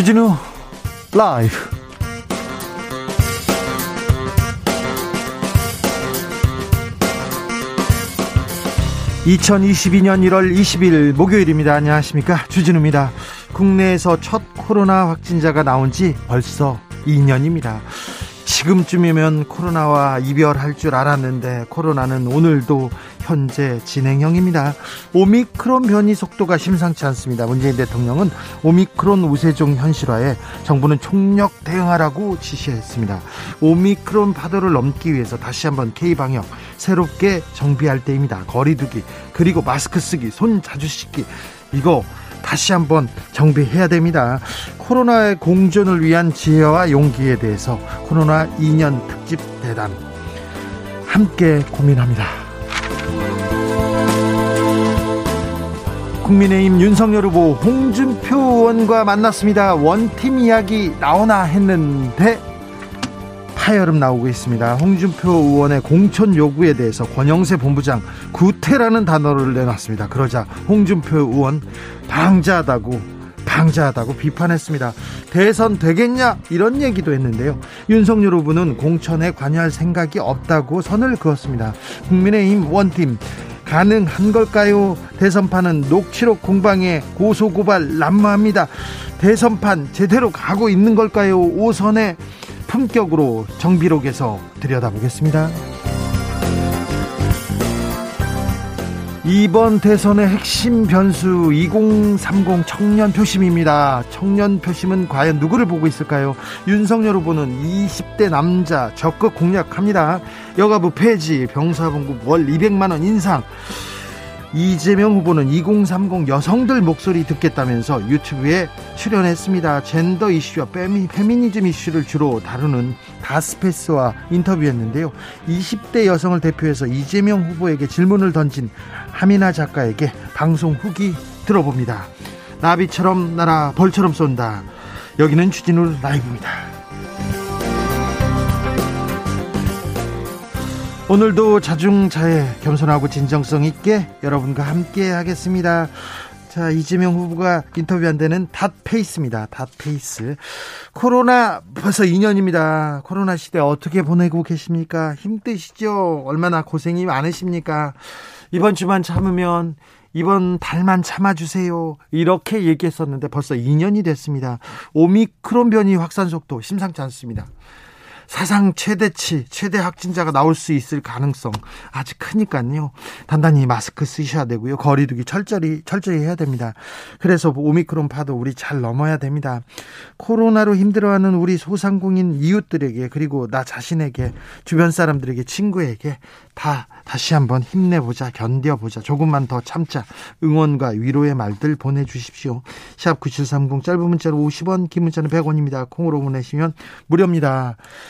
주진우 라이브. (2022년 1월 20일) 목요일입니다. 안녕하십니까? 주진우입니다. 국내에서 첫 코로나 확진자가 나온 지 벌써 2년입니다. 지금쯤이면 코로나와 이별할 줄 알았는데 코로나는 오늘도 현재 진행형입니다. 오미크론 변이 속도가 심상치 않습니다. 문재인 대통령은 오미크론 우세종 현실화에 정부는 총력 대응하라고 지시했습니다. 오미크론 파도를 넘기 위해서 다시 한번 K방역 새롭게 정비할 때입니다. 거리두기 그리고 마스크 쓰기 손 자주 씻기 이거 다시 한번 정비해야 됩니다. 코로나의 공존을 위한 지혜와 용기에 대해서 코로나 2년 특집 대담 함께 고민합니다. 국민의힘 윤석열 후보 홍준표 의원과 만났습니다. 원팀 이야기 나오나 했는데 파열음 나오고 있습니다. 홍준표 의원의 공천 요구에 대해서 권영세 본부장 구태라는 단어를 내놨습니다. 그러자 홍준표 의원 방자하다고 방자하다고 비판했습니다. 대선 되겠냐 이런 얘기도 했는데요. 윤석열 후보는 공천에 관여할 생각이 없다고 선을 그었습니다. 국민의힘 원팀 가능한 걸까요? 대선판은 녹취록 공방에 고소고발 난무합니다. 대선판 제대로 가고 있는 걸까요? 오선의 품격으로 정비록에서 들여다보겠습니다. 이번 대선의 핵심 변수 2030 청년 표심입니다. 청년 표심은 과연 누구를 보고 있을까요? 윤석열 후보는 20대 남자 적극 공략합니다. 여가부 폐지, 병사봉급 월 200만 원 인상, 이재명 후보는 2030 여성들 목소리 듣겠다면서 유튜브에 출연했습니다. 젠더 이슈와 페미, 페미니즘 이슈를 주로 다루는 다스페이스와 인터뷰했는데요. 20대 여성을 대표해서 이재명 후보에게 질문을 던진 하미나 작가에게 방송 후기 들어봅니다. 나비처럼 날아 벌처럼 쏜다. 여기는 주진우 라이브입니다. 오늘도 자중자애 겸손하고 진정성 있게 여러분과 함께 하겠습니다. 자, 이재명 후보가 인터뷰한 데는 닷페이스입니다. 닷페이스. 코로나 벌써 2년입니다. 코로나 시대 어떻게 보내고 계십니까? 힘드시죠? 얼마나 고생이 많으십니까? 이번 주만 참으면 이번 달만 참아주세요. 이렇게 얘기했었는데 벌써 2년이 됐습니다. 오미크론 변이 확산 속도 심상치 않습니다. 사상 최대치 최대 확진자가 나올 수 있을 가능성 아직 크니까요. 단단히 마스크 쓰셔야 되고요. 거리두기 철저히 철저히 해야 됩니다. 그래서 오미크론 파도 우리 잘 넘어야 됩니다. 코로나로 힘들어하는 우리 소상공인 이웃들에게 그리고 나 자신에게 주변 사람들에게 친구에게 다 다시 한번 힘내보자 견뎌보자 조금만 더 참자 응원과 위로의 말들 보내주십시오. 샵 9730 짧은 문자로 50원 긴 문자는 100원입니다. 콩으로 보내시면 무료입니다.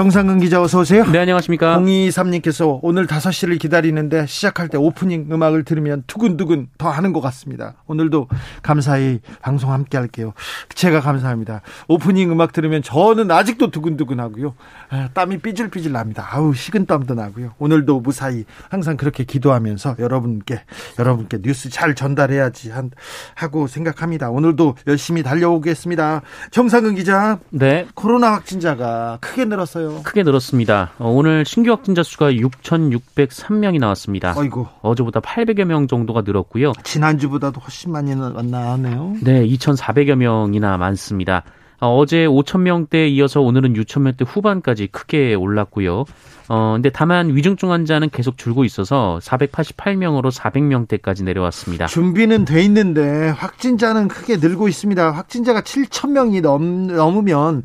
정상근 기자 어서 오세요. 네, 안녕하십니까. 023님께서 오늘 5시를 기다리는데 시작할 때 오프닝 음악을 들으면 두근두근 더 하는 것 같습니다. 오늘도 감사히 방송 함께 할게요. 제가 감사합니다. 오프닝 음악 들으면 저는 아직도 두근두근 하고요. 아, 땀이 삐질삐질 납니다. 아우, 식은땀도 나고요. 오늘도 무사히 항상 그렇게 기도하면서 여러분께, 여러분께 뉴스 잘 전달해야지 한, 하고 생각합니다. 오늘도 열심히 달려오겠습니다. 정상근 기자. 네. 코로나 확진자가 크게 늘었어요. 크게 늘었습니다. 어, 오늘 신규 확진자 수가 6,603명이 나왔습니다. 아이고. 어제보다 800여 명 정도가 늘었고요. 지난주보다도 훨씬 많이 나왔네요. 네, 2,400여 명이나 많습니다. 어, 어제 5,000명대에 이어서 오늘은 6,000명대 후반까지 크게 올랐고요. 어, 근데 다만 위중증 환자는 계속 줄고 있어서 488명으로 400명대까지 내려왔습니다. 준비는 돼 있는데 확진자는 크게 늘고 있습니다. 확진자가 7천 명이 넘, 넘으면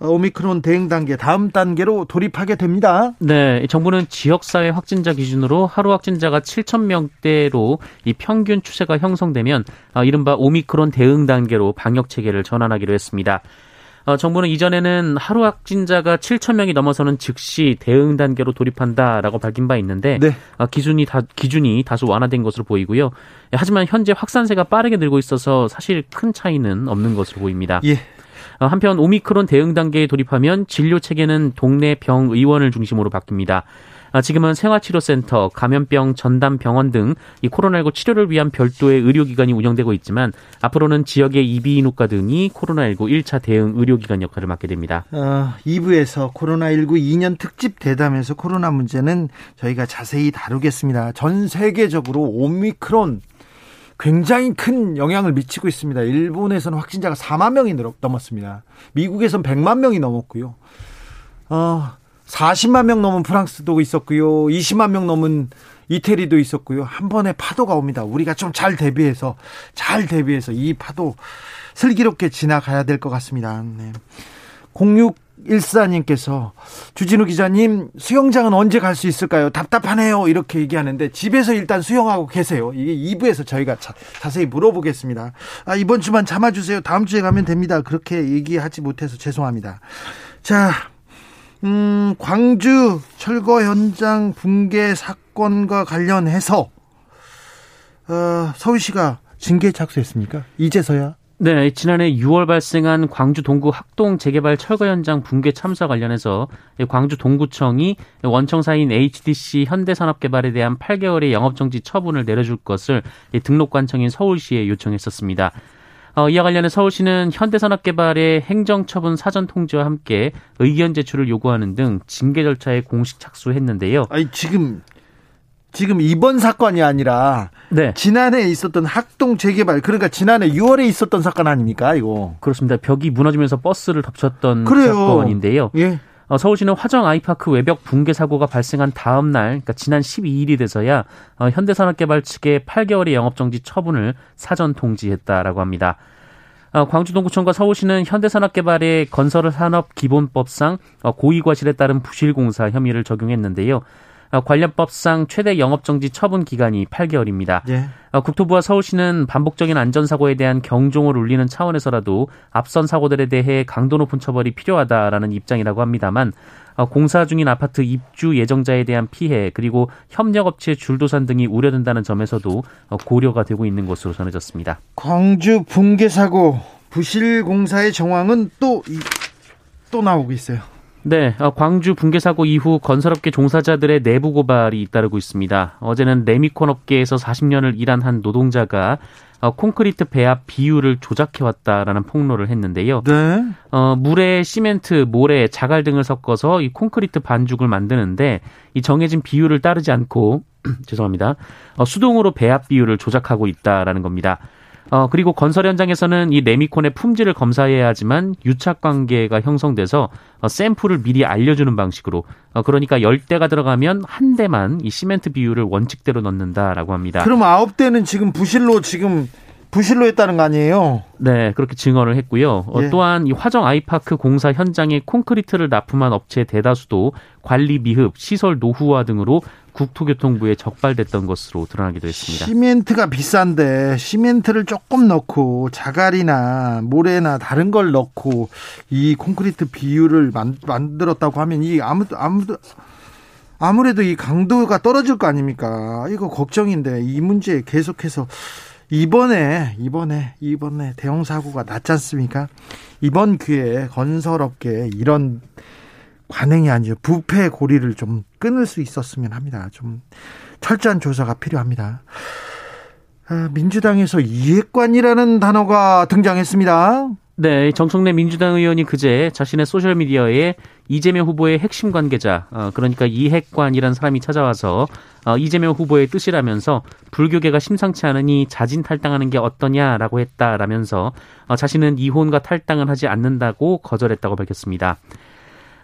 오미크론 대응 단계 다음 단계로 돌입하게 됩니다. 네, 정부는 지역 사회 확진자 기준으로 하루 확진자가 7천 명대로 이 평균 추세가 형성되면 아, 이른바 오미크론 대응 단계로 방역 체계를 전환하기로 했습니다. 어, 정부는 이전에는 하루 확진자가 7천 명이 넘어서는 즉시 대응 단계로 돌입한다라고 밝힌 바 있는데 네. 어, 기준이 다 기준이 다소 완화된 것으로 보이고요. 하지만 현재 확산세가 빠르게 늘고 있어서 사실 큰 차이는 없는 것으로 보입니다. 예. 어, 한편 오미크론 대응 단계에 돌입하면 진료 체계는 동네 병 의원을 중심으로 바뀝니다. 아, 지금은 생활치료센터, 감염병 전담 병원 등 이 코로나19 치료를 위한 별도의 의료기관이 운영되고 있지만 앞으로는 지역의 이비인후과 등이 코로나19 1차 대응 의료기관 역할을 맡게 됩니다. 어, 2부에서 코로나19 2년 특집 대담에서 코로나 문제는 저희가 자세히 다루겠습니다. 전 세계적으로 오미크론 굉장히 큰 영향을 미치고 있습니다. 일본에서는 확진자가 4만 명이 넘었습니다. 미국에서는 100만 명이 넘었고요. 어, 40만 명 넘은 프랑스도 있었고요. 20만 명 넘은 이태리도 있었고요. 한 번에 파도가 옵니다. 우리가 좀 잘 대비해서 잘 대비해서 이 파도 슬기롭게 지나가야 될 것 같습니다. 네. 0614님께서 주진우 기자님 수영장은 언제 갈 수 있을까요? 답답하네요. 이렇게 얘기하는데 집에서 일단 수영하고 계세요. 이게 2부에서 저희가 자, 세히 물어보겠습니다. 아, 이번 주만 참아주세요. 다음 주에 가면 됩니다. 그렇게 얘기하지 못해서 죄송합니다. 자, 음, 광주 철거 현장 붕괴 사건과 관련해서 어, 서울시가 징계 착수했습니까? 이제서야? 네, 지난해 6월 발생한 광주 동구 학동 재개발 철거 현장 붕괴 참사 관련해서 광주 동구청이 원청사인 HDC 현대산업개발에 대한 8개월의 영업정지 처분을 내려줄 것을 등록관청인 서울시에 요청했었습니다. 어, 이와 관련해 서울시는 현대산업개발의 행정처분 사전 통지와 함께 의견 제출을 요구하는 등 징계 절차에 공식 착수했는데요. 아니 지금 지금 이번 사건이 아니라 네. 지난해 있었던 학동 재개발 그러니까 지난해 6월에 있었던 사건 아닙니까 이거? 그렇습니다. 벽이 무너지면서 버스를 덮쳤던 그래요. 사건인데요. 예. 어, 서울시는 화정 아이파크 외벽 붕괴 사고가 발생한 다음 날, 그러니까 지난 12일이 돼서야 어, 현대산업개발 측에 8개월의 영업정지 처분을 사전 통지했다라고 합니다. 어, 광주동구청과 서울시는 현대산업개발의 건설산업기본법상 어, 고의과실에 따른 부실공사 혐의를 적용했는데요. 어, 관련법상 최대 영업정지 처분 기간이 8개월입니다. 예. 어, 국토부와 서울시는 반복적인 안전사고에 대한 경종을 울리는 차원에서라도 앞선 사고들에 대해 강도 높은 처벌이 필요하다라는 입장이라고 합니다만 어, 공사 중인 아파트 입주 예정자에 대한 피해 그리고 협력업체 줄도산 등이 우려된다는 점에서도 고려가 되고 있는 것으로 전해졌습니다. 광주 붕괴 사고 부실 공사의 정황은 또 또 나오고 있어요. 네, 어, 광주 붕괴 사고 이후 건설업계 종사자들의 내부 고발이 잇따르고 있습니다. 어제는 레미콘 업계에서 40년을 일한 한 노동자가 어, 콘크리트 배합 비율을 조작해 왔다라는 폭로를 했는데요. 네. 어, 물에 시멘트, 모래, 자갈 등을 섞어서 이 콘크리트 반죽을 만드는데 이 정해진 비율을 따르지 않고 죄송합니다. 어, 수동으로 배합 비율을 조작하고 있다라는 겁니다. 어, 그리고 건설 현장에서는 이 레미콘의 품질을 검사해야 하지만 유착 관계가 형성돼서 어, 샘플을 미리 알려주는 방식으로 어, 그러니까 열대가 들어가면 한 대만 이 시멘트 비율을 원칙대로 넣는다라고 합니다. 그럼 아홉 대는 지금 부실로 지금 부실로 했다는 거 아니에요? 네, 그렇게 증언을 했고요. 어, 예. 또한 이 화정 아이파크 공사 현장에 콘크리트를 납품한 업체 대다수도 관리 미흡, 시설 노후화 등으로 국토교통부에 적발됐던 것으로 드러나기도 했습니다. 시멘트가 비싼데 시멘트를 조금 넣고 자갈이나 모래나 다른 걸 넣고 이 콘크리트 비율을 만, 만들었다고 하면 이 아무도 아무도 아무래도 이 강도가 떨어질 거 아닙니까? 이거 걱정인데 이 문제 계속해서 이번에 이번에 이번에 대형 사고가 났지 않습니까? 이번 기회에 건설업계에 이런 관행이 아니죠. 부패 고리를 좀 끊을 수 있었으면 합니다. 좀 철저한 조사가 필요합니다. 아, 민주당에서 이해관이라는 단어가 등장했습니다. 네, 정청래 민주당 의원이 그제 자신의 소셜 미디어에 이재명 후보의 핵심 관계자, 어, 그러니까 이핵관이라는 사람이 찾아와서 어, 이재명 후보의 뜻이라면서 불교계가 심상치 않으니 자진 탈당하는 게 어떠냐라고 했다라면서 어, 자신은 이혼과 탈당을 하지 않는다고 거절했다고 밝혔습니다.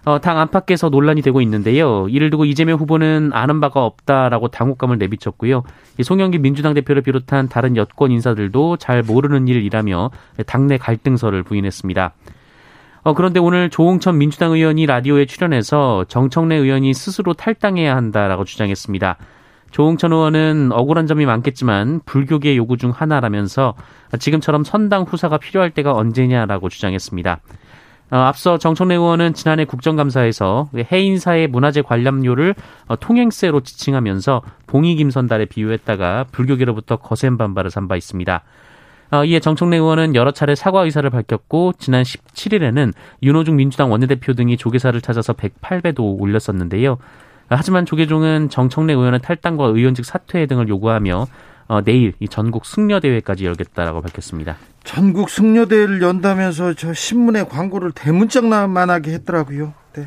어, 당 안팎에서 논란이 되고 있는데요. 이를 두고 이재명 후보는 아는 바가 없다라고 당혹감을 내비쳤고요. 송영기 민주당 대표를 비롯한 다른 여권 인사들도 잘 모르는 일이라며 당내 갈등설을 부인했습니다. 어, 그런데 오늘 조홍천 민주당 의원이 라디오에 출연해서 정청래 의원이 스스로 탈당해야 한다라고 주장했습니다. 조홍천 의원은 억울한 점이 많겠지만 불교계 요구 중 하나라면서 지금처럼 선당 후사가 필요할 때가 언제냐라고 주장했습니다. 어, 앞서 정청래 의원은 지난해 국정감사에서 해인사의 문화재 관람료를 어, 통행세로 지칭하면서 봉이 김선달에 비유했다가 불교계로부터 거센 반발을 산 바 있습니다. 어, 이에 정청래 의원은 여러 차례 사과 의사를 밝혔고 지난 17일에는 윤호중 민주당 원내대표 등이 조계사를 찾아서 108배도 올렸었는데요. 하지만 조계종은 정청래 의원의 탈당과 의원직 사퇴 등을 요구하며 어, 내일 이 전국 승려 대회까지 열겠다라고 밝혔습니다. 전국 승려 대회를 연다면서 저 신문에 광고를 대문짝만하게 했더라고요. 네.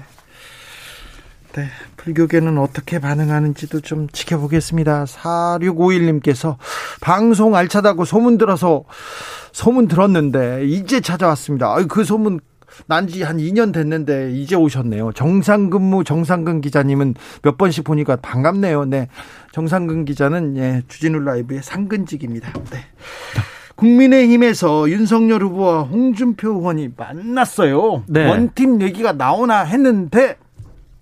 네, 불교계는 어떻게 반응하는지도 좀 지켜보겠습니다. 4651님께서 방송 알차다고 소문 들어서 소문 들었는데 이제 찾아왔습니다. 그 소문 난지 한 2년 됐는데 이제 오셨네요. 정상근무 정상근 기자님은 몇 번씩 보니까 반갑네요. 네. 정상근 기자는 예, 주진우 라이브의 상근직입니다. 네. 국민의힘에서 윤석열 후보와 홍준표 의원이 만났어요. 네. 원팀 얘기가 나오나 했는데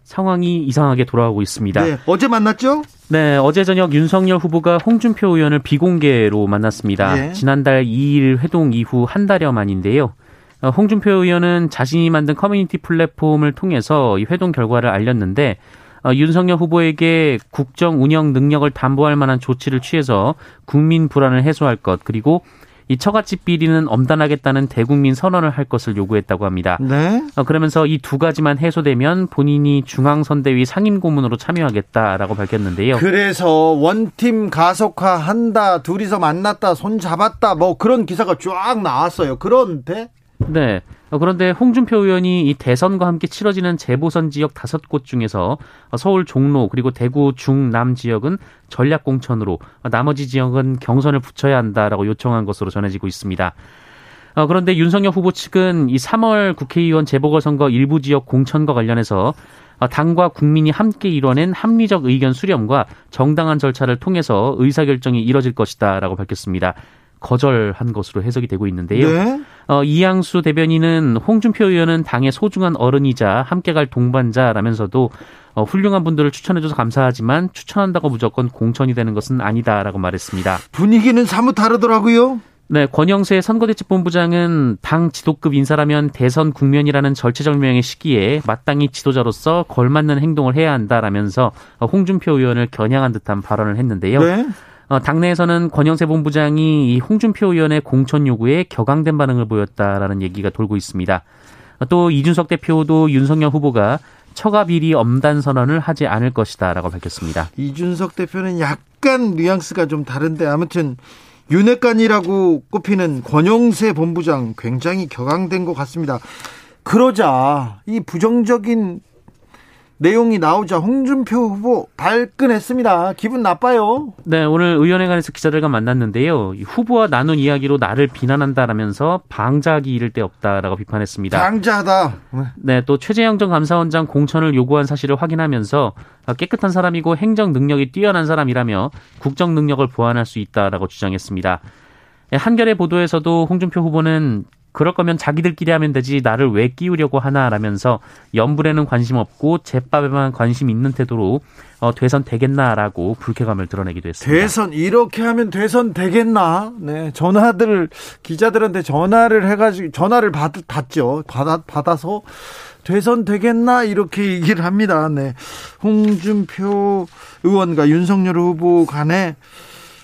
상황이 이상하게 돌아가고 있습니다. 네, 어제 만났죠? 네, 어제 저녁 윤석열 후보가 홍준표 의원을 비공개로 만났습니다. 네. 지난달 2일 회동 이후 한 달여 만인데요. 어, 홍준표 의원은 자신이 만든 커뮤니티 플랫폼을 통해서 이 회동 결과를 알렸는데 어, 윤석열 후보에게 국정 운영 능력을 담보할 만한 조치를 취해서 국민 불안을 해소할 것 그리고 이 처갓집 비리는 엄단하겠다는 대국민 선언을 할 것을 요구했다고 합니다. 네. 어, 그러면서 이 두 가지만 해소되면 본인이 중앙선대위 상임고문으로 참여하겠다라고 밝혔는데요. 그래서 원팀 가속화 한다, 둘이서 만났다, 손 잡았다, 뭐 그런 기사가 쫙 나왔어요. 그런데 네. 어, 그런데 홍준표 의원이 이 대선과 함께 치러지는 재보선 지역 다섯 곳 중에서 서울 종로 그리고 대구 중남 지역은 전략 공천으로 나머지 지역은 경선을 붙여야 한다라고 요청한 것으로 전해지고 있습니다. 어, 그런데 윤석열 후보 측은 이 3월 국회의원 재보궐선거 일부 지역 공천과 관련해서 어, 당과 국민이 함께 이뤄낸 합리적 의견 수렴과 정당한 절차를 통해서 의사결정이 이뤄질 것이다라고 밝혔습니다. 거절한 것으로 해석이 되고 있는데요. 네. 어, 이양수 대변인은 홍준표 의원은 당의 소중한 어른이자 함께 갈 동반자라면서도 어, 훌륭한 분들을 추천해줘서 감사하지만 추천한다고 무조건 공천이 되는 것은 아니다라고 말했습니다. 분위기는 사뭇 다르더라고요. 네, 권영세 선거대책본부장은 당 지도급 인사라면 대선 국면이라는 절체절명의 시기에 마땅히 지도자로서 걸맞는 행동을 해야 한다라면서 홍준표 의원을 겨냥한 듯한 발언을 했는데요. 네. 어, 당내에서는 권영세 본부장이 이 홍준표 의원의 공천 요구에 격앙된 반응을 보였다라는 얘기가 돌고 있습니다. 어, 또 이준석 대표도 윤석열 후보가 처가 비리 엄단 선언을 하지 않을 것이다라고 밝혔습니다. 이준석 대표는 약간 뉘앙스가 좀 다른데 아무튼 윤핵관이라고 꼽히는 권영세 본부장 굉장히 격앙된 것 같습니다. 그러자 이 부정적인 내용이 나오자 홍준표 후보 발끈했습니다. 기분 나빠요. 네, 오늘 의원회관에서 기자들과 만났는데요. 후보와 나눈 이야기로 나를 비난한다라면서 방자하기 이를 데 없다라고 비판했습니다. 방자하다. 네, 또 최재형 전 감사원장 공천을 요구한 사실을 확인하면서 깨끗한 사람이고 행정 능력이 뛰어난 사람이라며 국정 능력을 보완할 수 있다라고 주장했습니다. 네, 한겨레 보도에서도 홍준표 후보는 그럴 거면 자기들끼리 하면 되지 나를 왜 끼우려고 하나라면서 연불에는 관심 없고 제밥에만 관심 있는 태도로 어, 대선 되겠나라고 불쾌감을 드러내기도 했습니다. 대선 이렇게 하면 대선 되겠나? 네 전화들 기자들한테 전화를 해가지고 전화를 받, 받죠. 받아 받아서 대선 되겠나 이렇게 얘기를 합니다. 네 홍준표 의원과 윤석열 후보 간의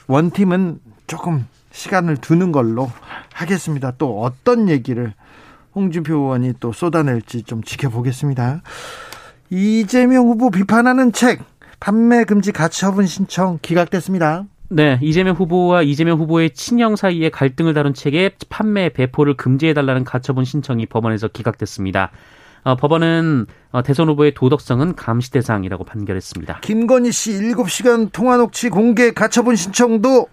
원팀은 조금 시간을 두는 걸로 하겠습니다. 또 어떤 얘기를 홍준표 의원이 또 쏟아낼지 좀 지켜보겠습니다. 이재명 후보 비판하는 책 판매 금지 가처분 신청 기각됐습니다. 네, 이재명 후보와 이재명 후보의 친형 사이의 갈등을 다룬 책의 판매 배포를 금지해달라는 가처분 신청이 법원에서 기각됐습니다. 어, 법원은 어, 대선 후보의 도덕성은 감시 대상이라고 판결했습니다. 김건희 씨 7시간 통화 녹취 공개 가처분 신청도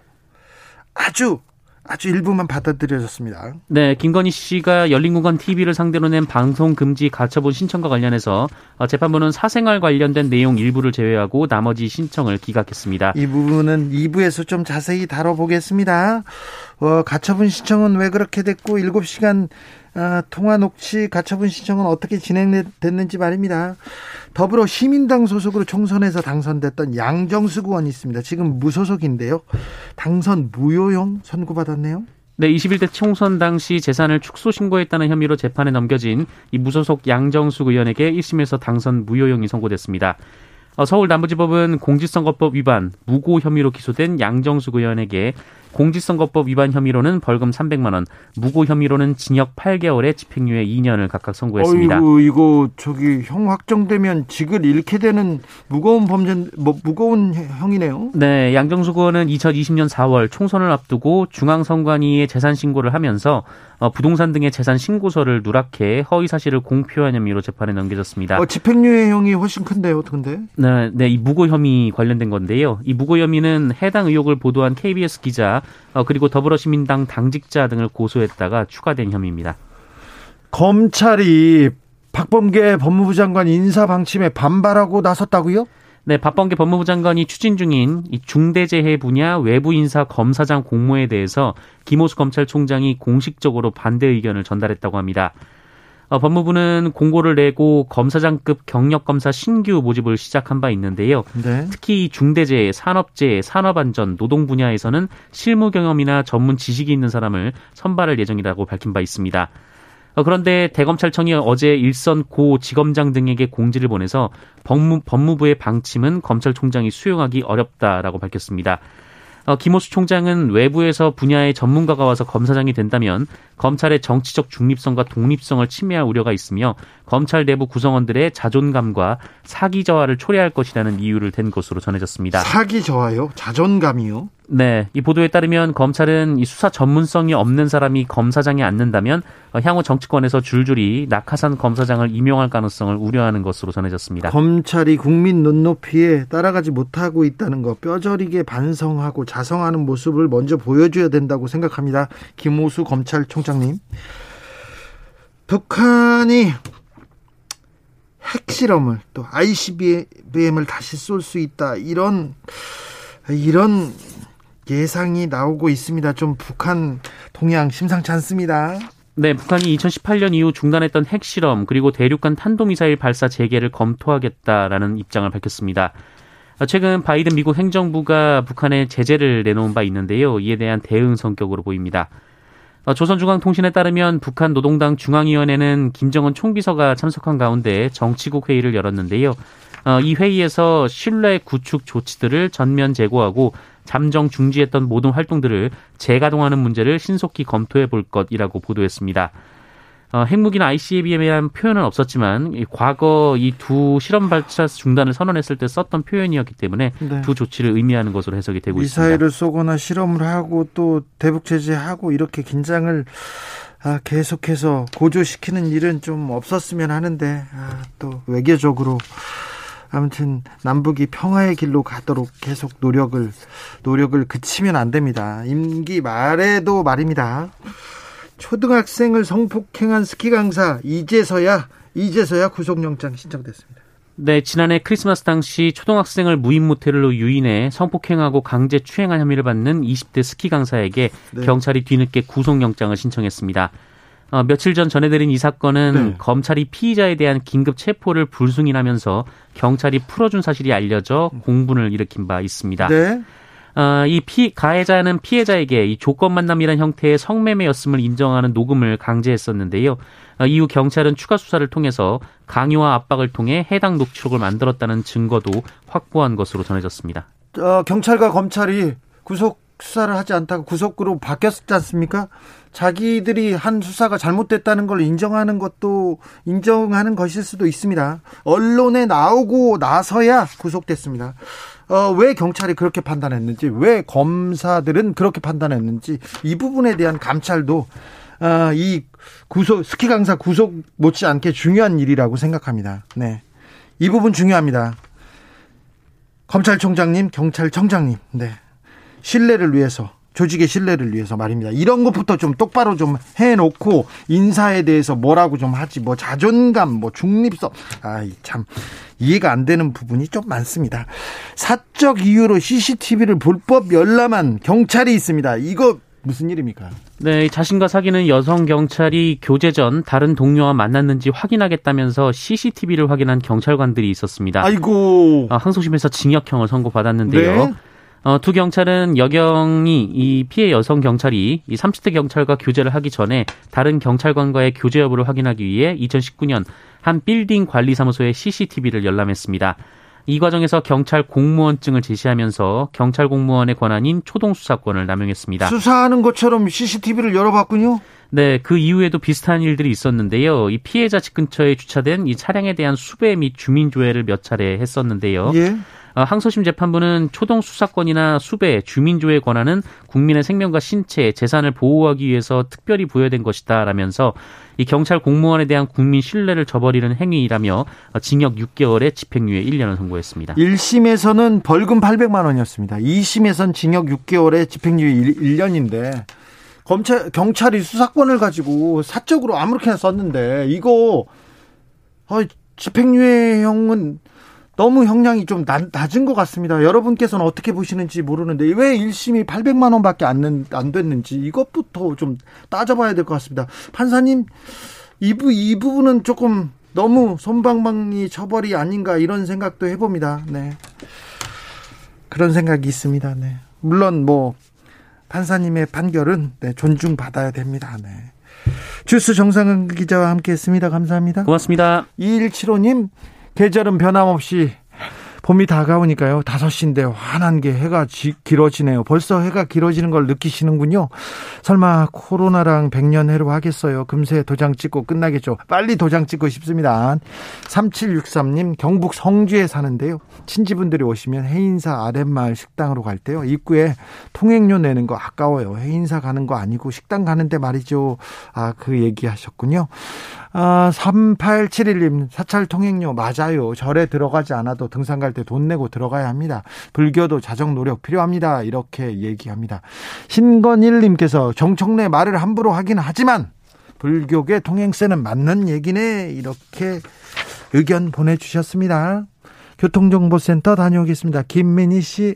아주 아주 일부만 받아들여졌습니다. 네, 김건희 씨가 열린공간 TV를 상대로 낸 방송 금지 가처분 신청과 관련해서 어, 재판부는 사생활 관련된 내용 일부를 제외하고 나머지 신청을 기각했습니다. 이 부분은 2부에서 좀 자세히 다뤄보겠습니다. 어, 가처분 신청은 왜 그렇게 됐고 7시간 어, 통화 녹취 가처분 신청은 어떻게 진행됐는지 말입니다. 더불어 시민당 소속으로 총선에서 당선됐던 양정수 의원이 있습니다. 지금 무소속인데요. 당선 무효형 선고받았네요. 네, 21대 총선 당시 재산을 축소 신고했다는 혐의로 재판에 넘겨진 이 무소속 양정수 의원에게 1심에서 당선 무효형이 선고됐습니다. 어, 서울 남부지법은 공직선거법 위반, 무고 혐의로 기소된 양정숙 의원에게 공직선거법 위반 혐의로는 벌금 300만 원, 무고 혐의로는 징역 8개월에 집행유예 2년을 각각 선고했습니다. 어이구, 이거 저기 형 확정되면 직을 잃게 되는 무거운 범죄, 뭐 무거운 형이네요. 네, 양정숙 의원은 2020년 4월 총선을 앞두고 중앙선관위에 재산 신고를 하면서 어, 부동산 등의 재산 신고서를 누락해 허위 사실을 공표한 혐의로 재판에 넘겨졌습니다. 어, 집행유예형이 훨씬 큰데요, 근데? 네, 네, 이 무고 혐의 관련된 건데요. 이 무고 혐의는 해당 의혹을 보도한 KBS 기자 어, 그리고 더불어시민당 당직자 등을 고소했다가 추가된 혐의입니다. 검찰이 박범계 법무부 장관 인사 방침에 반발하고 나섰다고요? 네, 박범계 법무부 장관이 추진 중인 이 중대재해 분야 외부 인사 검사장 공모에 대해서 김호수 검찰총장이 공식적으로 반대 의견을 전달했다고 합니다. 어, 법무부는 공고를 내고 검사장급 경력검사 신규 모집을 시작한 바 있는데요. 네. 특히 중대재해, 산업재해, 산업안전, 노동 분야에서는 실무 경험이나 전문 지식이 있는 사람을 선발할 예정이라고 밝힌 바 있습니다. 어, 그런데 대검찰청이 어제 일선 고 지검장 등에게 공지를 보내서 법무, 법무부의 방침은 검찰총장이 수용하기 어렵다라고 밝혔습니다. 어, 김호수 총장은 외부에서 분야의 전문가가 와서 검사장이 된다면 검찰의 정치적 중립성과 독립성을 침해할 우려가 있으며 검찰 내부 구성원들의 자존감과 사기 저하를 초래할 것이라는 이유를 댄 것으로 전해졌습니다. 사기 저하요? 자존감이요? 네, 이 보도에 따르면 검찰은 이 수사 전문성이 없는 사람이 검사장에 앉는다면 어, 향후 정치권에서 줄줄이 낙하산 검사장을 임용할 가능성을 우려하는 것으로 전해졌습니다. 검찰이 국민 눈높이에 따라가지 못하고 있다는 거 뼈저리게 반성하고 자성하는 모습을 먼저 보여줘야 된다고 생각합니다. 김호수 검찰총장님. 북한이 핵실험을 또 ICBM을 다시 쏠 수 있다 이런 이런 예상이 나오고 있습니다. 좀 북한 동향 심상치 않습니다. 네, 북한이 2018년 이후 중단했던 핵실험 그리고 대륙간 탄도미사일 발사 재개를 검토하겠다라는 입장을 밝혔습니다. 최근 바이든 미국 행정부가 북한에 제재를 내놓은 바 있는데요. 이에 대한 대응 성격으로 보입니다. 조선중앙통신에 따르면 북한 노동당 중앙위원회는 김정은 총비서가 참석한 가운데 정치국 회의를 열었는데요. 어, 이 회의에서 신뢰 구축 조치들을 전면 제고하고 잠정 중지했던 모든 활동들을 재가동하는 문제를 신속히 검토해 볼 것이라고 보도했습니다. 어, 핵무기나 ICBM에 대한 표현은 없었지만 과거 이 두 실험 발사 중단을 선언했을 때 썼던 표현이었기 때문에 네. 두 조치를 의미하는 것으로 해석이 되고 미사일을 있습니다. 미사일을 쏘거나 실험을 하고 또 대북 제재하고 이렇게 긴장을 아, 계속해서 고조시키는 일은 좀 없었으면 하는데 아, 또 외교적으로 아무튼 남북이 평화의 길로 가도록 계속 노력을 노력을 그치면 안 됩니다. 임기 말에도 말입니다. 초등학생을 성폭행한 스키 강사 이제서야 이제서야 구속영장 신청됐습니다. 네, 지난해 크리스마스 당시 초등학생을 무인 모텔로 유인해 성폭행하고 강제 추행한 혐의를 받는 20대 스키 강사에게 네. 경찰이 뒤늦게 구속영장을 신청했습니다. 어, 며칠 전 전해드린 이 사건은 네. 검찰이 피의자에 대한 긴급 체포를 불승인하면서 경찰이 풀어준 사실이 알려져 공분을 일으킨 바 있습니다. 네. 어, 이 피, 가해자는 피해자에게 이 조건 만남이란 형태의 성매매였음을 인정하는 녹음을 강제했었는데요. 어, 이후 경찰은 추가 수사를 통해서 강요와 압박을 통해 해당 녹취록을 만들었다는 증거도 확보한 것으로 전해졌습니다. 어, 경찰과 검찰이 구속 수사를 하지 않다가 구속으로 바뀌었지 않습니까? 자기들이 한 수사가 잘못됐다는 걸 인정하는 것도 인정하는 것일 수도 있습니다. 언론에 나오고 나서야 구속됐습니다. 어, 왜 경찰이 그렇게 판단했는지, 왜 검사들은 그렇게 판단했는지 이 부분에 대한 감찰도 어, 이 구속 스키 강사 구속 못지않게 중요한 일이라고 생각합니다. 네, 이 부분 중요합니다. 검찰총장님, 경찰청장님, 네, 신뢰를 위해서 조직의 신뢰를 위해서 말입니다. 이런 것부터 좀 똑바로 좀 해놓고 인사에 대해서 뭐라고 좀 하지 뭐 자존감 뭐 중립성 아이 참 이해가 안 되는 부분이 좀 많습니다. 사적 이유로 CCTV를 불법 열람한 경찰이 있습니다. 이거 무슨 일입니까? 네, 자신과 사귀는 여성 경찰이 교제 전 다른 동료와 만났는지 확인하겠다면서 CCTV를 확인한 경찰관들이 있었습니다. 아이고. 아, 항소심에서 징역형을 선고받았는데요. 네. 어, 두 경찰은 여경이 이 피해 여성 경찰이 이 30대 경찰과 교제를 하기 전에 다른 경찰관과의 교제 여부를 확인하기 위해 2019년 한 빌딩 관리사무소에 CCTV를 열람했습니다. 이 과정에서 경찰 공무원증을 제시하면서 경찰 공무원의 권한인 초동 수사권을 남용했습니다. 수사하는 것처럼 CCTV를 열어봤군요. 네, 그 이후에도 비슷한 일들이 있었는데요. 이 피해자 집 근처에 주차된 이 차량에 대한 수배 및 주민 조회를 몇 차례 했었는데요. 예. 어, 항소심 재판부는 초동 수사권이나 수배, 주민조회 권한은 국민의 생명과 신체, 재산을 보호하기 위해서 특별히 부여된 것이다라면서 이 경찰 공무원에 대한 국민 신뢰를 저버리는 행위라며 징역 6개월에 집행유예 1년을 선고했습니다. 1심에서는 벌금 800만 원이었습니다. 2심에선 징역 6개월에 집행유예 1년인데 검찰 경찰이 수사권을 가지고 사적으로 아무렇게나 썼는데 이거 어, 집행유예형은 너무 형량이 좀 낮은 것 같습니다. 여러분께서는 어떻게 보시는지 모르는데 왜 1심이 800만 원밖에 안, 안 됐는지 이것부터 좀 따져봐야 될 것 같습니다. 판사님 이, 부, 이 부분은 조금 너무 손방망이 처벌이 아닌가 이런 생각도 해봅니다. 네. 그런 생각이 있습니다. 네. 물론 뭐 판사님의 판결은 네, 존중받아야 됩니다. 네. 주스 정상근 기자와 함께했습니다. 감사합니다. 고맙습니다. 2175님 계절은 변함없이 봄이 다가오니까요. 5시인데 환한 게 해가 지, 길어지네요. 벌써 해가 길어지는 걸 느끼시는군요. 설마 코로나랑 백년 해로 하겠어요. 금세 도장 찍고 끝나겠죠. 빨리 도장 찍고 싶습니다. 3763님 경북 성주에 사는데요. 친지분들이 오시면 해인사 아랫마을 식당으로 갈 때요. 입구에 통행료 내는 거 아까워요. 해인사 가는 거 아니고 식당 가는데 말이죠. 아, 그 얘기 하셨군요. 아, 3871님, 사찰 통행료 맞아요. 절에 들어가지 않아도 등산 갈 때 돈 내고 들어가야 합니다. 불교도 자정 노력 필요합니다. 이렇게 얘기합니다. 신건일님께서 정청래 말을 함부로 하긴 하지만 불교계 통행세는 맞는 얘기네. 이렇게 의견 보내주셨습니다. 교통정보센터 다녀오겠습니다. 김민희 씨.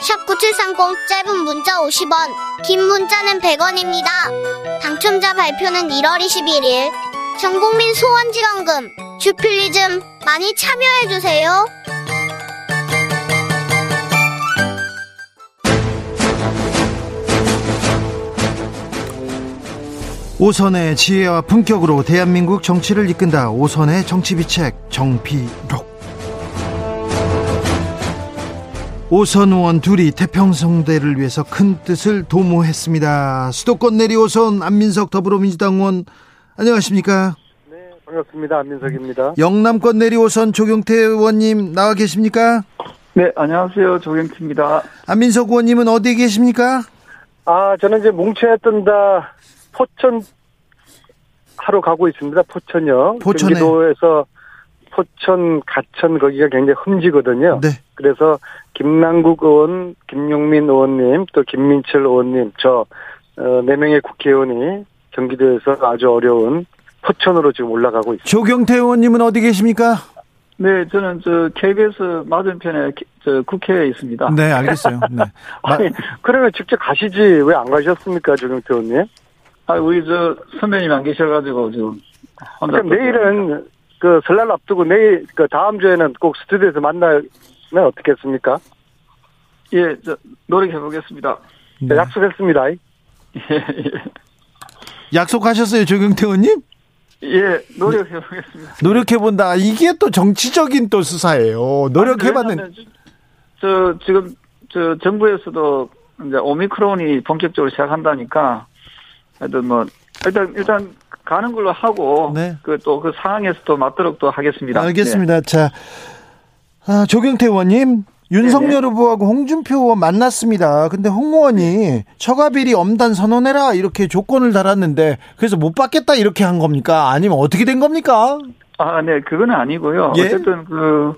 샵9730 짧은 문자 50원, 긴 문자는 100원입니다. 당첨자 발표는 1월 21일. 전 국민 소원지원금, 주필리즘 많이 참여해주세요. 오선의 지혜와 품격으로 대한민국 정치를 이끈다. 오선의 정치비책 정비록. 오선 의원 둘이 태평성대를 위해서 큰 뜻을 도모했습니다. 수도권 내리 오선 안민석 더불어민주당 의원 안녕하십니까? 네, 반갑습니다. 안민석입니다. 영남권 내리 오선 조경태 의원님 나와 계십니까? 네, 안녕하세요. 조경태입니다. 안민석 의원님은 어디에 계십니까? 아, 저는 이제 뭉쳐야 뜬다 포천 하러 가고 있습니다. 포천요. 포천에. 경기도에서 포천, 가천 거기가 굉장히 흠지거든요. 네. 그래서 김남국 의원, 김용민 의원님, 또 김민철 의원님, 저, 어, 네 명의 국회의원이 경기도에서 아주 어려운 포천으로 지금 올라가고 있습니다. 조경태 의원님은 어디 계십니까? 네, 저는 저 KBS 맞은편에 저 국회에 있습니다. 네, 알겠어요. 네. 아니, 그러면 직접 가시지 왜 안 가셨습니까, 조경태 의원님? 아, 우리 저 선배님 안 계셔가지고 지금. 그럼 내일은 그 설날 앞두고 내일 그 다음 주에는 꼭 스튜디오에서 만나면 어떻겠습니까? 예, 저 노력해 보겠습니다. 네. 약속했습니다. 예, 예. 약속하셨어요, 조경태 의원님? 예, 노력해 보겠습니다. 노력해 본다. 이게 또 정치적인 또 수사예요. 노력해 봤는. 저 지금 저 정부에서도 이제 오미크론이 본격적으로 시작한다니까 하여튼 뭐 일단 일단 가는 걸로 하고 네. 그또그 그 상황에서 또 맞도록 또 하겠습니다. 알겠습니다. 네. 자 아, 조경태 의원님 윤석열 네네. 후보하고 홍준표 의원 만났습니다. 근데 홍 의원이 처가비리 엄단 선언해라 이렇게 조건을 달았는데 그래서 못 받겠다 이렇게 한 겁니까? 아니면 어떻게 된 겁니까? 아, 네, 그건 아니고요. 예? 어쨌든 그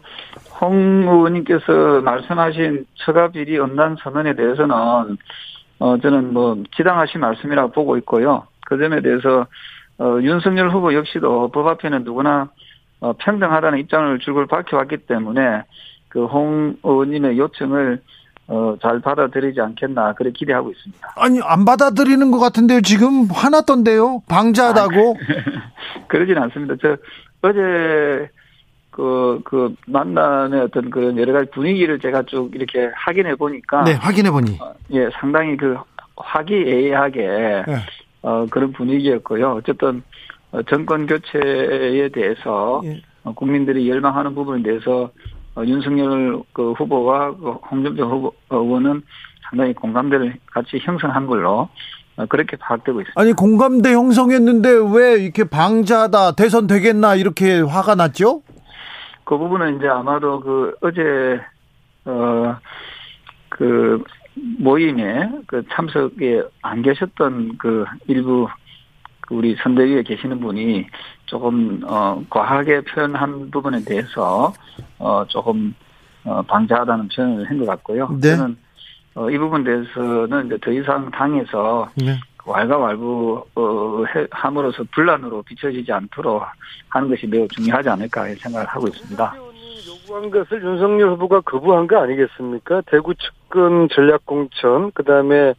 홍 의원님께서 말씀하신 처가비리 엄단 선언에 대해서는 어 저는 뭐 지당하신 말씀이라고 보고 있고요. 그 점에 대해서 어 윤석열 후보 역시도 법 앞에는 누구나 어, 평등하다는 입장을 줄곧 밝혀왔기 때문에 그 홍 의원님의 요청을 어, 잘 받아들이지 않겠나 그렇게 기대하고 있습니다. 아니 안 받아들이는 것 같은데요. 지금 화났던데요. 방자하다고. 아, 그러진 않습니다. 저 어제 그, 그, 만남의 어떤 그런 여러 가지 분위기를 제가 쭉 이렇게 확인해 보니까. 네, 확인해 보니. 어, 예, 상당히 그 화기애애하게, 네. 어, 그런 분위기였고요. 어쨌든, 어, 정권 교체에 대해서, 예. 어, 국민들이 열망하는 부분에 대해서 어, 윤석열 그 후보와 그 홍준표 후보 의원은 상당히 공감대를 같이 형성한 걸로 어, 그렇게 파악되고 있습니다. 아니 공감대 형성했는데 왜 이렇게 방자다 대선 되겠나 이렇게 화가 났죠? 그 부분은 이제 아마도 그 어제 어그 모임에 그 참석에 안 계셨던 그 일부 그 우리 선대위에 계시는 분이 조금 어 과하게 표현한 부분에 대해서 어 조금 어 방자하다는 표현을 한 것 같고요. 네. 저는 어, 이 부분 대해서는 이제 더 이상 당에서 네. 왈가왈부 어, 함으로써 분란으로 비춰지지 않도록 하는 것이 매우 중요하지 않을까 생각을 하고 있습니다. 요구한 것을 윤석열 후보가 거부한 거 아니겠습니까? 대구 측근 전략공천, 그 다음에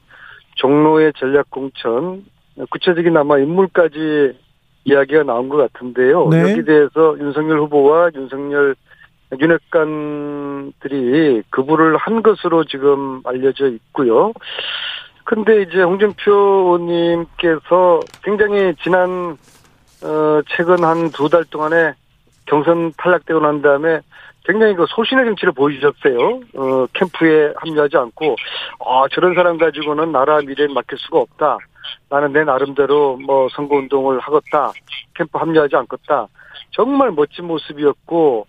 종로의 전략공천, 구체적인 아마 인물까지 이야기가 나온 것 같은데요. 네. 여기 대해서 윤석열 후보와 윤석열 윤핵관들이 그부를 한 것으로 지금 알려져 있고요. 근데 이제 홍준표 의원님께서 굉장히 지난 어 최근 한 두 달 동안에 경선 탈락되고 난 다음에 굉장히 그 소신의 정치를 보여주셨어요. 어 캠프에 합류하지 않고 아 저런 사람 가지고는 나라 미래를 맡길 수가 없다. 나는 내 나름대로 뭐 선거운동을 하겠다. 캠프 합류하지 않겠다. 정말 멋진 모습이었고,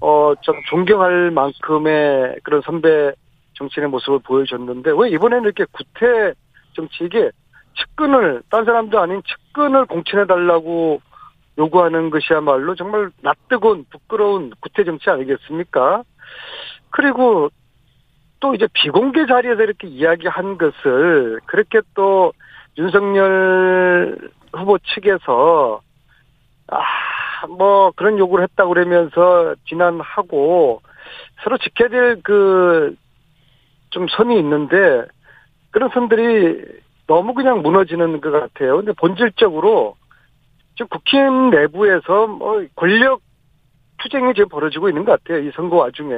어, 좀 존경할 만큼의 그런 선배 정치인의 모습을 보여줬는데, 왜 이번에는 이렇게 구태 정치 이게 측근을, 딴 사람도 아닌 측근을 공천해달라고 요구하는 것이야말로 정말 낯뜨거운, 부끄러운 구태 정치 아니겠습니까? 그리고 또 이제 비공개 자리에서 이렇게 이야기한 것을 그렇게 또 윤석열 후보 측에서 아, 뭐 그런 요구를 했다고 그러면서 비난하고 서로 지켜야 될 그 좀 선이 있는데 그런 선들이 너무 그냥 무너지는 것 같아요. 근데 본질적으로 지금 국힘 내부에서 뭐 권력 투쟁이 지금 벌어지고 있는 것 같아요. 이 선거 와중에.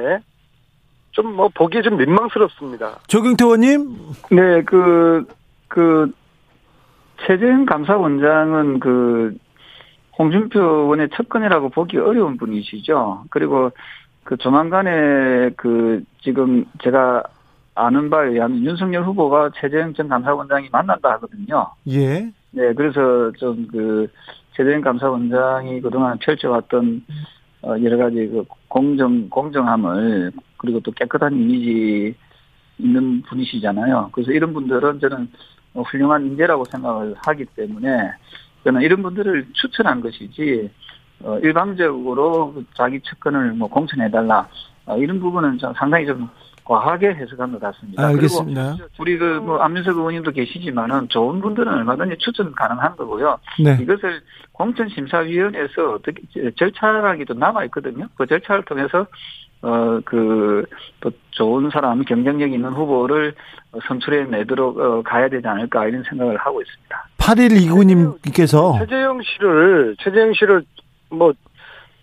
좀 뭐 보기에 좀 민망스럽습니다. 조경태 의원님? 네, 그, 그, 최재형 감사원장은 그 홍준표 의원의 측근이라고 보기 어려운 분이시죠. 그리고 그 조만간에 그 지금 제가 아는 바에 의하면 윤석열 후보가 최재형 전 감사원장이 만난다 하거든요. 예. 네, 그래서 좀 그 최재형 감사원장이 그동안 펼쳐왔던 어 여러 가지 그 공정 공정함을 그리고 또 깨끗한 이미지 있는 분이시잖아요. 그래서 이런 분들은 저는 어, 훌륭한 인재라고 생각을 하기 때문에 저는 이런 분들을 추천한 것이지 어, 일방적으로 자기 측근을 뭐 공천해달라 어, 이런 부분은 좀 상당히 좀 과하게 해석한 것 같습니다. 알겠습니다. 그리고 우리 그뭐 안민석 의원님도 계시지만은 좋은 분들은 얼마든지 추천 가능한 거고요. 네. 이것을 공천심사위원회에서 어떻게 절차라기 도 남아 있거든요. 그 절차를 통해서 어, 그, 또 좋은 사람, 경쟁력 있는 후보를 선출해 내도록 어, 가야 되지 않을까 이런 생각을 하고 있습니다. 8129님께서 최재형 씨를, 최재형 씨를 뭐,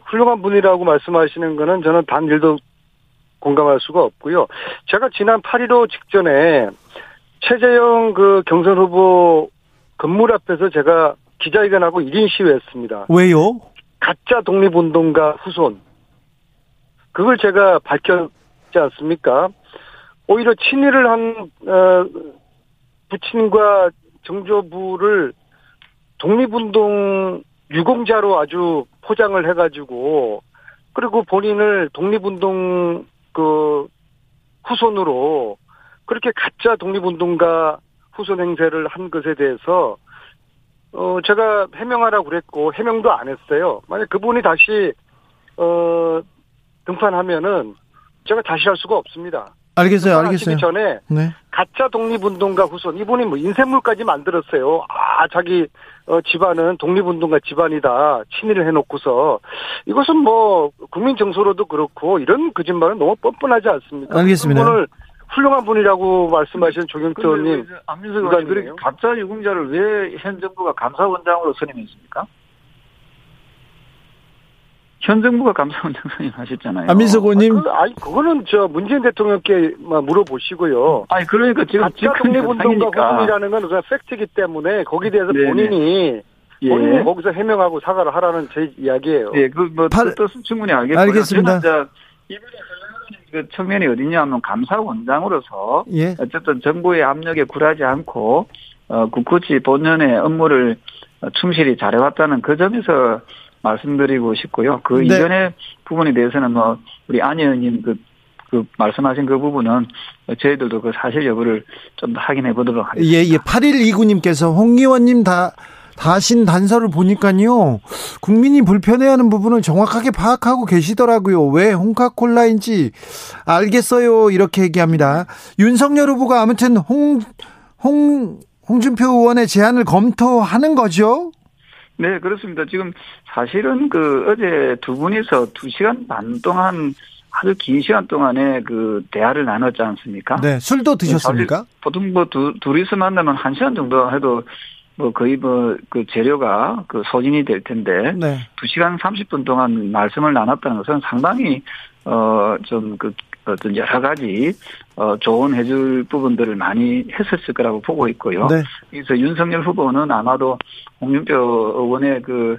훌륭한 분이라고 말씀하시는 거는 저는 단 일도 공감할 수가 없고요. 제가 지난 8.15 직전에 최재형 그 경선 후보 건물 앞에서 제가 기자회견하고 1인 시위했습니다. 왜요? 가짜 독립운동가 후손. 그걸 제가 밝혔지 않습니까? 오히려 친일을 한 어, 부친과 정조부를 독립운동 유공자로 아주 포장을 해가지고 그리고 본인을 독립운동 그 후손으로 그렇게 가짜 독립운동가 후손 행세를 한 것에 대해서 어 제가 해명하라고 그랬고 해명도 안 했어요. 만약 그분이 다시 어 등판하면은 제가 다시 할 수가 없습니다. 알겠어요, 알겠어요. 전에 네. 가짜 독립운동가 후손 이분이 뭐 인쇄물까지 만들었어요. 아 자기 어, 집안은 독립운동가 집안이다 친일을 해놓고서 이것은 뭐 국민 정서로도 그렇고 이런 거짓말은 너무 뻔뻔하지 않습니까? 알겠습니다. 오늘 훌륭한 분이라고 말씀하신 조경태 의원님. 안민석 의원님 가짜 유공자를 왜 현 정부가 감사원장으로 선임했습니까? 현 정부가 감사원장 선임하셨잖아요. 안민석 의원님. 아, 그, 아니, 그거는 저 문재인 대통령께 물어보시고요. 아니, 그러니까 지금 독립운동가 후손이라는 건 그냥 팩트이기 때문에 거기에 대해서 네네. 본인이 예. 본인이 거기서 해명하고 사과를 하라는 제 이야기예요. 예, 그뭐 뜻은 충분히 알겠고요. 알겠습니다. 이번에 그 측면이 어디냐 하면 감사원장으로서 예. 어쨌든 정부의 압력에 굴하지 않고 어, 굳굳이 본연의 업무를 충실히 잘해왔다는 그 점에서 말씀드리고 싶고요. 그 네. 이전의 부분에 대해서는 뭐 우리 안 의원님 그, 그 말씀하신 그 부분은 저희들도 그 사실 여부를 좀 더 확인해 보도록 하겠습니다. 예, 예. 8129님께서 홍 의원님 다 다신 단서를 보니까요. 국민이 불편해하는 부분을 정확하게 파악하고 계시더라고요. 왜 홍카콜라인지 알겠어요. 이렇게 얘기합니다. 윤석열 후보가 아무튼 홍, 홍, 홍준표 의원의 제안을 검토하는 거죠? 네, 그렇습니다. 지금 사실은 그 어제 두 분이서 두 시간 반 동안 아주 긴 시간 동안에 그 대화를 나눴지 않습니까? 네, 술도 드셨습니까? 보통 뭐 두, 둘이서 만나면 한 시간 정도 해도 뭐 거의 뭐 그 재료가 그 소진이 될 텐데 네. 2시간 30분 동안 말씀을 나눴다는 것은 상당히 어좀 그 어떤 여러 가지 어 조언해 줄 부분들을 많이 했었을 거라고 보고 있고요. 네. 그래서 윤석열 후보는 아마도 홍준표 의원의 그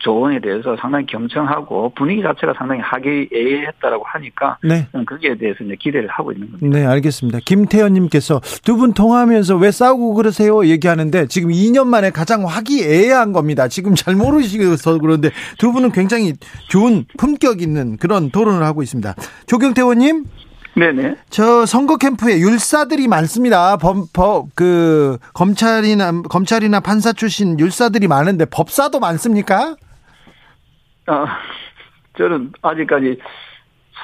조언에 대해서 상당히 경청하고 분위기 자체가 상당히 하기애애했다라고 하니까 네. 거기에 대해서 이제 기대를 하고 있는 겁니다. 네, 알겠습니다. 김태현님께서 두 분 통화하면서 왜 싸우고 그러세요? 얘기하는데 지금 2년 만에 가장 화기애애한 겁니다. 지금 잘 모르시서 그런데 두 분은 굉장히 좋은 품격 있는 그런 토론을 하고 있습니다. 조경태 의원님. 네네. 저 선거 캠프에 율사들이 많습니다. 법, 법, 그, 검찰이나, 검찰이나 판사 출신 율사들이 많은데 법사도 많습니까? 아, 저는 아직까지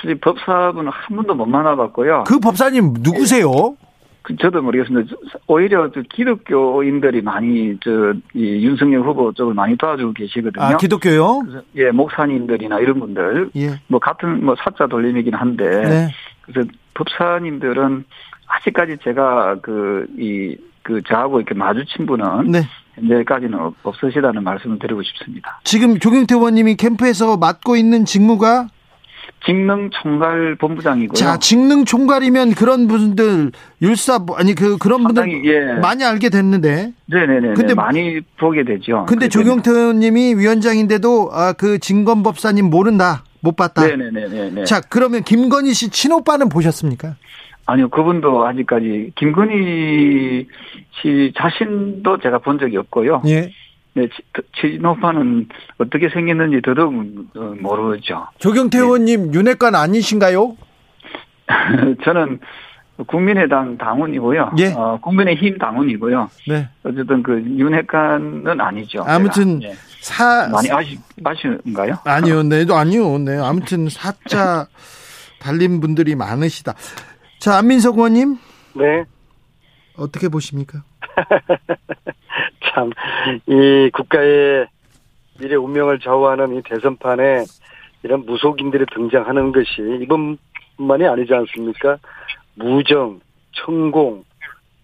사실 법사분은 한 번도 못 만나봤고요. 그 법사님 누구세요? 그 저도 모르겠습니다. 오히려 기독교인들이 많이 저 이 윤석열 후보 쪽을 많이 도와주고 계시거든요. 아 기독교요? 예, 목사님들이나 이런 분들, 예. 뭐 같은 뭐 사자 돌림이긴 한데, 네. 그래서 법사님들은 아직까지 제가 그, 이, 그, 저하고 이렇게 마주친 분은. 네. 현재까지는 없으시다는 말씀을 드리고 싶습니다. 지금 조경태 의원님이 캠프에서 맡고 있는 직무가? 직능 총괄 본부장이고요. 자, 직능 총괄이면 그런 분들 율사 아니 그 그런 분들 예. 많이 알게 됐는데. 네, 네, 네. 근데 많이 보게 되죠. 근데 조경태 의원님이 위원장인데도 아, 그 진검 법사님 모른다. 못 봤다. 네네네. 자, 그러면 김건희 씨 친오빠는 보셨습니까? 아니요, 그분도 아직까지 김건희 씨 자신도 제가 본 적이 없고요. 예. 네, 친오빠는 어떻게 생겼는지 더더욱 어, 모르죠. 조경태 네. 의원님 윤핵관 아니신가요? 저는 국민의당 당원이고요. 예. 어, 국민의힘 당원이고요. 네. 어쨌든 그 윤핵관은 아니죠. 아무튼 네. 사 많이 아시 아시는가요? 아니요, 네, 아니요, 네. 아무튼 사자 달린 분들이 많으시다. 자, 안민석 의원님. 네. 어떻게 보십니까? 참, 이 국가의 미래 운명을 좌우하는 이 대선판에 이런 무속인들이 등장하는 것이 이번만이 아니지 않습니까? 무정, 천공,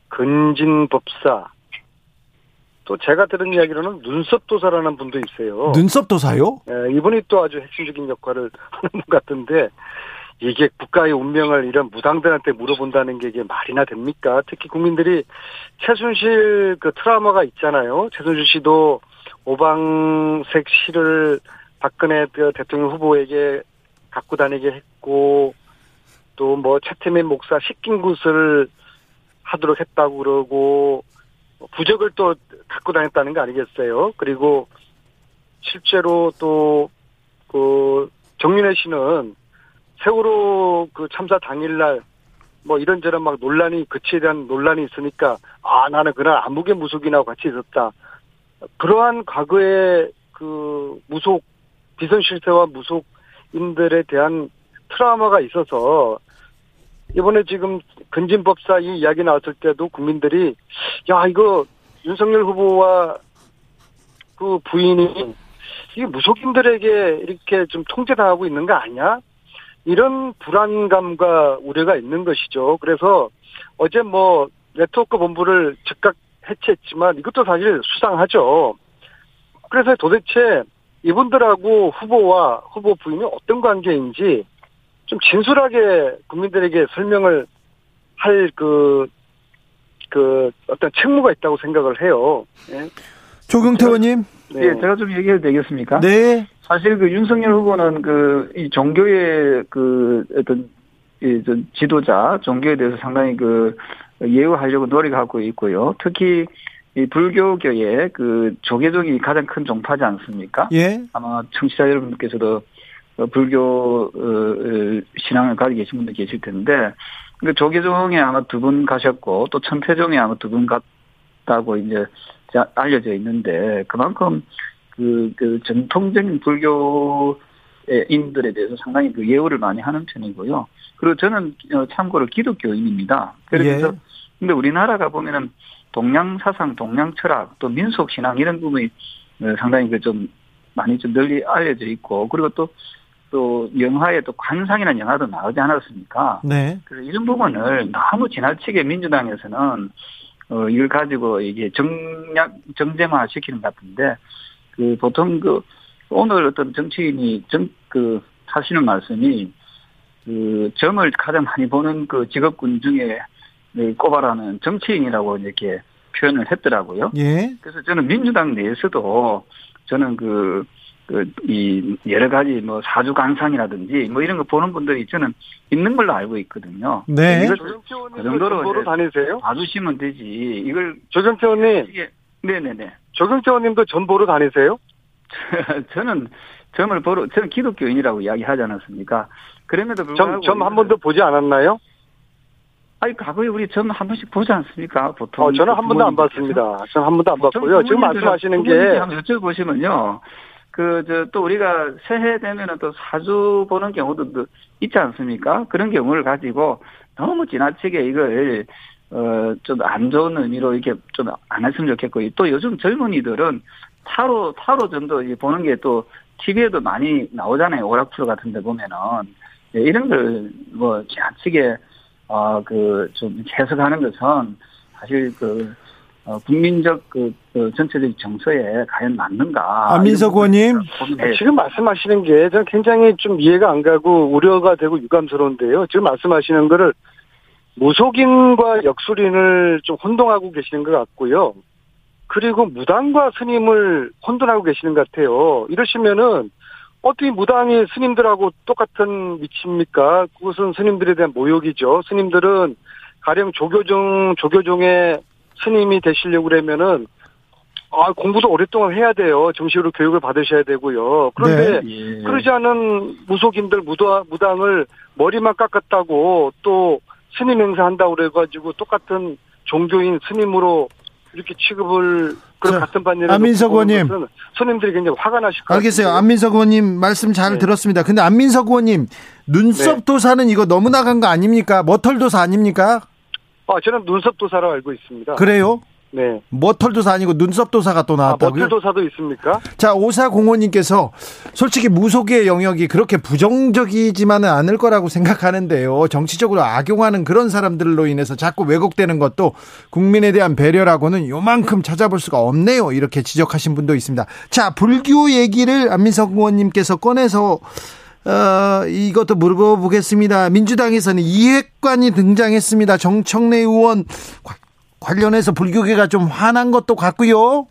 근진법사, 또 제가 들은 이야기로는 눈썹도사라는 분도 있어요. 눈썹도사요? 네, 이분이 또 아주 핵심적인 역할을 하는 분 같은데 이게 국가의 운명을 이런 무당들한테 물어본다는 게 이게 말이나 됩니까? 특히 국민들이 최순실 그 트라우마가 있잖아요. 최순실 씨도 오방색 실을 박근혜 그 대통령 후보에게 갖고 다니게 했고 또 뭐 차태민 목사 시킨 것을 하도록 했다고 그러고 부적을 또 갖고 다녔다는 거 아니겠어요? 그리고 실제로 또 그 정윤혜 씨는 세월호 그 참사 당일날 뭐 이런저런 막 논란이 그치에 대한 논란이 있으니까 아 나는 그날 암흑의 무속인하고 같이 있었다. 그러한 과거의 그 무속 비선 실세와 무속인들에 대한 트라우마가 있어서 이번에 지금 근진법사 이 이야기 나왔을 때도 국민들이 야 이거 윤석열 후보와 그 부인이 이 무속인들에게 이렇게 좀 통제당하고 있는 거 아니야? 이런 불안감과 우려가 있는 것이죠. 그래서 어제 뭐 네트워크 본부를 즉각 해체했지만 이것도 사실 수상하죠. 그래서 도대체 이분들하고 후보와 후보 부인이 어떤 관계인지 좀 진솔하게 국민들에게 설명을 할 그, 그 어떤 책무가 있다고 생각을 해요. 예. 조경태 의원님. 네. 예, 제가 좀 얘기해도 되겠습니까? 네. 사실 그 윤석열 후보는 그 이 종교의 그 어떤 이 지도자 종교에 대해서 상당히 그 예우하려고 노력하고 있고요. 특히 이 불교계의 그 조계종이 가장 큰 종파지 않습니까? 예. 아마 청취자 여러분께서도 불교 어, 신앙을 가지고 계신 분들 계실 텐데 그 조계종에 아마 두 분 가셨고 또 천태종에 아마 두 분 갔다고 이제 알려져 있는데 그만큼 그, 그 전통적인 불교인들에 대해서 상당히 그 예우를 많이 하는 편이고요. 그리고 저는 어, 참고로 기독교인입니다. 그래서 예. 근데 우리나라가 보면은 동양 사상, 동양 철학, 또 민속 신앙 이런 부분이 어, 상당히 그 좀 많이 좀 널리 알려져 있고 그리고 또 또 영화에 또 관상이라는 영화도 나오지 않았습니까? 네. 그래서 이런 부분을 너무 지나치게 민주당에서는 어 이걸 가지고 이게 정략 정쟁화 시키는 것 같은데 그 보통 그 오늘 어떤 정치인이 정 그 하시는 말씀이 그 점을 가장 많이 보는 그 직업군 중에 꼽아라는 정치인이라고 이렇게 표현을 했더라고요. 예. 그래서 저는 민주당 내에서도 저는 그, 그, 이, 여러 가지 뭐 사주관상이라든지 뭐 이런 거 보는 분들이 저는 있는 걸로 알고 있거든요. 네. 이걸 그 정도로 다니세요? 봐주시면 되지. 이걸. 조경태 의원님. 네네네. 조경태 의원님도 전 보러 다니세요? 저는 점을 보러 저는 기독교인이라고 이야기하지 않았습니까? 그럼에도 불구하고 점점 번도 보지 않았나요? 아니 과거에 우리 점 한 번씩 보지 않습니까? 보통 어, 저는 한 번도 안 봤습니다. 저는 한 번도 안 봤고요. 지금 말씀하시는 게 한번 여쭤보시면요. 그 저 또 우리가 새해 되면은 또 사주 보는 경우도 있지 않습니까? 그런 경우를 가지고 너무 지나치게 이걸 어, 좀 안 좋은 의미로 이렇게 좀 안 했으면 좋겠고, 또 요즘 젊은이들은 타로, 타로 정도 보는 게 또 TV에도 많이 나오잖아요. 오락풀 같은 데 보면은. 네, 이런 걸 뭐 지나치게, 어, 그, 좀 해석하는 것은 사실 그, 어, 국민적 그, 그 전체적 정서에 과연 맞는가. 안민석 의원님. 네. 지금 말씀하시는 게 저는 굉장히 좀 이해가 안 가고 우려가 되고 유감스러운데요. 지금 말씀하시는 거를 무속인과 역술인을 좀 혼동하고 계시는 것 같고요. 그리고 무당과 스님을 혼돈하고 계시는 것 같아요. 이러시면은 어떻게 무당이 스님들하고 똑같은 위치입니까? 그것은 스님들에 대한 모욕이죠. 스님들은 가령 조교종 조교종의 스님이 되시려고 그러면은 아, 공부도 오랫동안 해야 돼요. 정식으로 교육을 받으셔야 되고요. 그런데 네, 예. 그러지 않은 무속인들 무당, 무당을 머리만 깎았다고 또 스님 행사한다고 그래가지고 똑같은 종교인 스님으로 이렇게 취급을 그런 같은 반열에 안민석 의원님 스님들이 굉장히 화가 나실 것 알겠어요. 안민석 의원님 말씀 잘 네. 들었습니다. 근데 안민석 의원님 눈썹 네. 도사는 이거 너무 나간 거 아닙니까? 머털 도사 아닙니까? 아 저는 눈썹 도사로 알고 있습니다. 그래요? 네. 머털 도사 아니고 눈썹 도사가 또 나왔다고요? 아, 머털 도사도 있습니까? 자, 오사공호님께서 솔직히 무속의 영역이 그렇게 부정적이지만은 않을 거라고 생각하는데요. 정치적으로 악용하는 그런 사람들로 인해서 자꾸 왜곡되는 것도 국민에 대한 배려라고는 요만큼 찾아볼 수가 없네요. 이렇게 지적하신 분도 있습니다. 자, 불교 얘기를 안민석 의원님께서 꺼내서 어, 이것도 물어보겠습니다. 민주당에서는 이핵관이 등장했습니다. 정청래 의원 관련해서 불교계가 좀 화난 것도 같고요.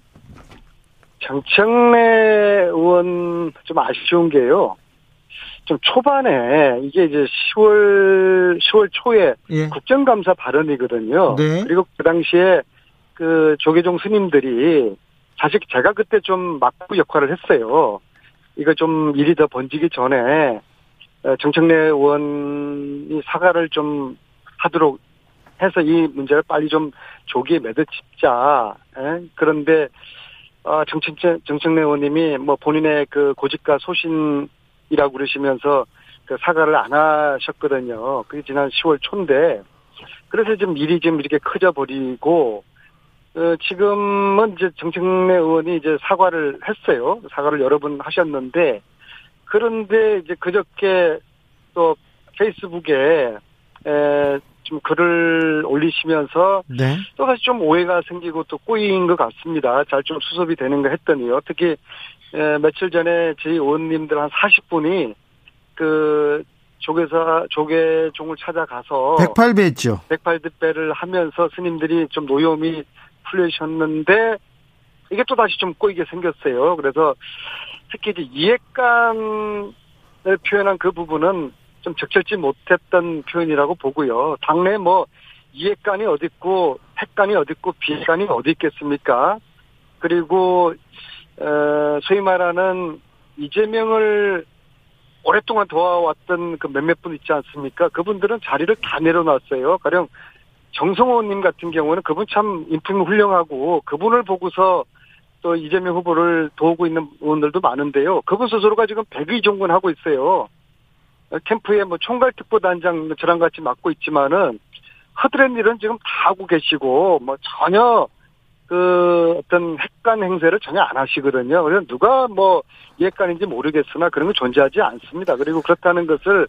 정청래 의원 좀 아쉬운 게요. 좀 초반에 이게 이제 10월 10월 초에 예. 국정감사 발언이거든요. 네. 그리고 그 당시에 그 조계종 스님들이 사실 제가 그때 좀 막부 역할을 했어요. 이거 좀 일이 더 번지기 전에 어, 정청래 의원이 사과를 좀 하도록 해서 이 문제를 빨리 좀 조기에 매듭짓자. 예? 그런데 어, 정청래, 정청래 의원님이 뭐 본인의 그 고집과 소신이라고 그러시면서 그 사과를 안 하셨거든요. 그게 지난 10월 초인데 그래서 지금 일이 좀 이렇게 커져 버리고 어, 지금은 이제 정청래 의원이 이제 사과를 했어요. 사과를 여러 번 하셨는데 그런데 이제 그저께 또 페이스북에 에, 좀 글을 올리시면서 네. 또 다시 좀 오해가 생기고 또 꼬인 것 같습니다. 잘 좀 수습이 되는가 했더니요. 특히 에, 며칠 전에 저희 의원님들 한 40분이 그 조계사 조계종을 찾아가서 108배 했죠. 108배를 하면서 스님들이 좀 노여움이 풀리셨는데 이게 또 다시 좀 꼬이게 생겼어요. 그래서 특히 이제 이해감을 표현한 그 부분은 좀 적절치 못했던 표현이라고 보고요. 당내 뭐 이해관이 어딨고 핵관이 어딨고 비핵관이 어디 있겠습니까? 그리고 어, 소위 말하는 이재명을 오랫동안 도와왔던 그 몇몇 분 있지 않습니까? 그분들은 자리를 다 내려놨어요. 가령 정성호님 같은 경우는 그분 참 인품이 훌륭하고 그분을 보고서 또 이재명 후보를 도우고 있는 의원들도 많은데요. 그분 스스로가 지금 백의 종군하고 있어요. 캠프에 뭐 총괄특보단장 저랑 같이 맡고 있지만은 허드렛 일은 지금 다 하고 계시고 뭐 전혀 그 어떤 핵관 행세를 전혀 안 하시거든요. 그래서 누가 뭐 이핵관인지 모르겠으나 그런 건 존재하지 않습니다. 그리고 그렇다는 것을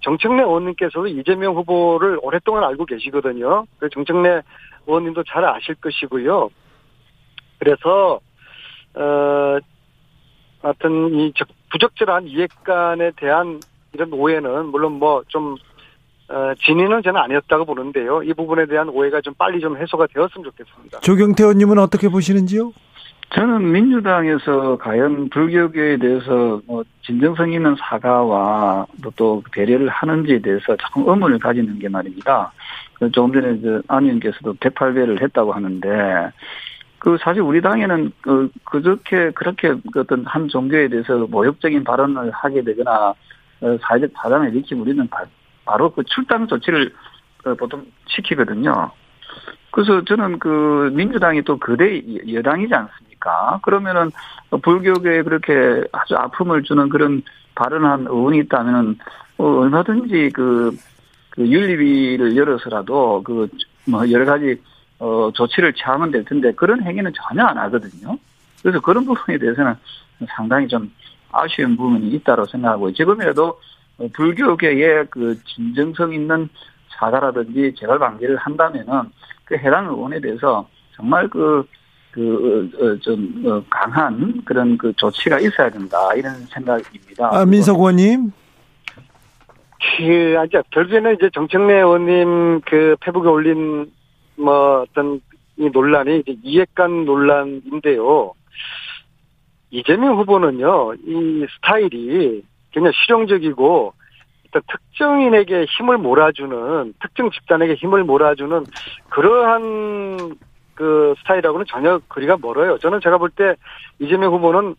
정청래 의원님께서도 이재명 후보를 오랫동안 알고 계시거든요. 그 정청래 의원님도 잘 아실 것이고요. 그래서 어 하여튼 이 부적절한 이핵관에 대한 이런 오해는 물론 뭐 좀 어, 진위는 저는 아니었다고 보는데요. 이 부분에 대한 오해가 좀 빨리 좀 해소가 되었으면 좋겠습니다. 조경태 의원님은 어떻게 보시는지요? 저는 민주당에서 과연 불교계에 대해서 뭐 진정성 있는 사과와 또 배려를 하는지에 대해서 조금 의문을 가지는 게 말입니다. 그 조금 전에 안 의원께서도 108배를 했다고 하는데 그 사실 우리 당에는 그 그렇게 그렇게 어떤 한 종교에 대해서 모욕적인 발언을 하게 되거나 어, 사회적 파장을 일으키면 우리는 바로 그 출당 조치를 어, 보통 시키거든요. 그래서 저는 그 민주당이 또 그대 여당이지 않습니까? 그러면은 불교계에 그렇게 아주 아픔을 주는 그런 발언한 의원이 있다면은 어, 얼마든지 그, 그 윤리위를 열어서라도 그 뭐 여러 가지 어 조치를 취하면 될 텐데 그런 행위는 전혀 안 하거든요. 그래서 그런 부분에 대해서는 상당히 좀 아쉬운 부분이 있다고 생각하고 지금이라도 불교계의 그 진정성 있는 사과라든지 재발 방지를 한다면은 그 해당 의원에 대해서 정말 그, 그, 어, 좀, 어, 강한 그런 그 조치가 있어야 된다, 이런 생각입니다. 아, 민석 의원님. 그, 아직, 결국에는 이제 정청래 의원님 그 페북에 올린 뭐 어떤 이 논란이 이제 이해관 논란인데요. 이재명 후보는요, 이 스타일이 굉장히 실용적이고, 일단 특정인에게 힘을 몰아주는, 특정 집단에게 힘을 몰아주는 그러한 그 스타일하고는 전혀 거리가 멀어요. 저는 제가 볼 때 이재명 후보는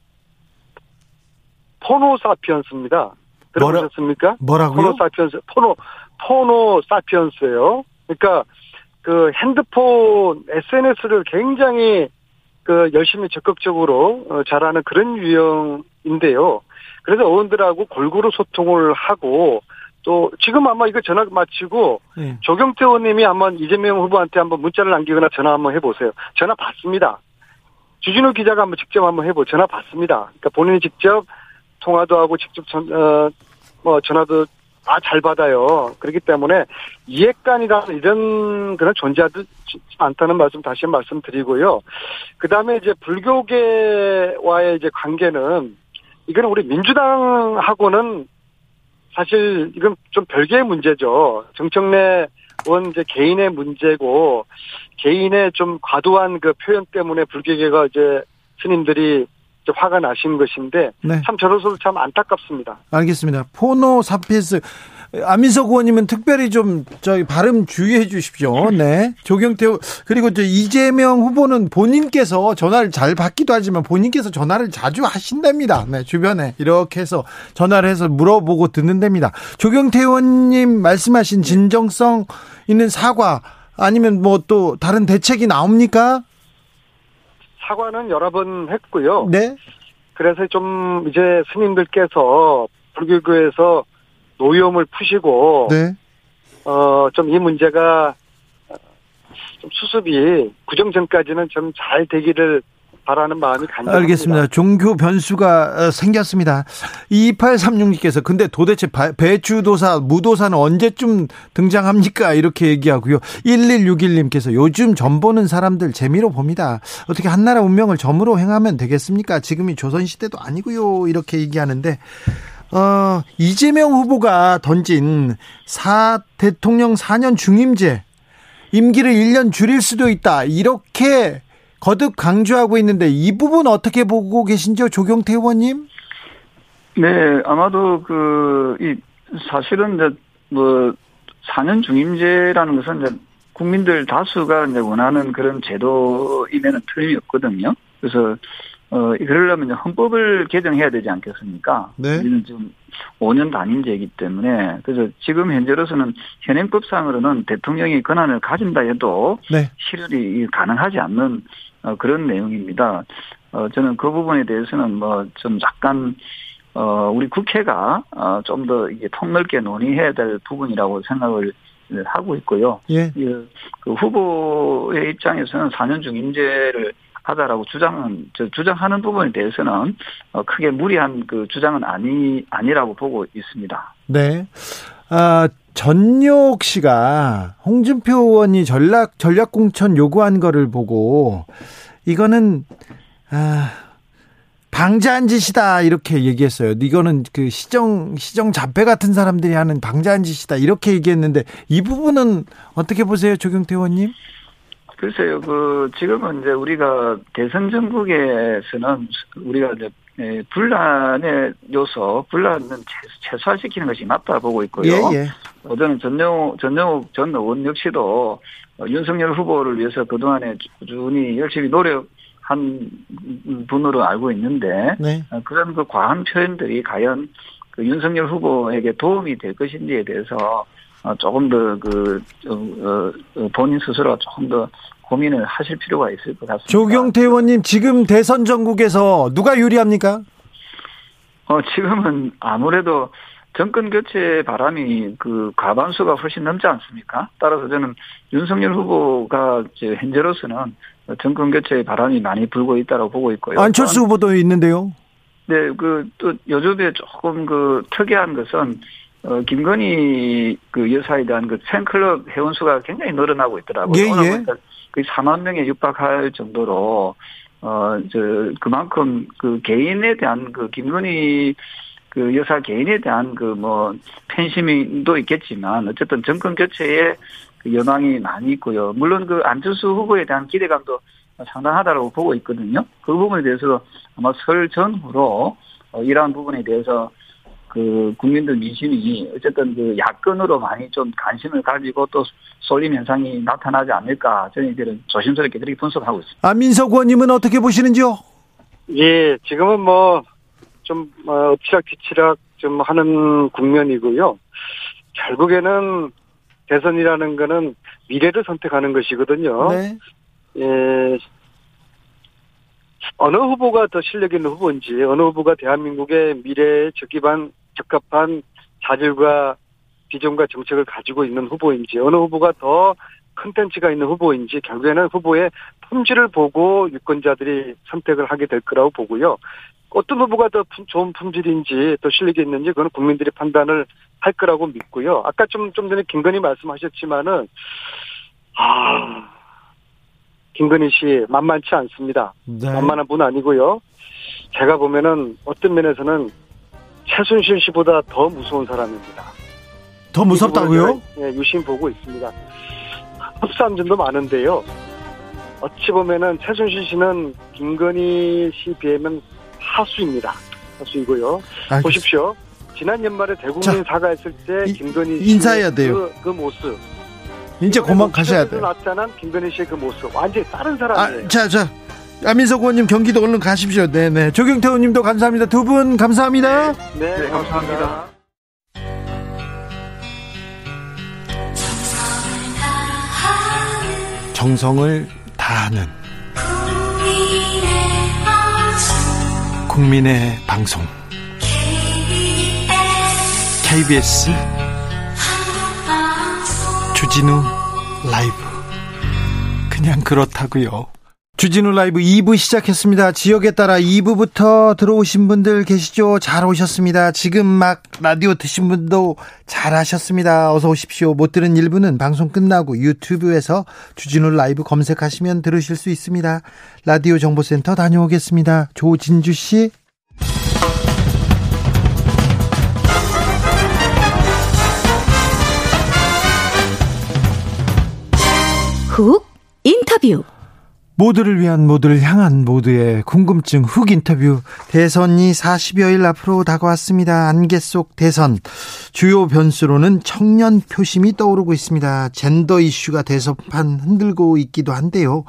포노 사피언스입니다. 들어보셨습니까? 뭐라, 고요 포노 사피언스, 포노, 포노 사피언스예요. 그러니까 그 핸드폰, SNS를 굉장히 그 열심히 적극적으로 어, 잘하는 그런 유형인데요. 그래서 의원들하고 골고루 소통을 하고 또 지금 아마 이거 전화 마치고 네. 조경태 의원님이 한번 이재명 후보한테 한번 문자를 남기거나 전화 한번 해보세요. 전화 받습니다. 주진우 기자가 한번 직접 한번 해보 전화 받습니다. 그러니까 본인이 직접 통화도 하고 직접 전, 어, 뭐 전화도 다 잘 받아요. 그렇기 때문에 이해관이라는 이런 그런 존재하지 않다는 말씀 다시 한 말씀 드리고요. 그 다음에 이제 불교계와의 이제 관계는 이거는 우리 민주당하고는 사실 이건 좀 별개의 문제죠. 정청래 의원 이제 개인의 문제고 개인의 좀 과도한 그 표현 때문에 불교계가 이제 스님들이 화가 나신 것인데 네. 참 저로서도 참 안타깝습니다. 알겠습니다. 포노 사피스 안민석 의원님은 특별히 좀 저희 발음 주의해 주십시오. 네. 조경태 그리고 저 이재명 후보는 본인께서 전화를 잘 받기도 하지만 본인께서 전화를 자주 하신답니다. 네, 주변에 이렇게 해서 전화를 해서 물어보고 듣는답니다. 조경태 의원님 말씀하신 진정성 있는 사과 아니면 뭐 또 다른 대책이 나옵니까? 사과는 여러 번 했고요. 네. 그래서 좀 이제 스님들께서 불교교에서 노여움을 푸시고 네. 어좀 이 문제가 좀 수습이 구정 전까지는 좀 잘 되기를 바라는 마음이 간절합니다. 알겠습니다. 종교 변수가 어, 생겼습니다. 2836님께서 근데 도대체 배추도사, 무도사는 언제쯤 등장합니까? 이렇게 얘기하고요. 1161님께서 요즘 점 보는 사람들 재미로 봅니다. 어떻게 한나라 운명을 점으로 행하면 되겠습니까? 지금이 조선시대도 아니고요. 이렇게 얘기하는데 어, 이재명 후보가 던진 사 대통령 4년 중임제 임기를 1년 줄일 수도 있다. 이렇게 거듭 강조하고 있는데 이 부분 어떻게 보고 계신지요, 조경태 의원님? 네, 아마도 그, 이, 사실은 이제 뭐, 4년 중임제라는 것은 이제 국민들 다수가 이제 원하는 그런 제도임에는 틀림이 없거든요. 그래서 어, 그러려면 헌법을 개정해야 되지 않겠습니까? 네. 우리는 지금 5년 단임제이기 때문에, 그래서 지금 현재로서는 현행법상으로는 대통령이 권한을 가진다 해도 네. 실현이 가능하지 않는 어, 그런 내용입니다. 어, 저는 그 부분에 대해서는 뭐 좀 약간 어, 우리 국회가 어, 좀 더 이게 통넓게 논의해야 될 부분이라고 생각을 하고 있고요. 예. 그, 그 후보의 입장에서는 4년 중임제를 하다라고 주장은 주장하는 부분에 대해서는 어, 크게 무리한 그 주장은 아니 아니라고 보고 있습니다. 네. 아, 전욕 씨가 홍준표 의원이 전략 전략 공천 요구한 거를 보고 이거는 아 방자한 짓이다 이렇게 얘기했어요. 이거는 그 시정 시정 잡배 같은 사람들이 하는 방자한 짓이다 이렇게 얘기했는데 이 부분은 어떻게 보세요, 조경태 의원님? 글쎄요, 그, 지금은 이제 우리가 대선 전국에서는 우리가 이제 예, 분란의 요소, 분란은 최소화시키는 것이 맞다 보고 있고요. 예, 예. 저는 전영, 전영욱 전 의원 역시도 윤석열 후보를 위해서 그동안에 꾸준히 열심히 노력한 분으로 알고 있는데, 네. 그런 그 과한 표현들이 과연 그 윤석열 후보에게 도움이 될 것인지에 대해서 어, 조금 더그 어, 어, 본인 스스로 조금 더 고민을 하실 필요가 있을 것 같습니다. 조경태 의원님 지금 대선 전국에서 누가 유리합니까? 어 지금은 아무래도 정권 교체 바람이 그 과반수가 훨씬 넘지 않습니까? 따라서 저는 윤석열 후보가 이제 현재로서는 정권 교체 바람이 많이 불고 있다고 보고 있고요. 안철수 후보도 있는데요. 네, 그 또 요즘에 조금 그 특이한 것은 어, 김건희 그 여사에 대한 그 팬클럽 회원수가 굉장히 늘어나고 있더라고요. 예, 예. 그 4만 명에 육박할 정도로 어, 저, 그만큼 그 개인에 대한 그 김건희 그 여사 개인에 대한 그 뭐 팬심도 있겠지만 어쨌든 정권 교체에 그 연황이 많이 있고요. 물론 그 안철수 후보에 대한 기대감도 상당하다고 보고 있거든요. 그 부분에 대해서 아마 설 전후로 어, 이러한 부분에 대해서 그 국민들 민심이 어쨌든 그 야권으로 많이 좀 관심을 가지고 또 쏠림 현상이 나타나지 않을까 저희들은 조심스럽게 그렇게 분석하고 있습니다. 안민석 의원님은 어떻게 보시는지요? 예, 지금은 뭐좀 어, 엎치락 뒤치락 좀 하는 국면이고요. 결국에는 대선이라는 거는 미래를 선택하는 것이거든요. 네. 예, 어느 후보가 더 실력 있는 후보인지, 어느 후보가 대한민국의 미래에 적기반, 적합한 자질과 비전과 정책을 가지고 있는 후보인지, 어느 후보가 더 컨텐츠가 있는 후보인지, 결국에는 후보의 품질을 보고 유권자들이 선택을 하게 될 거라고 보고요. 어떤 후보가 더 좋은 품질인지, 더 실력이 있는지, 그건 국민들이 판단을 할 거라고 믿고요. 아까 좀, 좀 전에 김건희 말씀하셨지만은, 아, 김건희 씨 만만치 않습니다. 네. 만만한 분 아니고요. 제가 보면은 어떤 면에서는 최순실 씨보다 더 무서운 사람입니다. 더 무섭다고요? 예, 유심 보고 있습니다. 흡사함점도 많은데요. 어찌 보면은 최순실 씨는 김건희 씨 비하면 하수입니다. 하수이고요. 알겠습니다. 보십시오. 지난 연말에 대국민 자, 사과했을 때 김건희 씨 인사해야 돼요. 그, 그 모습. 이제 그만 가셔야 돼요. 나타난 김건희 씨의 그 모습 완전히 다른 사람이에요. 아, 자, 자. 안민석 의원님 경기도 얼른 가십시오. 네네. 조경태 의원님도 감사합니다. 두 분 감사합니다. 네, 네, 네 감사합니다. 정성을 다하는 국민의 방송 KBS 주진우 라이브 그냥 그렇다고요. 주진우 라이브 2부 시작했습니다. 지역에 따라 2부부터 들어오신 분들 계시죠? 잘 오셨습니다. 지금 막 라디오 드신 분도 잘 하셨습니다. 어서 오십시오. 못 들은 일부는 방송 끝나고 유튜브에서 주진우 라이브 검색하시면 들으실 수 있습니다. 라디오 정보센터 다녀오겠습니다. 조진주 씨. 훅 인터뷰 모두를 위한 모두를 향한 모두의 궁금증 훅 인터뷰 대선이 40여일 앞으로 다가왔습니다. 안개 속 대선 주요 변수로는 청년 표심이 떠오르고 있습니다. 젠더 이슈가 대선판 흔들고 있기도 한데요.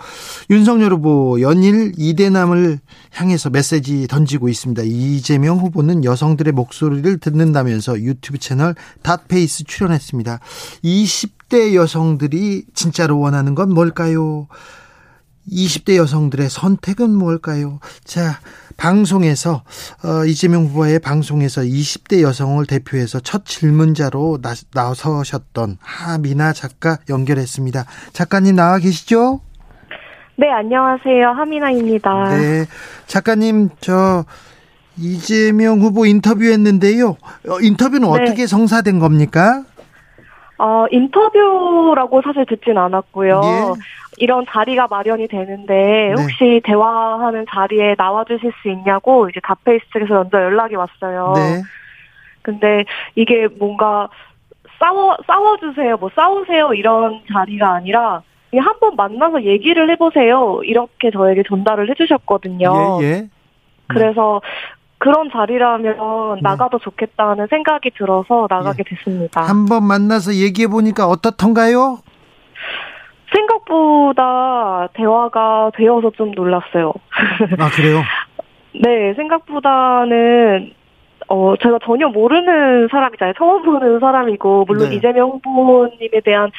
윤석열 후보 연일 이대남을 향해서 메시지 던지고 있습니다. 이재명 후보는 여성들의 목소리를 듣는다면서 유튜브 채널 닷페이스 출연했습니다. 20대 여성들이 진짜로 원하는 건 뭘까요? 20대 여성들의 선택은 뭘까요? 자, 방송에서 어, 이재명 후보의 방송에서 20대 여성을 대표해서 첫 질문자로 나, 나서셨던 하미나 작가 연결했습니다. 작가님 나와 계시죠? 네, 안녕하세요. 하미나입니다. 네. 작가님, 저 이재명 후보 인터뷰했는데요. 어, 인터뷰는 네. 어떻게 성사된 겁니까? 어, 인터뷰라고 사실 듣진 않았고요. 예. 이런 자리가 마련이 되는데 네. 혹시 네. 대화하는 자리에 나와 주실 수 있냐고 이제 다페이스 측에서 먼저 연락이 왔어요. 네. 근데 이게 뭔가 싸워 싸워 주세요, 뭐 싸우세요 이런 자리가 아니라 한 번 만나서 얘기를 해 보세요 이렇게 저에게 전달을 해 주셨거든요. 예, 예. 그래서 그런 자리라면 네. 나가도 좋겠다는 생각이 들어서 나가게 예. 됐습니다. 한번 만나서 얘기해 보니까 어떻던가요? 생각보다 대화가 되어서 좀 놀랐어요. 아, 그래요? 네, 생각보다는 어, 제가 전혀 모르는 사람이잖아요. 처음 보는 사람이고, 물론 네. 이재명 후보님에 대한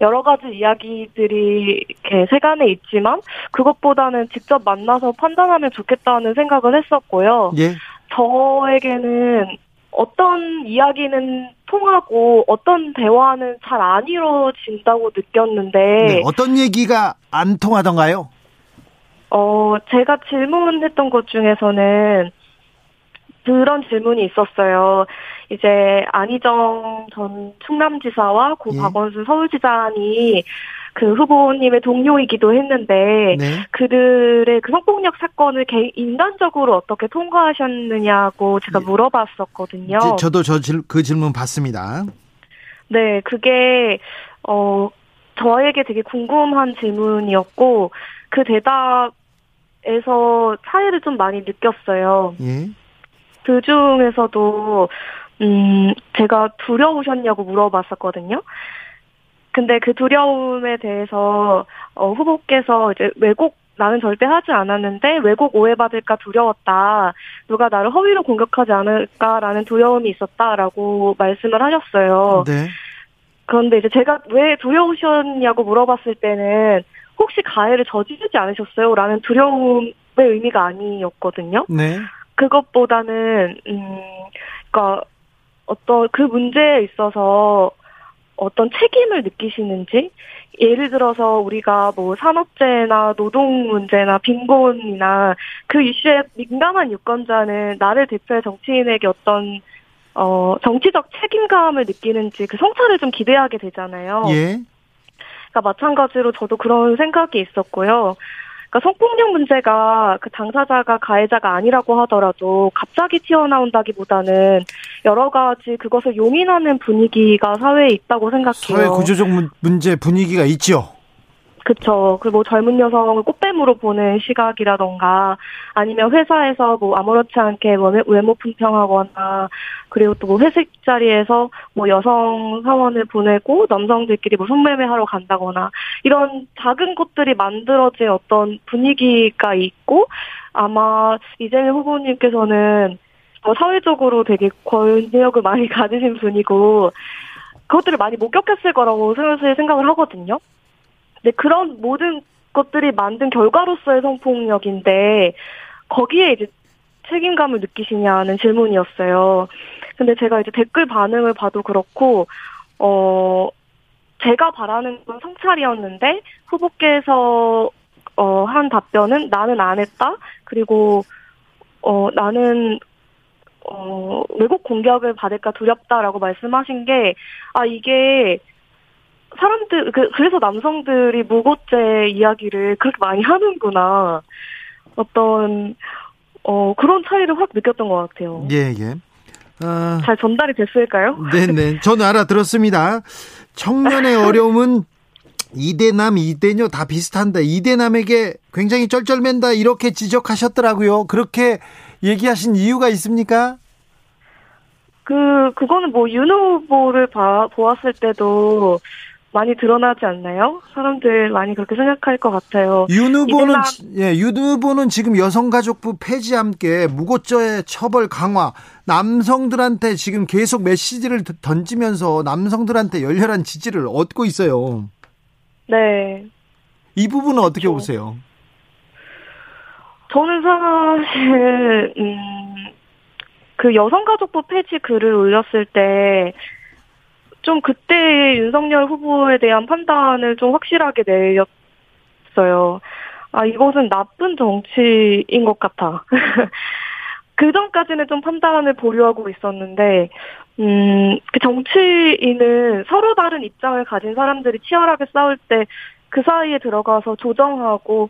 여러 가지 이야기들이 이렇게 세간에 있지만, 그것보다는 직접 만나서 판단하면 좋겠다는 생각을 했었고요. 예. 저에게는 어떤 이야기는 통하고 어떤 대화는 잘 안 이루어진다고 느꼈는데 네, 어떤 얘기가 안 통하던가요? 어, 제가 질문했던 것 중에서는 그런 질문이 있었어요. 이제 안희정 전 충남지사와 고 예. 박원순 서울지사니 그 후보님의 동료이기도 했는데 네. 그들의 그 성폭력 사건을 개, 인간적으로 어떻게 통과하셨느냐고 제가 예. 물어봤었거든요. 저도 저 그 질문 받습니다. 네, 그게 어 저에게 되게 궁금한 질문이었고 그 대답에서 차이를 좀 많이 느꼈어요. 예. 그 중에서도 음 제가 두려우셨냐고 물어봤었거든요. 근데 그 두려움에 대해서 어, 후보께서 이제 왜곡 나는 절대 하지 않았는데 왜곡 오해받을까 두려웠다. 누가 나를 허위로 공격하지 않을까라는 두려움이 있었다라고 말씀을 하셨어요. 네. 그런데 이제 제가 왜 두려우셨냐고 물어봤을 때는 혹시 가해를 저지르지 않으셨어요? 라는 두려움의 의미가 아니었거든요. 네. 그것보다는, 음, 그니까, 어떤 그 문제에 있어서 어떤 책임을 느끼시는지 예를 들어서 우리가 뭐 산업재해나 노동 문제나 빈곤이나 그 이슈에 민감한 유권자는 나를 대표해 정치인에게 어떤 어 정치적 책임감을 느끼는지 그 성찰을 좀 기대하게 되잖아요. 예. 그러니까 마찬가지로 저도 그런 생각이 있었고요. 그러니까 성폭력 문제가 그 당사자가 가해자가 아니라고 하더라도 갑자기 튀어나온다기보다는 여러 가지 그것을 용인하는 분위기가 사회에 있다고 생각해요. 사회 구조적 문제 분위기가 있죠. 그쵸. 그뭐 젊은 여성을 꽃뱀으로 보는 시각이라던가 아니면 회사에서 뭐 아무렇지 않게 뭐 외모 품평하거나 그리고 또 뭐 회식 자리에서 뭐 여성 사원을 보내고 남성들끼리 뭐 성매매 하러 간다거나 이런 작은 것들이 만들어진 어떤 분위기가 있고 아마 이재명 후보님께서는 뭐 사회적으로 되게 권력을 많이 가지신 분이고 그것들을 많이 목격했을 거라고 슬슬 생각을 하거든요. 근데 그런 모든 것들이 만든 결과로서의 성폭력인데 거기에 이제 책임감을 느끼시냐는 질문이었어요. 근데 제가 이제 댓글 반응을 봐도 그렇고 어 제가 바라는 건 성찰이었는데 후보께서 어 한 답변은 나는 안 했다. 그리고 어 나는 어, 외국 공격을 받을까 두렵다라고 말씀하신 게, 아, 이게, 사람들, 그, 그래서 남성들이 무고죄 이야기를 그렇게 많이 하는구나. 어떤, 어, 그런 차이를 확 느꼈던 것 같아요. 예, 예. 어... 잘 전달이 됐을까요? 네네. 네. 저는 알아들었습니다. 청년의 어려움은 이대남, 이대녀 다 비슷한데, 이대남에게 굉장히 쩔쩔맨다, 이렇게 지적하셨더라고요. 그렇게 얘기하신 이유가 있습니까? 그, 그거는 뭐, 윤 후보를 봐, 보았을 때도 많이 드러나지 않나요? 사람들 많이 그렇게 생각할 것 같아요. 윤 후보는, 예, 윤 후보는 지금 여성가족부 폐지 함께 무고죄 처벌 강화, 남성들한테 지금 계속 메시지를 던지면서 남성들한테 열렬한 지지를 얻고 있어요. 네. 이 부분은 어떻게 그렇죠. 보세요? 저는 사실 음, 그 여성가족부 폐지 글을 올렸을 때 좀 그때 윤석열 후보에 대한 판단을 좀 확실하게 내렸어요. 아 이것은 나쁜 정치인 것 같아. 그 전까지는 좀 판단을 보류하고 있었는데, 음, 그 정치인은 서로 다른 입장을 가진 사람들이 치열하게 싸울 때 그 사이에 들어가서 조정하고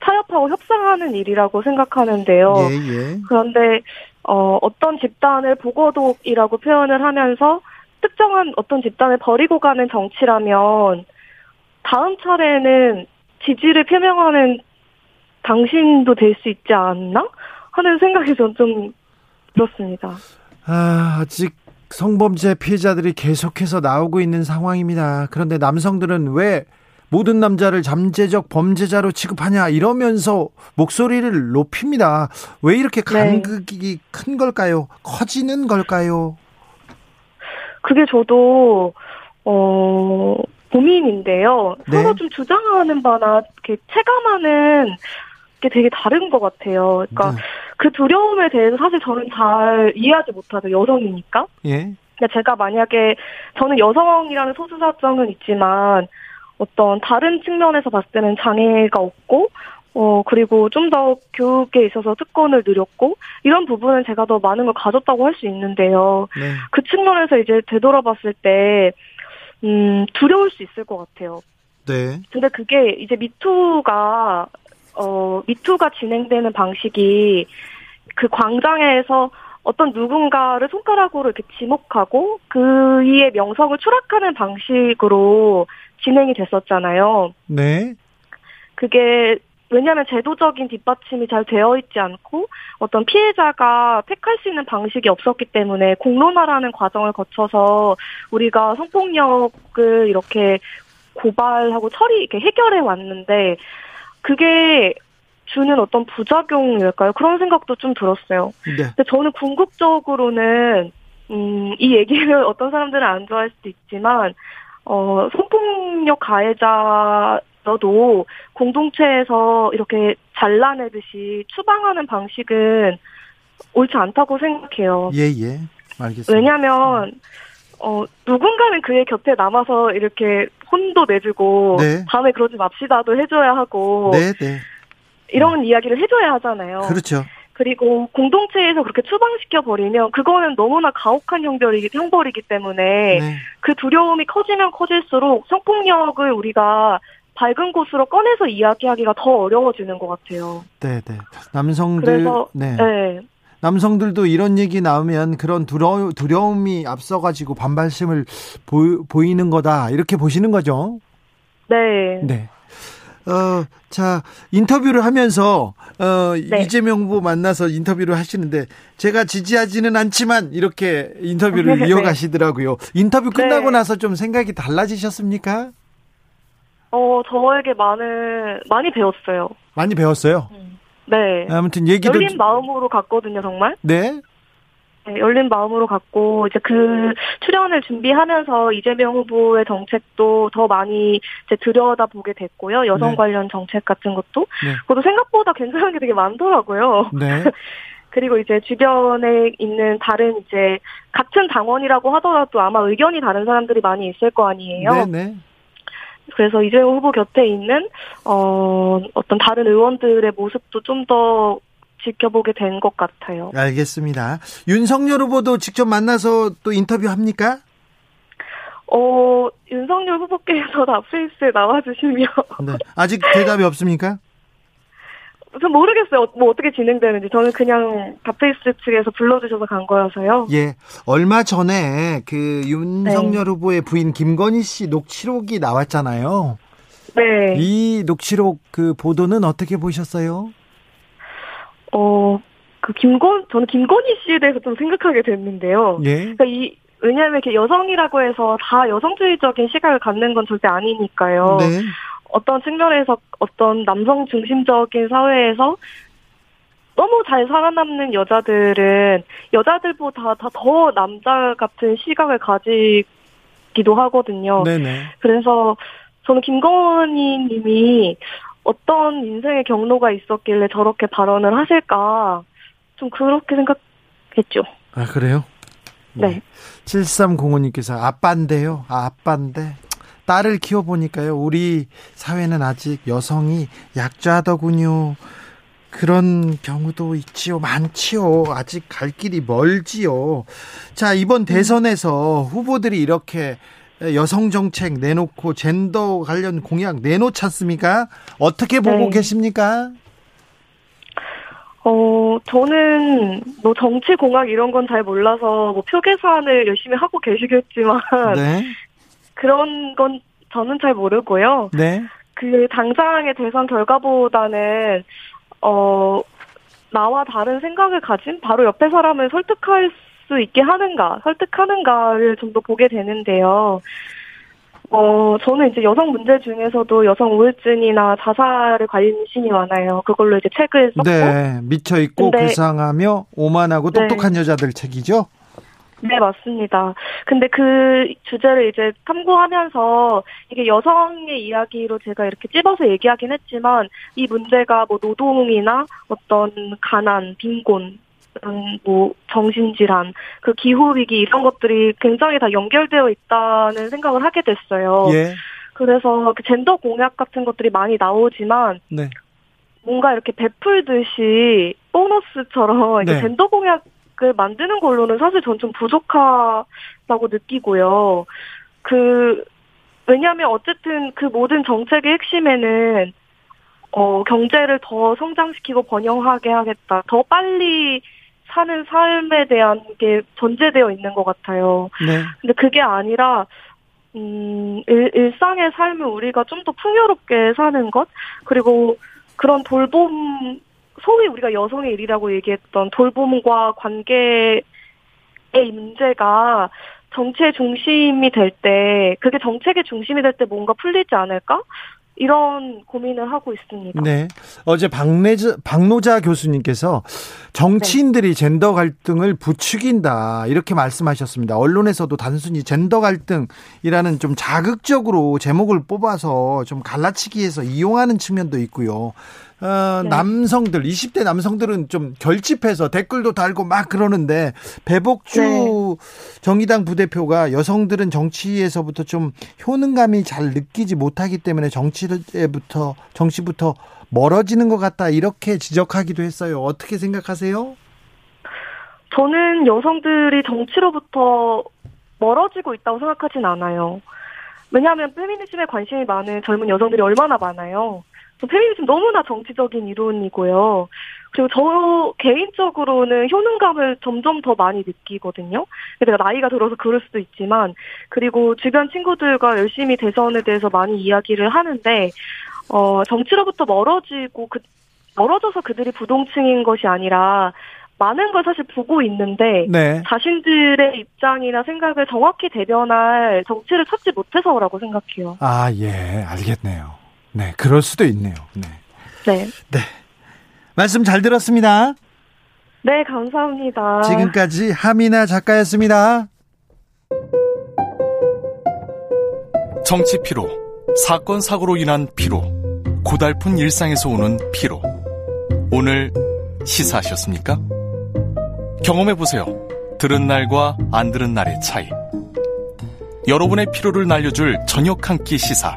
타협하고 협상하는 일이라고 생각하는데요. 예, 예. 그런데 어, 어떤 집단을 보고독이라고 표현을 하면서 특정한 어떤 집단을 버리고 가는 정치라면 다음 차례는 지지를 표명하는 당신도 될 수 있지 않나 하는 생각이 좀 들었습니다. 아, 아직 성범죄 피해자들이 계속해서 나오고 있는 상황입니다. 그런데 남성들은 왜 모든 남자를 잠재적 범죄자로 취급하냐 이러면서 목소리를 높입니다. 왜 이렇게 네. 간극이 네. 큰 걸까요? 커지는 걸까요? 그게 저도 어 고민인데요. 네. 서로 좀 주장하는 바나 이렇게 체감하는 게 되게 다른 것 같아요. 그러니까 네. 그 두려움에 대해서 사실 저는 잘 이해하지 못하죠. 여성이니까. 예. 제가 만약에 저는 여성이라는 소수 사정은 있지만 어떤 다른 측면에서 봤을 때는 장애가 없고 어, 그리고 좀 더 교육에 있어서 특권을 누렸고, 이런 부분은 제가 더 많은 걸 가졌다고 할 수 있는데요. 네. 그 측면에서 이제 되돌아봤을 때, 음, 두려울 수 있을 것 같아요. 네. 근데 그게 이제 미투가, 어, 미투가 진행되는 방식이 그 광장에서 어떤 누군가를 손가락으로 이렇게 지목하고 그이의 명성을 추락하는 방식으로 진행이 됐었잖아요. 네. 그게 왜냐하면 제도적인 뒷받침이 잘 되어 있지 않고 어떤 피해자가 택할 수 있는 방식이 없었기 때문에 공론화라는 과정을 거쳐서 우리가 성폭력을 이렇게 고발하고 처리 이렇게 해결해 왔는데 그게 주는 어떤 부작용일까요? 그런 생각도 좀 들었어요. 네. 근데 저는 궁극적으로는 음, 이 얘기를 어떤 사람들은 안 좋아할 수도 있지만 어, 성폭력 가해자 도 공동체에서 이렇게 잘라내듯이 추방하는 방식은 옳지 않다고 생각해요. 예, 예. 알겠습니다. 왜냐면, 어, 누군가는 그의 곁에 남아서 이렇게 혼도 내주고, 네. 다음에 그러지 맙시다도 해줘야 하고, 네, 네. 이런 음. 이야기를 해줘야 하잖아요. 그렇죠. 그리고 공동체에서 그렇게 추방시켜 버리면 그거는 너무나 가혹한 형벌이기, 형벌이기 때문에 네. 그 두려움이 커지면 커질수록 성폭력을 우리가 밝은 곳으로 꺼내서 이야기하기가 더 어려워지는 것 같아요. 네, 네. 남성들 그래서, 네. 네. 남성들도 이런 얘기 나오면 그런 두려, 두려움이 앞서가지고 반발심을 보, 보이는 거다 이렇게 보시는 거죠? 네. 네. 어, 자, 인터뷰를 하면서, 어, 네. 이재명 후보 만나서 인터뷰를 하시는데, 제가 지지하지는 않지만, 이렇게 인터뷰를 네. 이어가시더라고요. 인터뷰 끝나고 네. 나서 좀 생각이 달라지셨습니까? 어, 저에게 많은, 많이 배웠어요. 많이 배웠어요? 음. 네. 아무튼 얘기도. 열린 마음으로 갔거든요, 정말. 네. 네, 열린 마음으로 갔고 이제 그 출연을 준비하면서 이재명 후보의 정책도 더 많이 이제 들여다 보게 됐고요. 여성 네. 관련 정책 같은 것도 네. 그것도 생각보다 괜찮은 게 되게 많더라고요. 네. 그리고 이제 주변에 있는 다른 이제 같은 당원이라고 하더라도 아마 의견이 다른 사람들이 많이 있을 거 아니에요. 네, 네. 그래서 이재명 후보 곁에 있는 어 어떤 다른 의원들의 모습도 좀 더 지켜보게 된 것 같아요. 알겠습니다. 윤석열 후보도 직접 만나서 또 인터뷰 합니까? 어, 윤석열 후보께서 답페이스에 나와주시면. 네. 아직 대답이 없습니까? 전 모르겠어요. 뭐 어떻게 진행되는지. 저는 그냥 답페이스 측에서 불러주셔서 간 거여서요. 예. 얼마 전에 그 윤석열 네. 후보의 부인 김건희 씨 녹취록이 나왔잖아요. 네. 이 녹취록 그 보도는 어떻게 보셨어요? 어, 그 김건, 저는 김건희 씨에 대해서 좀 생각하게 됐는데요. 예. 그러니까 이, 왜냐하면 이렇게 여성이라고 해서 다 여성주의적인 시각을 갖는 건 절대 아니니까요. 네. 어떤 측면에서 어떤 남성 중심적인 사회에서 너무 잘 살아남는 여자들은 여자들보다 다 더 남자 같은 시각을 가지기도 하거든요. 네네. 그래서 저는 김건희 님이 어떤 인생의 경로가 있었길래 저렇게 발언을 하실까 좀 그렇게 생각했죠. 아 그래요? 네. 7305님께서 아빠인데요. 아, 아빠인데 딸을 키워보니까요. 우리 사회는 아직 여성이 약자더군요. 그런 경우도 있지요. 많지요. 아직 갈 길이 멀지요. 자, 이번 대선에서 후보들이 이렇게 여성 정책 내놓고 젠더 관련 공약 내놓지 않습니까? 어떻게 보고 네. 계십니까? 어, 저는 뭐 정치 공학 이런 건 잘 몰라서 뭐 표 계산을 열심히 하고 계시겠지만 네. 그런 건 저는 잘 모르고요. 네. 그 당장의 대선 결과보다는 어 나와 다른 생각을 가진 바로 옆에 사람을 설득할 수 있게 하는가, 설득하는가를 좀 더 보게 되는데요. 어, 저는 이제 여성 문제 중에서도 여성 우울증이나 자살에 관심이 많아요. 그걸로 이제 책을 썼고. 네, 미쳐 있고 근데, 불쌍하며 오만하고 네. 똑똑한 네. 여자들 책이죠? 네, 맞습니다. 근데 그 주제를 이제 탐구하면서 이게 여성의 이야기로 제가 이렇게 찝어서 얘기하긴 했지만 이 문제가 뭐 노동이나 어떤 가난, 빈곤, 음, 뭐 정신질환, 그 기후 위기 이런 것들이 굉장히 다 연결되어 있다는 생각을 하게 됐어요. 예. 그래서 그 젠더 공약 같은 것들이 많이 나오지만 네. 뭔가 이렇게 베풀듯이 보너스처럼 네. 젠더 공약 을 만드는 걸로는 사실 전 좀 부족하다고 느끼고요. 그 왜냐하면 어쨌든 그 모든 정책의 핵심에는 어, 경제를 더 성장시키고 번영하게 하겠다. 더 빨리 사는 삶에 대한 게 전제되어 있는 것 같아요. 네. 근데 그게 아니라 음, 일, 일상의 삶을 우리가 좀 더 풍요롭게 사는 것 그리고 그런 돌봄 소위 우리가 여성의 일이라고 얘기했던 돌봄과 관계의 문제가 정치의 중심이 될 때, 그게 정책의 중심이 될 때 뭔가 풀리지 않을까? 이런 고민을 하고 있습니다. 네. 어제 박내자, 박노자 교수님께서 정치인들이 네. 젠더 갈등을 부추긴다. 이렇게 말씀하셨습니다. 언론에서도 단순히 젠더 갈등이라는 좀 자극적으로 제목을 뽑아서 좀 갈라치기해서 이용하는 측면도 있고요. 어, 네. 남성들, 20대 남성들은 좀 결집해서 댓글도 달고 막 그러는데 배복주 네. 정의당 부대표가 여성들은 정치에서부터 좀 효능감이 잘 느끼지 못하기 때문에 정치에부터 정치부터 멀어지는 것 같다 이렇게 지적하기도 했어요. 어떻게 생각하세요? 저는 여성들이 정치로부터 멀어지고 있다고 생각하진 않아요. 왜냐하면 페미니즘에 관심이 많은 젊은 여성들이 얼마나 많아요. 페미니즘 너무나 정치적인 이론이고요. 그리고 저 개인적으로는 효능감을 점점 더 많이 느끼거든요. 내가 나이가 들어서 그럴 수도 있지만, 그리고 주변 친구들과 열심히 대선에 대해서 많이 이야기를 하는데, 어, 정치로부터 멀어지고 그 멀어져서 그들이 부동층인 것이 아니라 많은 걸 사실 보고 있는데 네. 자신들의 입장이나 생각을 정확히 대변할 정치를 찾지 못해서라고 생각해요. 아, 예, 알겠네요. 네, 그럴 수도 있네요. 네. 네. 네. 말씀 잘 들었습니다. 네, 감사합니다. 지금까지 하미나 작가였습니다. 정치 피로, 사건 사고로 인한 피로, 고달픈 일상에서 오는 피로. 오늘 시사하셨습니까? 경험해 보세요. 들은 날과 안 들은 날의 차이. 여러분의 피로를 날려줄 저녁 한 끼 시사.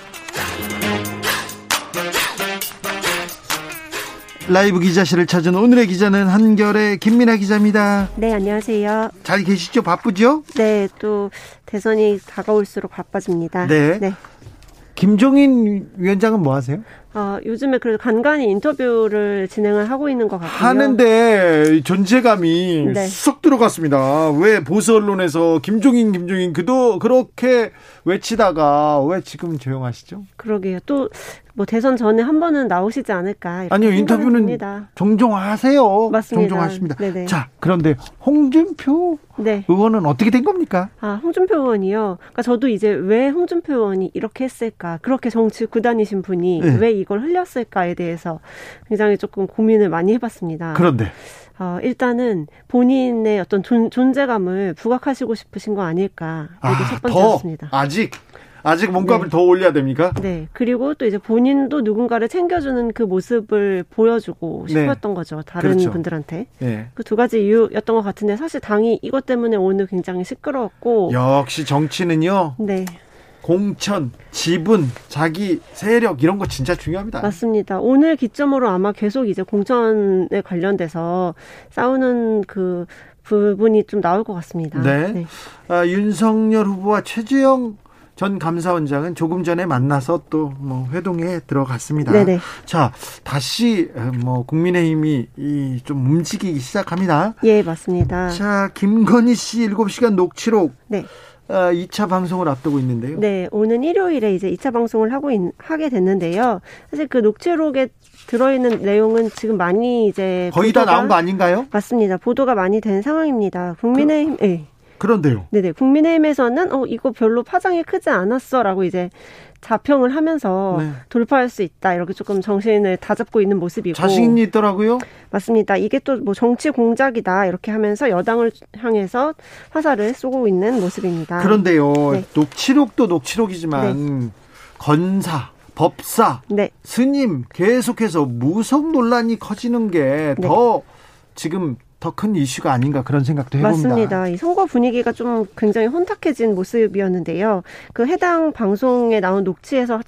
라이브 기자실을 찾은 오늘의 기자는 한결의 김민아 기자입니다. 네, 안녕하세요. 잘 계시죠? 바쁘죠? 네, 또 대선이 다가올수록 바빠집니다. 네. 네. 김종인 위원장은 뭐 하세요? 어, 요즘에 그래도 간간히 인터뷰를 진행을 하고 있는 것 같아요. 하는데 존재감이 네. 쏙 들어갔습니다. 왜 보수 언론에서 김종인, 김종인 그도 그렇게 외치다가 왜 지금 조용하시죠? 그러게요. 또 뭐 대선 전에 한 번은 나오시지 않을까? 아니요, 인터뷰는 듭니다. 종종 하세요. 맞습니다. 종종 하십니다. 네네. 자, 그런데 홍준표 네. 의원은 어떻게 된 겁니까? 아, 홍준표 의원이요. 그러니까 저도 이제 왜 홍준표 의원이 이렇게 했을까? 그렇게 정치 구단이신 분이 네. 왜 이걸 흘렸을까에 대해서 굉장히 조금 고민을 많이 해봤습니다. 그런데 어, 일단은 본인의 어떤 존, 존재감을 부각하시고 싶으신 거 아닐까. 아, 첫 번째였습니다. 아직 아직 몸값을 네. 더 올려야 됩니까? 네. 그리고 또 이제 본인도 누군가를 챙겨주는 그 모습을 보여주고 네. 싶었던 네. 거죠. 다른 그렇죠. 분들한테. 네. 그 두 가지 이유였던 것 같은데 사실 당이 이것 때문에 오늘 굉장히 시끄러웠고. 역시 정치는요. 네. 공천, 지분, 자기 세력 이런 거 진짜 중요합니다. 맞습니다. 오늘 기점으로 아마 계속 이제 공천에 관련돼서 싸우는 그 부분이 좀 나올 것 같습니다. 네. 네. 아, 윤석열 후보와 최재형 전 감사원장은 조금 전에 만나서 또 뭐 회동에 들어갔습니다. 네네. 자, 다시 뭐 국민의힘이 이좀 움직이기 시작합니다. 예, 맞습니다. 자, 김건희 씨 7시간 녹취록. 네. 2차 아, 방송을 앞두고 있는데요. 네, 오는 일요일에 이제 2차 방송을 하고 있, 하게 됐는데요. 사실 그 녹취록에 들어있는 내용은 지금 많이 이제 거의 다 나온 거 아닌가요? 맞습니다. 보도가 많이 된 상황입니다. 국민의힘, 그, 네. 그런데요. 네네. 국민의힘에서는 어 이거 별로 파장이 크지 않았어라고 이제 자평을 하면서 네. 돌파할 수 있다 이렇게 조금 정신을 다잡고 있는 모습이고 자신이 있더라고요. 맞습니다. 이게 또 뭐 정치 공작이다 이렇게 하면서 여당을 향해서 화살을 쏘고 있는 모습입니다. 그런데요, 네. 녹취록도 녹취록이지만 네. 건사 법사, 네. 스님 계속해서 무속 논란이 커지는 게더 네. 지금 더 큰 이슈가 아닌가 그런 생각도 해봅니다. 맞습니다. 이 선거 분위기가 좀 굉장히 혼탁해진 모습이었는데요. 그 해당 방송에 나온 녹취에서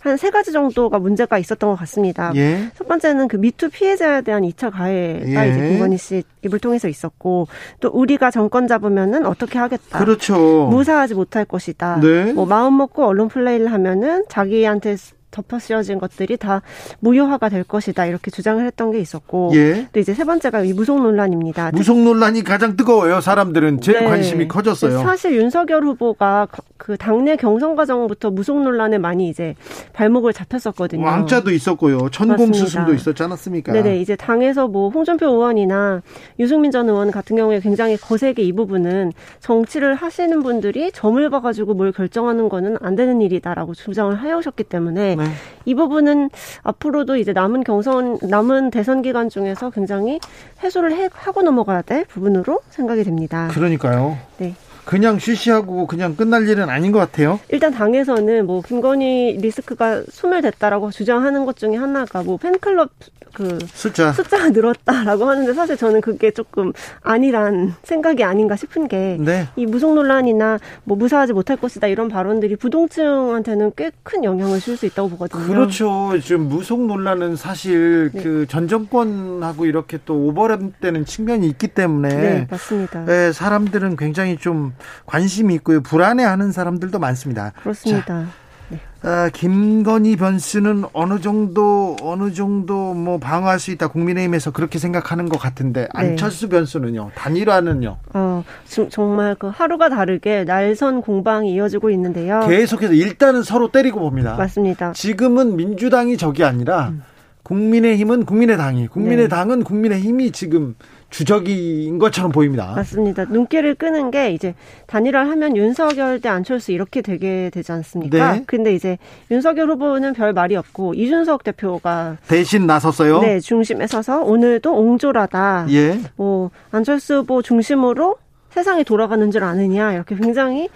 한 세 가지 정도가 문제가 있었던 것 같습니다. 예. 첫 번째는 그 미투 피해자에 대한 2차 가해가 예. 이제 김건희 씨 입을 통해서 있었고 또 우리가 정권 잡으면은 어떻게 하겠다. 그렇죠. 무사하지 못할 것이다. 네. 뭐 마음 먹고 언론 플레이를 하면은 자기한테 덮어 씌워진 것들이 다 무효화가 될 것이다 이렇게 주장을 했던 게 있었고 예. 또 이제 세 번째가 이 무속 논란입니다. 무속 논란이 가장 뜨거워요. 사람들은 제일 네. 관심이 커졌어요. 사실 윤석열 후보가 그 당내 경선 과정부터 무속 논란에 많이 이제 발목을 잡혔었거든요. 왕자도 있었고요. 천공 수순도 있었지 않았습니까? 네네 이제 당에서 뭐 홍준표 의원이나 유승민 전 의원 같은 경우에 굉장히 거세게 이 부분은 정치를 하시는 분들이 점을 봐가지고 뭘 결정하는 거는 안 되는 일이다라고 주장을 해오셨기 때문에 네. 이 부분은 앞으로도 이제 남은 경선, 남은 대선 기간 중에서 굉장히 해소를 해, 하고 넘어가야 될 부분으로 생각이 됩니다. 그러니까요. 네. 그냥 쉬쉬하고 그냥 끝날 일은 아닌 것 같아요. 일단 당에서는 뭐 김건희 리스크가 소멸됐다라고 주장하는 것 중에 하나가 뭐 팬클럽 그 숫자 숫자가 늘었다라고 하는데 사실 저는 그게 조금 아니란 생각이 아닌가 싶은 게이 네. 무속 논란이나 뭐 무사하지 못할 것이다 이런 발언들이 부동층한테는 꽤 큰 영향을 줄 수 있다고 보거든요. 그렇죠. 지금 무속 논란은 사실 네. 그전 정권하고 이렇게 또 오버랩되는 측면이 있기 때문에 네, 맞습니다. 네, 사람들은 굉장히 좀 관심이 있고요. 불안해하는 사람들도 많습니다. 그렇습니다. 자, 네. 아, 김건희 변수는 어느 정도 어느 정도 뭐 방어할 수 있다 국민의힘에서 그렇게 생각하는 것 같은데 네. 안철수 변수는요 단일화는요. 어 정말 그 하루가 다르게 날선 공방이 이어지고 있는데요. 계속해서 일단은 서로 때리고 봅니다. 맞습니다. 지금은 민주당이 적이 아니라 음. 국민의힘은 국민의당이 국민의당은 네. 국민의힘이 지금 주적인 것처럼 보입니다. 맞습니다. 눈길을 끄는 게 이제 단일화를 하면 윤석열 대 안철수 이렇게 되게 되지 않습니까? 네. 근데 이제 윤석열 후보는 별 말이 없고 이준석 대표가 대신 나섰어요. 네, 중심에 서서 오늘도 옹졸하다. 예. 뭐 안철수 후보 중심으로 세상이 돌아가는 줄 아느냐 이렇게 굉장히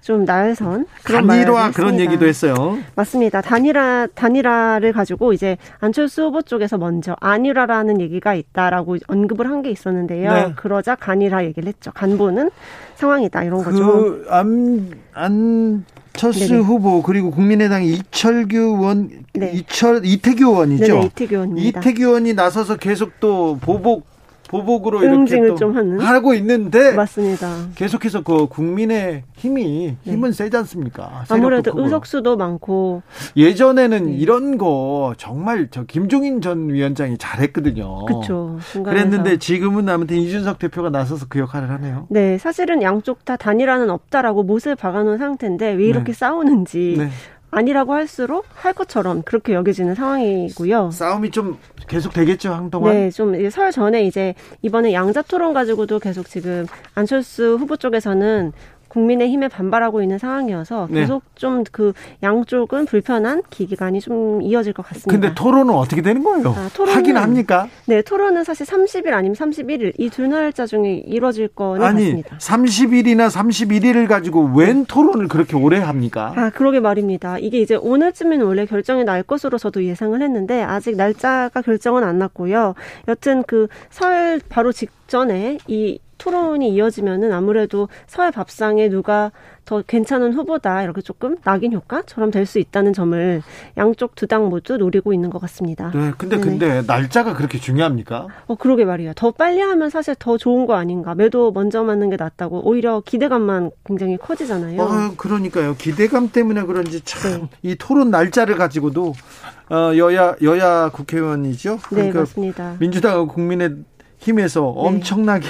좀 날선 그런 단일화 그런 얘기도 했어요. 맞습니다. 단일화 단일화를 가지고 이제 안철수 후보 쪽에서 먼저 안일화라는 얘기가 있다라고 언급을 한 게 있었는데요. 네. 그러자 간일화 얘기를 했죠. 간보는 상황이다 이런 거죠. 그 안, 안 철수 네네. 후보 그리고 국민의당 이철규 의원 네. 이철 이태규 의원이죠. 네네, 이태규 의원입니다. 이태규 의원이 나서서 계속 또 보복 보복으로 이렇게 좀 하는 하고 있는데 맞습니다. 계속해서 그 국민의 힘이 네. 힘은 네. 세지 않습니까? 아무래도 의석수도 많고 예전에는 네. 이런 거 정말 저 김종인 전 위원장이 잘했거든요. 그렇죠. 그랬는데 지금은 아무튼 이준석 대표가 나서서 그 역할을 하네요. 네, 사실은 양쪽 다 단일화는 없다라고 못을 박아놓은 상태인데 왜 이렇게 네. 싸우는지 네. 아니라고 할수록 할 것처럼 그렇게 여겨지는 상황이고요. 싸움이 좀 계속 되겠죠, 한동안? 네, 좀 설 전에 이제 이번에 양자 토론 가지고도 계속 지금 안철수 후보 쪽에서는 국민의힘에 반발하고 있는 상황이어서 네. 계속 네. 좀그 양쪽은 불편한 기간이 좀 이어질 것 같습니다. 근데 토론은 어떻게 되는 거예요? 아, 토론은, 하긴 합니까? 네, 토론은 사실 30일 아니면 31일 이 두 날짜 중에 이루어질 거는 아니, 같습니다. 30일이나 31일을 가지고 웬 토론을 그렇게 오래 합니까? 아, 그러게 말입니다. 이게 이제 오늘쯤에는 원래 결정이 날 것으로 저도 예상을 했는데 아직 날짜가 결정은 안 났고요. 여튼 그 설 바로 직전에 이 토론이 이어지면은 아무래도 사회 밥상에 누가 더 괜찮은 후보다 이렇게 조금 낙인 효과처럼 될 수 있다는 점을 양쪽 두 당 모두 노리고 있는 것 같습니다. 네, 근데 네네. 근데 날짜가 그렇게 중요합니까? 어, 그러게 말이에요. 더 빨리 하면 사실 더 좋은 거 아닌가? 매도 먼저 맞는 게 낫다고 오히려 기대감만 굉장히 커지잖아요. 어, 그러니까요. 기대감 때문에 그런지 참이 네. 토론 날짜를 가지고도 어, 여야 여야 국회의원이죠. 네, 그러니까 네, 맞습니다. 민주당 국민의 힘에서 네. 엄청나게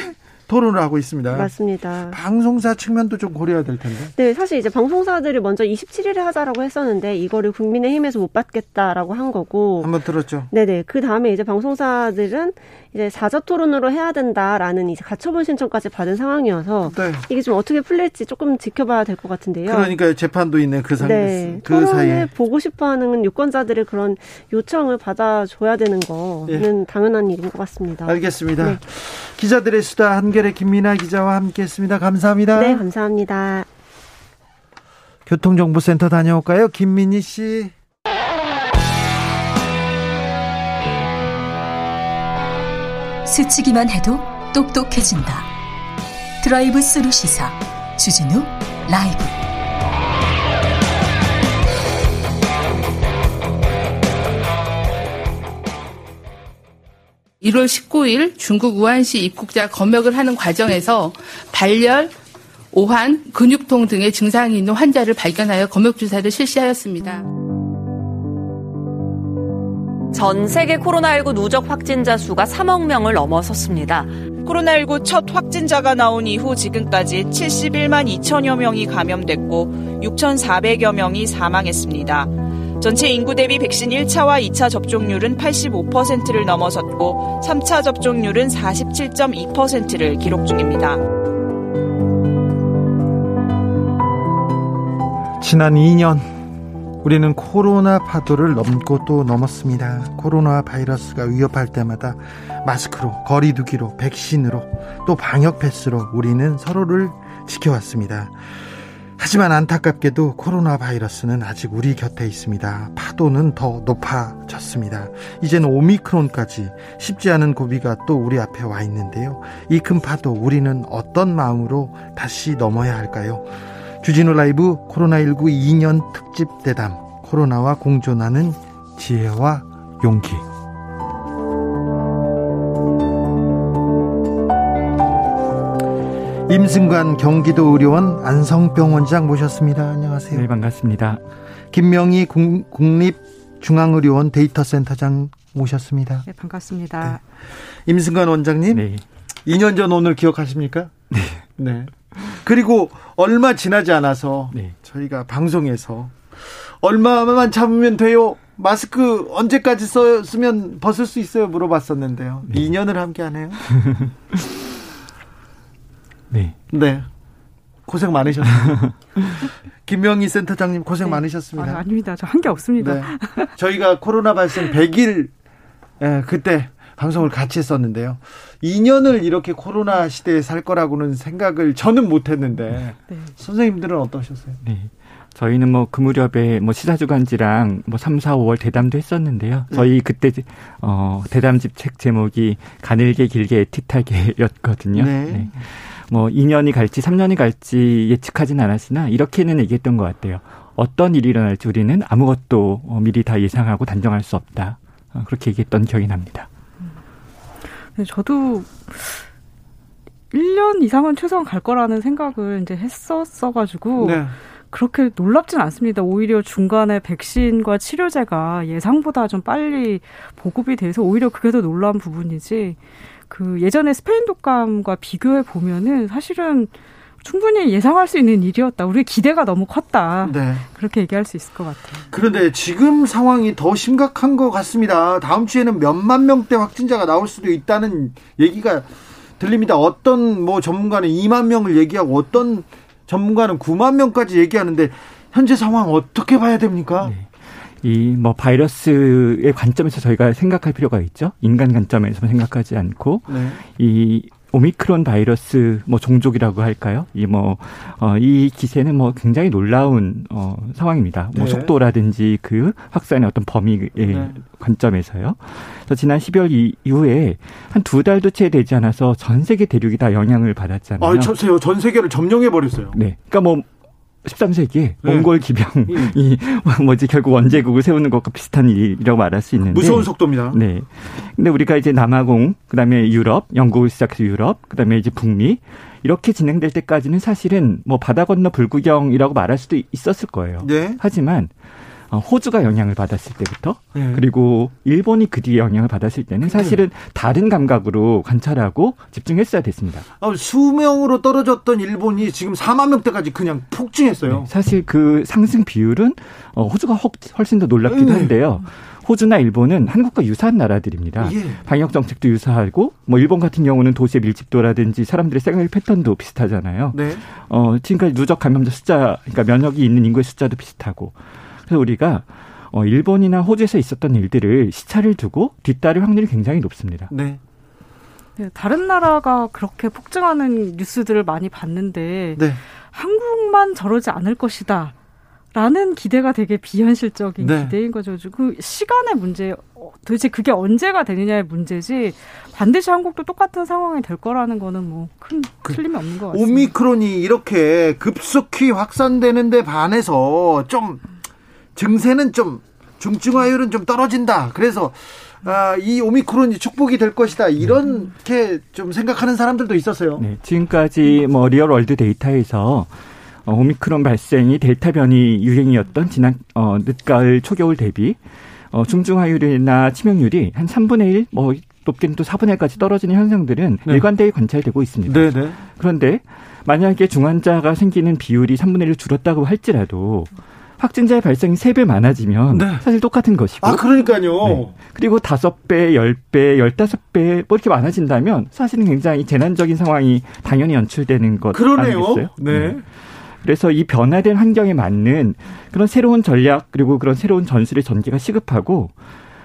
토론을 하고 있습니다. 맞습니다. 방송사 측면도 좀 고려해야 될 텐데. 네, 사실 이제 방송사들이 먼저 27일에 하자라고 했었는데 이거를 국민의힘에서 못 받겠다라고 한 거고. 한번 들었죠. 네네. 그 다음에 이제 방송사들은 이제 사자 토론으로 해야 된다라는 이제 가처분 신청까지 받은 상황이어서 네. 이게 좀 어떻게 풀릴지 조금 지켜봐야 될 것 같은데요. 그러니까 재판도 있는 그 상, 네. 그 사이에 보고 싶어하는 유권자들의 그런 요청을 받아줘야 되는 거는 예. 당연한 일인 것 같습니다. 알겠습니다. 네. 기자들의 수다 한결의 김민아 기자와 함께했습니다. 감사합니다. 네, 감사합니다. 교통정보센터 다녀올까요, 김민희 씨? 스치기만 해도 똑똑해진다. 드라이브 스루 시사 주진우 라이브. 1월 19일 중국 우한시 입국자 검역을 하는 과정에서 발열, 오한, 근육통 등의 증상이 있는 환자를 발견하여 검역 주사를 실시하였습니다. 전 세계 코로나19 누적 확진자 수가 3억 명을 넘어섰습니다. 코로나19 첫 확진자가 나온 이후 지금까지 71만 2천여 명이 감염됐고 6,400여 명이 사망했습니다. 전체 인구 대비 백신 1차와 2차 접종률은 85%를 넘어섰고 3차 접종률은 47.2%를 기록 중입니다. 지난 2년 우리는 코로나 파도를 넘고 또 넘었습니다. 코로나 바이러스가 위협할 때마다 마스크로, 거리두기로, 백신으로, 또 방역 패스로 우리는 서로를 지켜왔습니다. 하지만 안타깝게도 코로나 바이러스는 아직 우리 곁에 있습니다. 파도는 더 높아졌습니다. 이제는 오미크론까지 쉽지 않은 고비가 또 우리 앞에 와 있는데요. 이 큰 파도 우리는 어떤 마음으로 다시 넘어야 할까요? 주진우 라이브 코로나19 2년 특집 대담 코로나와 공존하는 지혜와 용기 임승관 경기도 의료원 안성병원장 모셨습니다. 안녕하세요. 네, 반갑습니다. 김명희 국립중앙의료원 데이터센터장 모셨습니다. 네, 반갑습니다. 네. 임승관 원장님, 네. 2년 전 오늘 기억하십니까? 네. 네. 그리고 얼마 지나지 않아서 네. 저희가 방송에서 얼마만 참으면 돼요? 마스크 언제까지 써, 쓰면 벗을 수 있어요? 물어봤었는데요. 네. 2년을 함께 하네요. 네. 네. 고생 많으셨습니다. 김명희 센터장님 고생 네. 많으셨습니다. 아, 닙니다 저 한 게 없습니다. 네. 저희가 코로나 발생 100일 예, 그때 방송을 같이 했었는데요. 2년을 이렇게 코로나 시대에 살 거라고는 생각을 저는 못 했는데 네. 선생님들은 어떠셨어요? 네. 저희는 뭐 그 무렵에 뭐 시사주간지랑 뭐 3, 4, 5월 대담도 했었는데요. 네. 저희 그때 어 대담집 책 제목이 가늘게 길게 애틋하게였거든요. 네. 네. 뭐 2년이 갈지 3년이 갈지 예측하진 않았으나 이렇게는 얘기했던 것 같아요. 어떤 일이 일어날지 우리는 아무것도 어, 미리 다 예상하고 단정할 수 없다. 어, 그렇게 얘기했던 기억이 납니다. 네, 저도 1년 이상은 최소한 갈 거라는 생각을 이제 했었어가지고 네. 그렇게 놀랍진 않습니다. 오히려 중간에 백신과 치료제가 예상보다 좀 빨리 보급이 돼서 오히려 그게 더 놀라운 부분이지. 그 예전에 스페인 독감과 비교해 보면은 사실은 충분히 예상할 수 있는 일이었다. 우리의 기대가 너무 컸다. 네. 그렇게 얘기할 수 있을 것 같아요. 그런데 지금 상황이 더 심각한 것 같습니다. 다음 주에는 몇만 명대 확진자가 나올 수도 있다는 얘기가 들립니다. 어떤 뭐 전문가는 2만 명을 얘기하고 어떤 전문가는 9만 명까지 얘기하는데 현재 상황 어떻게 봐야 됩니까? 네. 이뭐 바이러스의 관점에서 저희가 생각할 필요가 있죠. 인간 관점에서만 생각하지 않고 네. 이 오미크론 바이러스 뭐 종족이라고 할까요? 이 뭐어이 어, 기세는 뭐 굉장히 놀라운 어 상황입니다. 뭐 네. 속도라든지 그 확산의 어떤 범위의 네. 관점에서요. 그래서 지난 12월 이후에 한 두 달도 채 되지 않아서 전 세계 대륙이 다 영향을 받았잖아요. 아, 저, 전 세계를 점령해 버렸어요. 네. 그러니까 뭐 13세기에 네. 몽골 기병이 음. 뭐지 결국 원제국을 세우는 것과 비슷한 일이라고 말할 수 있는데 무서운 속도입니다. 네. 근데 우리가 이제 남아공, 그다음에 유럽, 영국을 시작해서 유럽, 그다음에 이제 북미 이렇게 진행될 때까지는 사실은 뭐 바다 건너 불구경이라고 말할 수도 있었을 거예요. 네. 하지만 어, 호주가 영향을 받았을 때부터 네. 그리고 일본이 그 뒤에 영향을 받았을 때는 사실은 다른 감각으로 관찰하고 집중했어야 됐습니다. 아, 수명으로 떨어졌던 일본이 지금 4만 명대까지 그냥 폭증했어요. 네, 사실 그 상승 비율은 어, 호주가 훨씬 더 놀랍기도 네. 한데요. 호주나 일본은 한국과 유사한 나라들입니다. 예. 방역 정책도 유사하고 뭐 일본 같은 경우는 도시의 밀집도라든지 사람들의 생활 패턴도 비슷하잖아요. 네. 어, 지금까지 누적 감염자 숫자 그러니까 면역이 있는 인구의 숫자도 비슷하고 그래서 우리가 어, 일본이나 호주에서 있었던 일들을 시차를 두고 뒤따를 확률이 굉장히 높습니다. 네. 네, 다른 나라가 그렇게 폭증하는 뉴스들을 많이 봤는데 네. 한국만 저러지 않을 것이다. 라는 기대가 되게 비현실적인 네. 기대인 거죠. 그 시간의 문제, 어, 도대체 그게 언제가 되느냐의 문제지 반드시 한국도 똑같은 상황이 될 거라는 거는 뭐큰 그, 틀림이 없는 것 같습니다. 오미크론이 이렇게 급속히 확산되는데 반해서 좀 증세는 좀 중증화율은 좀 떨어진다. 그래서 아, 이 오미크론이 축복이 될 것이다. 이렇게 좀 생각하는 사람들도 있었어요. 네, 지금까지 뭐 real world data에서 어, 오미크론 발생이 델타 변이 유행이었던 지난 어, 늦가을 초겨울 대비 어, 중증화율이나 치명률이 한 3분의 1, 뭐 높게는 또 4분의 1까지 떨어지는 현상들은 네. 일관되게 관찰되고 있습니다. 네네. 네. 그런데 만약에 중환자가 생기는 비율이 3분의 1로 줄었다고 할지라도 확진자의 발생이 3배 많아지면 네. 사실 똑같은 것이고. 아, 그러니까요. 네. 그리고 5배, 10배, 15배 뭐 이렇게 많아진다면 사실은 굉장히 재난적인 상황이 당연히 연출되는 것 그러네요. 아니겠어요? 네. 네. 그래서 이 변화된 환경에 맞는 그런 새로운 전략 그리고 그런 새로운 전술의 전개가 시급하고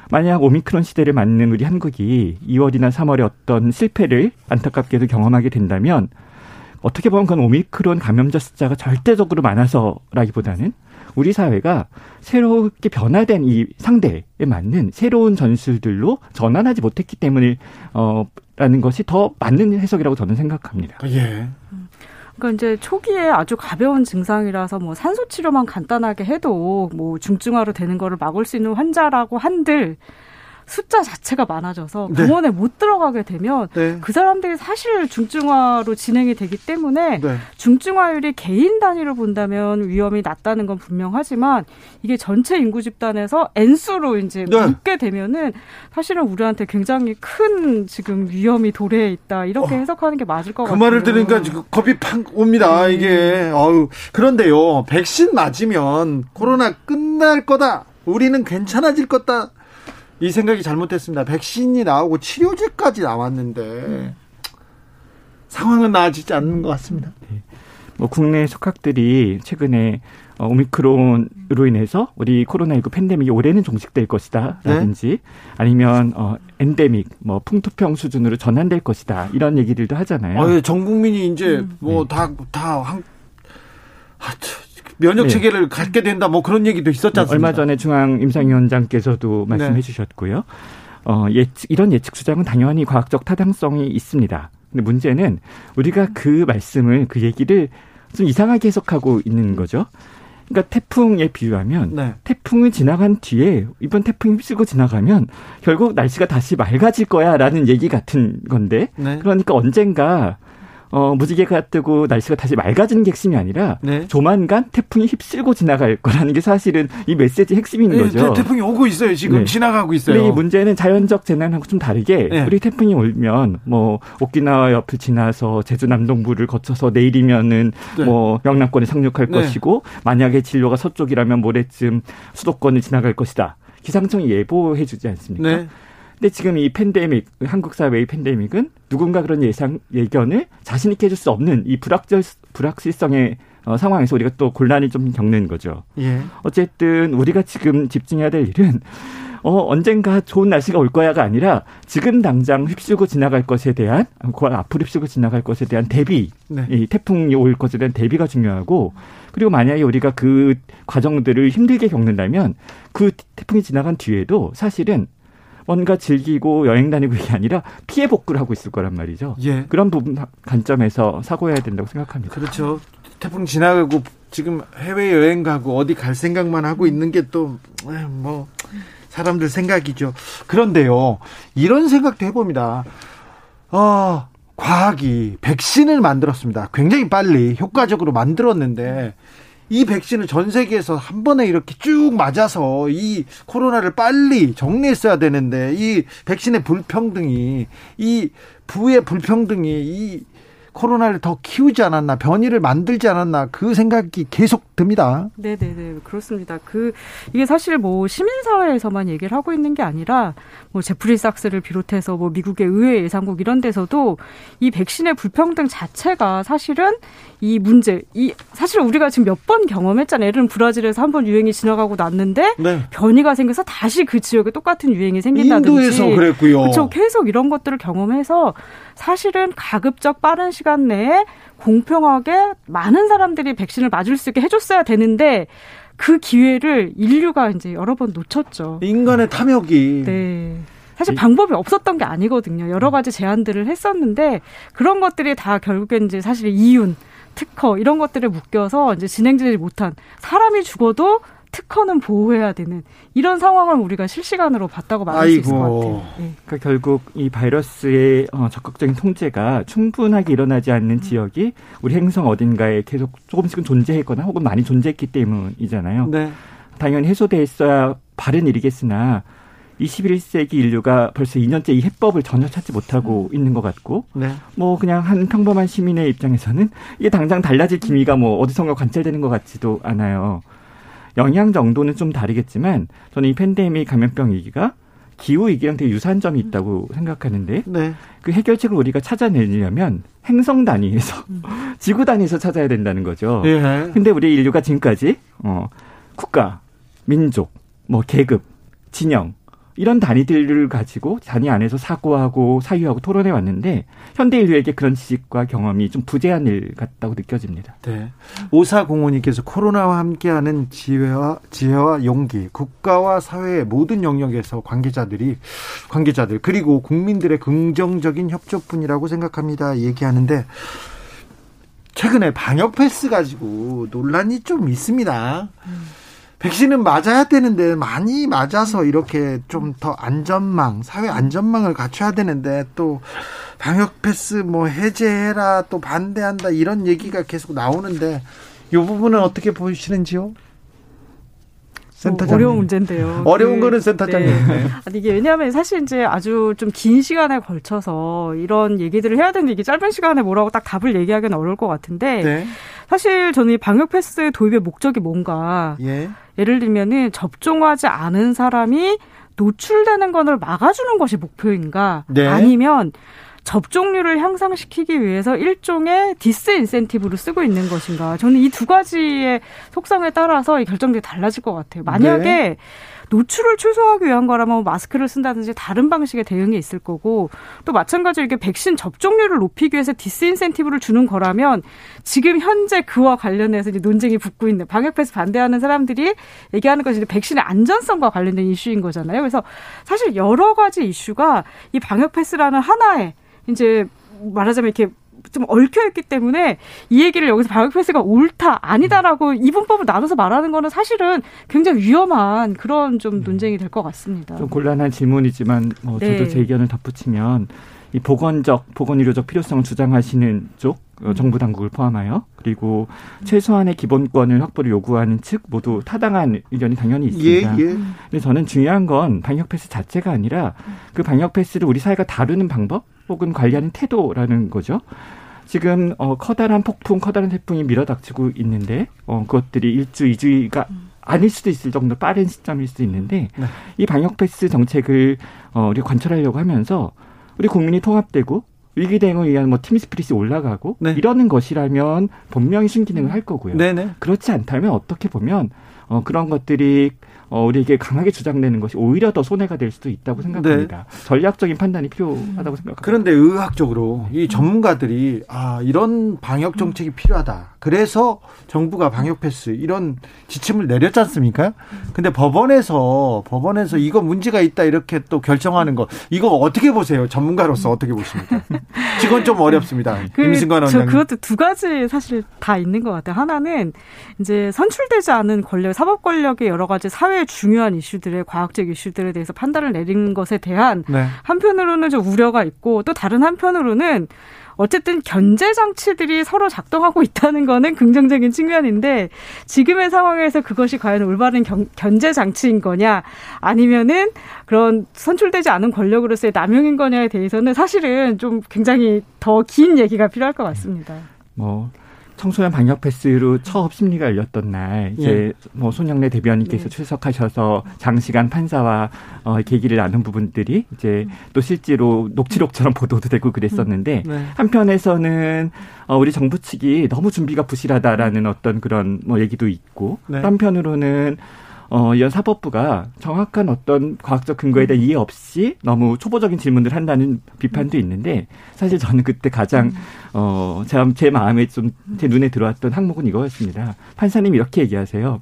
만약 오미크론 시대를 맞는 우리 한국이 2월이나 3월에 어떤 실패를 안타깝게도 경험하게 된다면 어떻게 보면 그건 오미크론 감염자 숫자가 절대적으로 많아서라기보다는 우리 사회가 새롭게 변화된 이 상대에 맞는 새로운 전술들로 전환하지 못했기 때문에 어 라는 것이 더 맞는 해석이라고 저는 생각합니다. 예. 그러니까 이제 초기에 아주 가벼운 증상이라서 뭐 산소 치료만 간단하게 해도 뭐 중증화로 되는 거를 막을 수 있는 환자라고 한들 숫자 자체가 많아져서 네. 병원에 못 들어가게 되면 네. 그 사람들이 사실 중증화로 진행이 되기 때문에 네. 중증화율이 개인 단위로 본다면 위험이 낮다는 건 분명하지만 이게 전체 인구 집단에서 n수로 이제 네. 묶게 되면은 사실은 우리한테 굉장히 큰 지금 위험이 도래해 있다 이렇게 어. 해석하는 게 맞을 것 그 같아요. 그 말을 들으니까 지금 겁이 팍 옵니다. 네. 이게 어우 그런데요 백신 맞으면 코로나 끝날 거다. 우리는 괜찮아질 거다. 이 생각이 잘못됐습니다. 백신이 나오고 치료제까지 나왔는데 음. 상황은 나아지지 않는 것 같습니다. 네. 뭐 국내 속학들이 최근에 어, 오미크론으로 인해서 우리 코로나19 팬데믹이 올해는 종식될 것이다라든지 네? 아니면 어, 엔데믹, 뭐 풍토병 수준으로 전환될 것이다 이런 얘기들도 하잖아요. 어, 예, 전 국민이 이제 뭐다 다한 아, 면역 네. 체계를 네. 갖게 된다 뭐 그런 얘기도 있었지 않습니까? 얼마 전에 중앙 임상위원장께서도 말씀해 네. 주셨고요. 어, 예측, 이런 예측 수정은 당연히 과학적 타당성이 있습니다. 근데 문제는 우리가 그 말씀을 그 얘기를 좀 이상하게 해석하고 있는 거죠. 그러니까 태풍에 비유하면 네. 태풍을 지나간 뒤에 이번 태풍이 휩쓸고 지나가면 결국 날씨가 다시 맑아질 거야라는 얘기 같은 건데 네. 그러니까 언젠가 어, 무지개가 뜨고 날씨가 다시 맑아지는 게 핵심이 아니라 네. 조만간 태풍이 휩쓸고 지나갈 거라는 게 사실은 이 메시지 핵심인 네, 거죠. 태, 풍이 오고 있어요. 지금 네. 지나가고 있어요. 근데 이 문제는 자연적 재난하고 좀 다르게 네. 우리 태풍이 오면 뭐 오키나와 옆을 지나서 제주 남동부를 거쳐서 내일이면은 네. 뭐 영남권에 상륙할 네. 것이고 만약에 진로가 서쪽이라면 모레쯤 수도권을 지나갈 것이다. 기상청이 예보해 주지 않습니까? 근데 지금 이 팬데믹, 한국 사회의 팬데믹은 누군가 그런 예상, 예견을 자신있게 해줄 수 없는 이 불확절, 불확실성의 어, 상황에서 우리가 또 곤란이 좀 겪는 거죠. 예. 어쨌든 우리가 지금 집중해야 될 일은 어, 언젠가 좋은 날씨가 올 거야가 아니라 지금 당장 휩쓸고 지나갈 것에 대한, 앞으로 휩쓸고 지나갈 것에 대한 대비, 네. 이 태풍이 올 것에 대한 대비가 중요하고, 그리고 만약에 우리가 그 과정들을 힘들게 겪는다면 그 태풍이 지나간 뒤에도 사실은 뭔가 즐기고 여행 다니고 이게 아니라 피해 복구를 하고 있을 거란 말이죠. 예. 그런 부분 관점에서 사고해야 된다고 생각합니다. 그렇죠. 태풍 지나가고 지금 해외 여행 가고 어디 갈 생각만 하고 있는 게 또 뭐 사람들 생각이죠. 그런데요. 이런 생각도 해봅니다. 어, 과학이 백신을 만들었습니다. 굉장히 빨리 효과적으로 만들었는데 이 백신을 전 세계에서 한 번에 이렇게 쭉 맞아서 이 코로나를 빨리 정리했어야 되는데 이 백신의 불평등이 이 부의 불평등이 이 코로나를 더 키우지 않았나 변이를 만들지 않았나 그 생각이 계속 듭니다. 네네네 그렇습니다. 그 이게 사실 뭐 시민 사회에서만 얘기를 하고 있는 게 아니라 뭐 제프리 삭스를 비롯해서 뭐 미국의 의회 예상국 이런 데서도 이 백신의 불평등 자체가 사실은 이 문제, 이 사실 우리가 지금 몇 번 경험했잖아요. 예를 들면 브라질에서 한 번 유행이 지나가고 났는데 네. 변이가 생겨서 다시 그 지역에 똑같은 유행이 생긴다든지. 인도에서 그랬고요. 그렇죠. 계속 이런 것들을 경험해서 사실은 가급적 빠른 시간 내에 공평하게 많은 사람들이 백신을 맞을 수 있게 해줬어야 되는데 그 기회를 인류가 이제 여러 번 놓쳤죠. 인간의 탐욕이. 네. 사실 방법이 없었던 게 아니거든요. 여러 가지 제안들을 했었는데 그런 것들이 다 결국엔 이제 사실 이윤 특허 이런 것들을 묶여서 이제 진행되지 못한 사람이 죽어도 특허는 보호해야 되는 이런 상황을 우리가 실시간으로 봤다고 말할 아이고. 수 있을 것 같아요. 네. 그러니까 결국 이 바이러스의 어, 적극적인 통제가 충분하게 일어나지 않는 음. 지역이 우리 행성 어딘가에 계속 조금씩은 존재했거나 혹은 많이 존재했기 때문이잖아요. 네. 당연히 해소돼 있어야 바른 일이겠으나 21세기 인류가 벌써 2년째 이 해법을 전혀 찾지 못하고 음. 있는 것 같고, 네. 뭐 그냥 한 평범한 시민의 입장에서는 이게 당장 달라질 기미가 뭐 어디선가 관찰되는 것 같지도 않아요. 영향 정도는 좀 다르겠지만 저는 이 팬데믹 감염병 위기가 기후 위기랑 되게 유사한 점이 있다고 생각하는데 네. 그 해결책을 우리가 찾아내려면 행성 단위에서 음. 지구 단위에서 찾아야 된다는 거죠. 예. 근데 우리 인류가 지금까지 어 국가, 민족, 뭐 계급, 진영 이런 단위들을 가지고 단위 안에서 사고하고 사유하고 토론해 왔는데 현대 인류에게 그런 지식과 경험이 좀 부재한 일 같다고 느껴집니다. 네. 오사공원님께서 코로나와 함께하는 지혜와 지혜와 용기, 국가와 사회의 모든 영역에서 관계자들이 관계자들 그리고 국민들의 긍정적인 협조뿐이라고 생각합니다. 얘기하는데 최근에 방역 패스 가지고 논란이 좀 있습니다. 음. 백신은 맞아야 되는데 많이 맞아서 이렇게 좀 더 안전망, 사회 안전망을 갖춰야 되는데 또 방역 패스 뭐 해제해라 또 반대한다 이런 얘기가 계속 나오는데 이 부분은 어떻게 보시는지요? 센터장 어려운 문제인데요. 어려운 그, 거는 센터장님. 네. 네. 아니 이게 왜냐하면 사실 이제 아주 좀 긴 시간에 걸쳐서 이런 얘기들을 해야 되는데 이게 짧은 시간에 뭐라고 딱 답을 얘기하기는 어려울 것 같은데 네. 사실 저는 이 방역 패스 도입의 목적이 뭔가 예. 예를 들면은 접종하지 않은 사람이 노출되는 것을 막아주는 것이 목표인가 네. 아니면 접종률을 향상시키기 위해서 일종의 disincentive로 쓰고 있는 것인가. 저는 이 두 가지의 속성에 따라서 이 결정들이 달라질 것 같아요. 만약에 네. 노출을 최소화하기 위한 거라면 마스크를 쓴다든지 다른 방식의 대응이 있을 거고 또 마찬가지로 이게 백신 접종률을 높이기 위해서 disincentive를 주는 거라면 지금 현재 그와 관련해서 이제 논쟁이 붙고 있는 방역 패스 반대하는 사람들이 얘기하는 것이 백신의 안전성과 관련된 이슈인 거잖아요. 그래서 사실 여러 가지 이슈가 이 방역 패스라는 하나의 이제 말하자면 이렇게 좀 얽혀 있기 때문에 이 얘기를 여기서 방역 패스가 옳다 아니다라고 이분법을 나눠서 말하는 거는 사실은 굉장히 위험한 그런 좀 네. 논쟁이 될 것 같습니다. 좀 곤란한 질문이지만 뭐 저도 네. 제 의견을 덧붙이면 이 보건적 보건의료적 필요성을 주장하시는 쪽 어, 정부 당국을 포함하여 그리고 최소한의 기본권을 확보를 요구하는 측 모두 타당한 의견이 당연히 있습니다. 예, 예. 근데 저는 중요한 건 방역 패스 자체가 아니라 그 방역 패스를 우리 사회가 다루는 방법 혹은 관리하는 태도라는 거죠. 지금 어 커다란 폭풍, 커다란 태풍이 밀어닥치고 있는데 어 그것들이 일주, 이주가 아닐 수도 있을 정도 빠른 시점일 수도 있는데 네. 이 방역 패스 정책을 어 우리 관철하려고 하면서 우리 국민이 통합되고 위기 대응을 위한 뭐 팀 스피릿이 올라가고 네. 이러는 것이라면 분명히 순기능을 할 거고요. 네네. 그렇지 않다면 어떻게 보면 어 그런 것들이 어, 우리에게 강하게 주장되는 것이 오히려 더 손해가 될 수도 있다고 생각합니다. 네. 전략적인 판단이 필요하다고 생각합니다. 그런데 의학적으로 이 전문가들이 아 이런 방역 정책이 필요하다. 그래서 정부가 방역 패스 이런 지침을 내렸지 않습니까? 근데 법원에서 법원에서 이거 문제가 있다 이렇게 또 결정하는 거 이거 어떻게 보세요? 전문가로서 어떻게 보십니까? 직원 좀 어렵습니다. 그, 임승관 원장. 그것도 두 가지 사실 다 있는 것 같아요. 하나는 이제 선출되지 않은 권력, 사법 권력의 여러 가지 사회 중요한 이슈들의 과학적 이슈들에 대해서 판단을 내린 것에 대한 네. 한편으로는 좀 우려가 있고 또 다른 한편으로는 어쨌든 견제 장치들이 서로 작동하고 있다는 거는 긍정적인 측면인데 지금의 상황에서 그것이 과연 올바른 경, 견제 장치인 거냐 아니면은 그런 선출되지 않은 권력으로서의 남용인 거냐에 대해서는 사실은 좀 굉장히 더 긴 얘기가 필요할 것 같습니다. 뭐 청소년 방역 패스로 처업 심리가 열렸던 날 이제 예. 뭐 손영래 대변인께서 네. 출석하셔서 장시간 판사와 어 계기를 나눈 부분들이 이제 또 실제로 녹취록처럼 보도도 되고 그랬었는데 음. 네. 한편에서는 어 우리 정부 측이 너무 준비가 부실하다라는 어떤 그런 뭐 얘기도 있고 네. 한편으로는 어, 이런 사법부가 정확한 어떤 과학적 근거에 대한 이해 없이 너무 초보적인 질문을 한다는 비판도 있는데 사실 저는 그때 가장 어, 제가 제 마음에 좀 제 눈에 들어왔던 항목은 이거였습니다. 판사님이 이렇게 얘기하세요.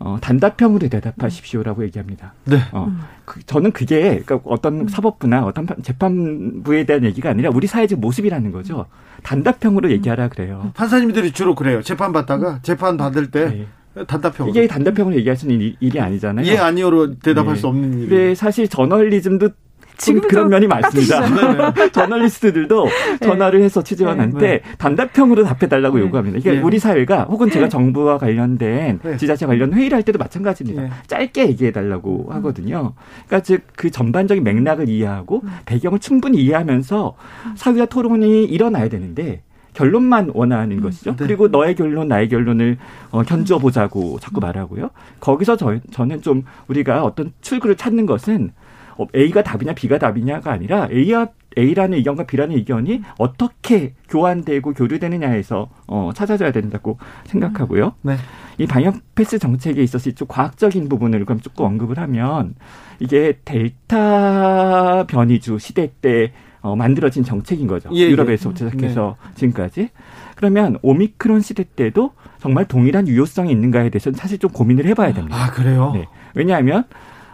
어, 단답형으로 대답하십시오라고 얘기합니다. 네. 어, 그, 저는 그게 그러니까 어떤 사법부나 어떤 재판부에 대한 얘기가 아니라 우리 사회적 모습이라는 거죠. 단답형으로 얘기하라 그래요. 판사님들이 주로 그래요. 재판 받다가 재판 받을 때 네. 단답형 이게 단답형으로 얘기할 수 있는 일이 아니잖아요. 예, 아니요로 대답할 네. 수 없는 일. 네, 사실 저널리즘도 지금 그런 면이 많습니다. 저널리스트들도 네. 전화를 해서 취재원한테 네. 단답형으로 답해달라고 네. 요구합니다. 이게 네. 우리 사회가 혹은 제가 네. 정부와 관련된 네. 지자체 관련 회의를 할 때도 마찬가지입니다. 짧게 얘기해달라고 음. 하거든요. 그러니까 즉 그 전반적인 맥락을 이해하고 음. 배경을 충분히 이해하면서 사회와 토론이 일어나야 되는데 결론만 원하는 음, 것이죠. 네. 그리고 너의 결론, 나의 결론을 어, 견주어 보자고 자꾸 말하고요. 거기서 저, 저는 좀 우리가 어떤 출구를 찾는 것은 어, A가 답이냐 B가 답이냐가 아니라 A와 A라는 의견과 B라는 의견이 어떻게 교환되고 교류되느냐에서 어, 찾아져야 된다고 생각하고요. 네. 이 방역 패스 정책에 있어서 좀 과학적인 부분을 그럼 조금 언급을 하면 이게 델타 변이주 시대 때 어, 만들어진 정책인 거죠. 예, 예. 유럽에서 예. 시작해서 네. 지금까지. 그러면 오미크론 시대 때도 정말 동일한 유효성이 있는가에 대해서는 사실 좀 고민을 해봐야 됩니다. 아 그래요? 네. 왜냐하면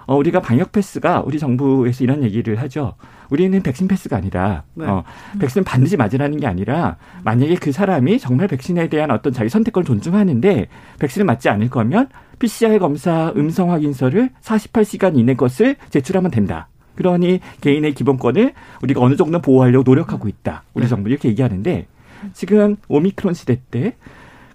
어, 우리가 방역 패스가 우리 정부에서 이런 얘기를 하죠. 우리는 백신 패스가 아니라 네. 어, 백신 반드시 맞으라는 게 아니라 만약에 그 사람이 정말 백신에 대한 어떤 자기 선택권을 존중하는데 백신을 맞지 않을 거면 PCR 검사 음성 확인서를 48시간 이내 것을 제출하면 된다. 그러니 개인의 기본권을 우리가 어느 정도 보호하려고 노력하고 있다. 우리 네. 정부 이렇게 얘기하는데 지금 오미크론 시대 때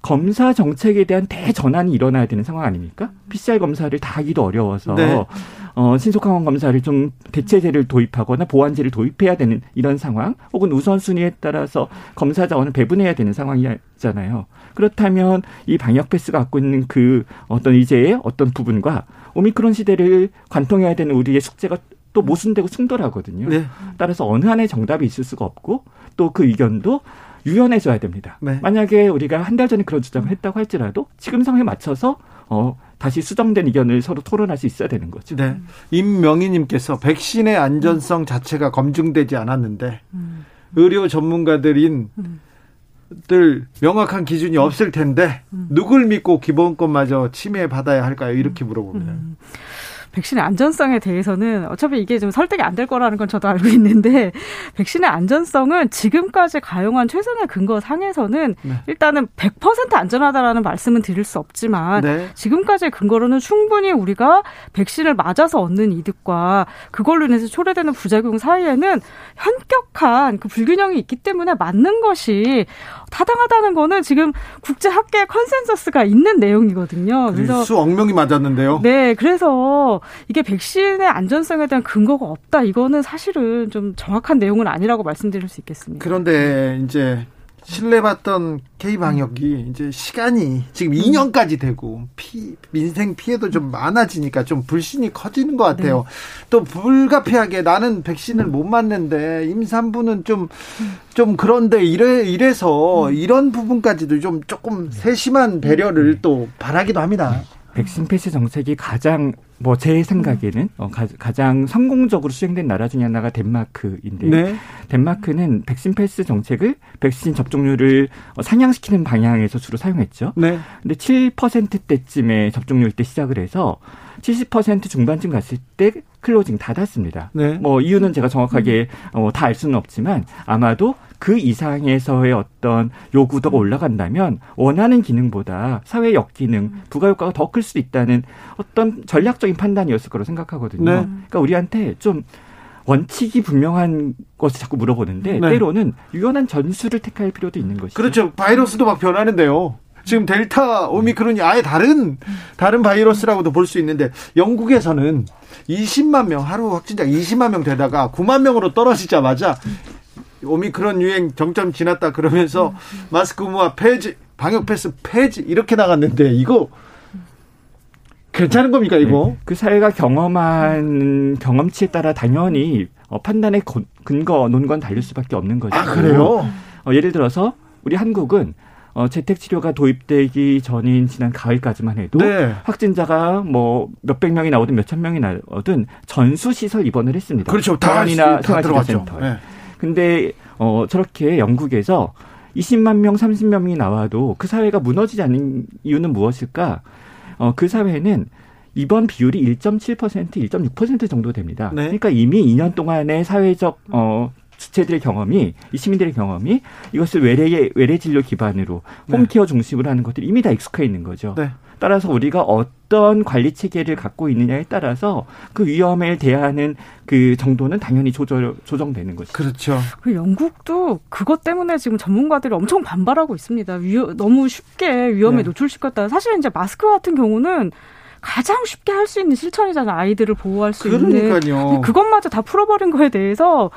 검사 정책에 대한 대전환이 일어나야 되는 상황 아닙니까? PCR 검사를 다 하기도 어려워서 네. 어, 신속항원 검사를 좀 대체제를 도입하거나 보완제를 도입해야 되는 이런 상황, 혹은 우선순위에 따라서 검사 자원을 배분해야 되는 상황이잖아요. 그렇다면 이 방역 패스가 갖고 있는 그 어떤 이제의 어떤 부분과 오미크론 시대를 관통해야 되는 우리의 숙제가 또 모순되고 충돌하거든요. 네. 따라서 어느 한에 정답이 있을 수가 없고 또 그 의견도 유연해져야 됩니다. 네. 만약에 우리가 한 달 전에 그런 주장을 했다고 할지라도 지금 상황에 맞춰서 어 다시 수정된 의견을 서로 토론할 수 있어야 되는 거죠. 네. 임명희님께서 백신의 안전성 자체가 검증되지 않았는데 음. 의료 전문가들인 음. 들 명확한 기준이 없을 텐데 음. 누굴 믿고 기본권마저 침해받아야 할까요? 이렇게 물어봅니다. 음. 백신의 안전성에 대해서는 어차피 이게 좀 설득이 안 될 거라는 건 저도 알고 있는데 백신의 안전성은 지금까지 가용한 최선의 근거 상에서는 네. 일단은 100% 안전하다라는 말씀은 드릴 수 없지만 네. 지금까지의 근거로는 충분히 우리가 백신을 맞아서 얻는 이득과 그걸로 인해서 초래되는 부작용 사이에는 현격한 그 불균형이 있기 때문에 맞는 것이 타당하다는 거는 지금 국제 학계 컨센서스가 있는 내용이거든요. 그래서 수억 명이 맞았는데요. 네, 그래서 이게 백신의 안전성에 대한 근거가 없다. 이거는 사실은 좀 정확한 내용은 아니라고 말씀드릴 수 있겠습니다. 그런데 이제 신뢰받던 K 방역이 이제 시간이 지금 2년까지 되고 피 민생 피해도 좀 많아지니까 좀 불신이 커지는 것 같아요. 네. 또 불가피하게 나는 백신을 못 맞는데 임산부는 좀좀 좀 그런데 이래 이래서 음. 이런 부분까지도 좀 조금 세심한 배려를 또 바라기도 합니다. 백신 패스 정책이 가장 뭐 제 생각에는 어, 가, 장 성공적으로 수행된 나라 중에 하나가 덴마크인데 네. 덴마크는 백신 패스 정책을 백신 접종률을 어, 상향시키는 방향에서 주로 사용했죠. 네. 근데 7%대쯤의 접종률 때 시작을 해서 70% 중반쯤 갔을 때 closing 닫았습니다. 네. 뭐 이유는 제가 정확하게 어, 다 알 수는 없지만 아마도 그 이상에서의 어떤 요구도가 올라간다면 원하는 기능보다 사회 역기능, 부가 효과가 더 클수 있다는 어떤 전략적인 판단이었을 거로 생각하거든요. 네. 그러니까 우리한테 좀 원칙이 분명한 것을 자꾸 물어보는데 네. 때로는 유연한 전술을 택할 필요도 있는 것이죠. 그렇죠. 바이러스도 막 변하는데요. 지금 델타 오미크론이 아예 다른 다른 바이러스라고도 볼 수 있는데 영국에서는 20만 명 하루 확진자 20만 명 되다가 9만 명으로 떨어지자마자 오미크론 유행 정점 지났다 그러면서 마스크 무화 폐지, 방역 패스 폐지 이렇게 나갔는데 이거 괜찮은 겁니까 이거? 네. 그 사회가 경험한 경험치에 따라 당연히 어, 판단의 근거 논건 달릴 수밖에 없는 거죠. 아 그래요? 어, 예를 들어서 우리 한국은 어, 재택 치료가 도입되기 전인 지난 가을까지만 해도 네. 확진자가 뭐 몇백 명이 나오든 몇천 명이 나오든 전수 시설 입원을 했습니다. 그렇죠. 다이나 생활치료센터. 네. 근데 어 저렇게 영국에서 20만 명, 30만 명이 나와도 그 사회가 무너지지 않는 이유는 무엇일까? 어, 그 사회는 이번 비율이 1.7%, 1.6% 정도 됩니다. 네. 그러니까 이미 2년 동안의 사회적 어 주체들의 경험이 이 시민들의 경험이 이것을 외래 외래 진료 기반으로 네. 홈케어 중심으로 하는 것들이 이미 다 익숙해 있는 거죠. 네. 따라서 우리가 어떤 관리 체계를 갖고 있느냐에 따라서 그 위험에 대하는 그 정도는 당연히 조절, 조정되는 것이죠. 그렇죠. 그 영국도 그것 때문에 지금 전문가들이 엄청 반발하고 있습니다. 위험, 너무 쉽게 위험에 네. 노출시켰다. 사실 이제 마스크 같은 경우는 가장 쉽게 할 수 있는 실천이잖아요. 아이들을 보호할 수 그러니까요. 있는. 그것마저 다 풀어버린 거에 대해서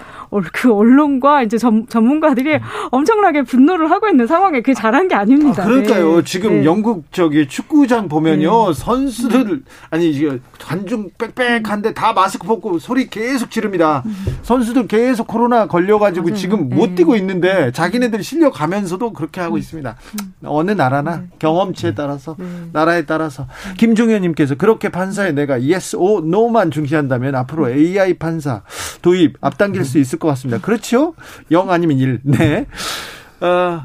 그 언론과 이제 전, 전문가들이 음. 엄청나게 분노를 하고 있는 상황에 그게 잘한 게 아닙니다. 아, 그러니까요. 네. 지금 네. 영국 저기 축구장 보면요. 네. 선수들 아니 관중 빽빽한데 다 마스크 벗고 소리 계속 지릅니다. 음. 선수들 계속 코로나 걸려가지고 맞아요. 지금 못 네. 뛰고 있는데 자기네들 실력 가면서도 그렇게 하고 음. 있습니다. 어느 나라나 네. 경험치에 따라서 나라에 따라서 김종현님 의원님께서 그렇게 판사에 내가 yes, o, no만 중시한다면 앞으로 AI 판사 도입 앞당길 수 있을 것 같습니다. 그렇죠? 영 아니면 일. 네. 어,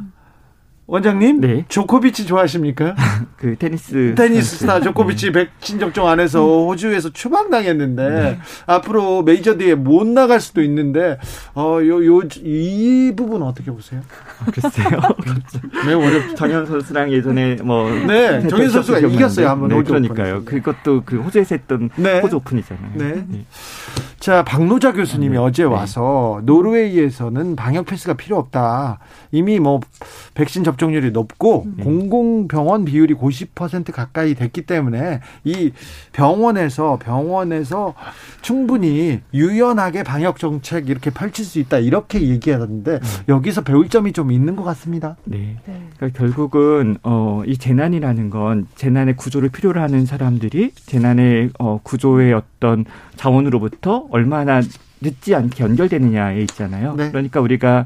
원장님, 네. 조코비치 좋아하십니까? 그 테니스 테니스 스타 조코비치 네. 백신 접종 안 해서 호주에서 추방당했는데 네. 앞으로 메이저 대회 못 나갈 수도 있는데 어요 요이 부분 어떻게 보세요? 아, 글쎄요. 매우 어렵. 정현 선수랑 예전에 뭐 네, 정현 선수가 이겼어요 한번 네, 그러니까요. 그것도 그 호주에서 했던 네. 호주 오픈이잖아요. 네. 네. 자, 박노자 교수님이 네. 어제 와서 노르웨이에서는 방역 패스가 필요 없다. 이미 뭐 백신 접종률이 높고 네. 공공병원 비율이 90% 가까이 됐기 때문에 이 병원에서 병원에서 충분히 유연하게 방역 정책 이렇게 펼칠 수 있다. 이렇게 얘기하는데 네. 여기서 배울 점이 좀 있는 것 같습니다. 네. 네. 그러니까 결국은 어, 이 재난이라는 건 재난의 구조를 필요로 하는 사람들이 재난의 어, 구조의 어떤 자원으로부터 얼마나 늦지 않게 연결되느냐에 있잖아요. 네. 그러니까 우리가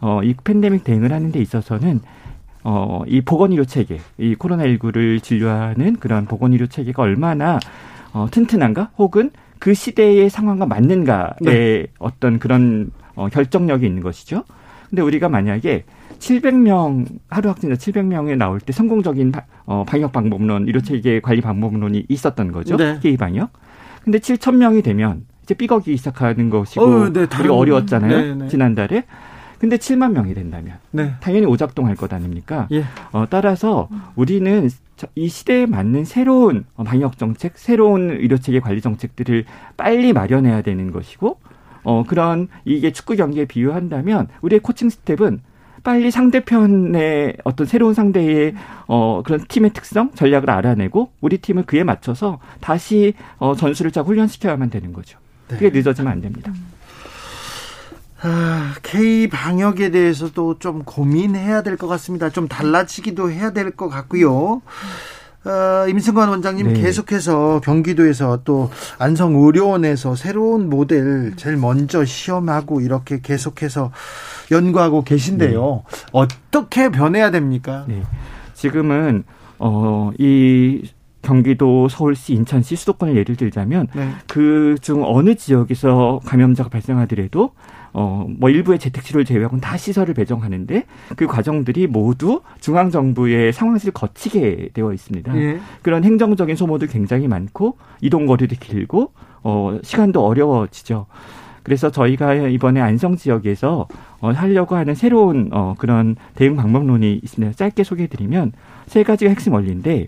어, 이 팬데믹 대응을 하는 데 있어서는 어, 이 보건의료 체계, 이 코로나19를 진료하는 그런 보건의료 체계가 얼마나 어, 튼튼한가 혹은 그 시대의 상황과 맞는가의 네. 어떤 그런 어, 결정력이 있는 것이죠. 근데 우리가 만약에 700명 하루 확진자 700명에 나올 때 성공적인 바, 어, 방역 방법론, 의료 체계 관리 방법론이 있었던 거죠. 네. K 방역. 근데 7천 명이 되면 이제 삐걱이 시작하는 것이고 어, 네, 우리가 어려웠잖아요. 네, 네. 지난달에. 근데 7만 명이 된다면 네. 당연히 오작동할 것 아닙니까? 예. 어, 따라서 우리는 이 시대에 맞는 새로운 방역 정책, 새로운 의료 체계 관리 정책들을 빨리 마련해야 되는 것이고 어 그런 이게 축구 경기에 비유한다면 우리의 코칭 스텝은 빨리 상대편의 어떤 새로운 상대의 어 그런 팀의 특성 전략을 알아내고 우리 팀을 그에 맞춰서 다시 어 전술을 짜고 훈련시켜야만 되는 거죠. 그게 네. 늦어지면 안 됩니다. 아, K 방역에 대해서도 좀 고민해야 될 것 같습니다. 좀 달라지기도 해야 될 것 같고요. 어, 임승관 원장님 네. 계속해서 경기도에서 또 안성의료원에서 새로운 모델 제일 먼저 시험하고 이렇게 계속해서 연구하고 계신데요. 네. 어떻게 변해야 됩니까? 네. 지금은 어, 이 경기도, 서울시, 인천시 수도권을 예를 들자면 네. 그중 어느 지역에서 감염자가 발생하더라도 어, 뭐 일부의 재택치료를 제외하고는 다 시설을 배정하는데 그 과정들이 모두 중앙정부의 상황실을 거치게 되어 있습니다. 예. 그런 행정적인 소모도 굉장히 많고 이동거리도 길고 어, 시간도 어려워지죠. 그래서 저희가 이번에 안성 지역에서 어, 하려고 하는 새로운 어, 그런 대응 방법론이 있습니다. 짧게 소개해드리면 세 가지가 핵심 원리인데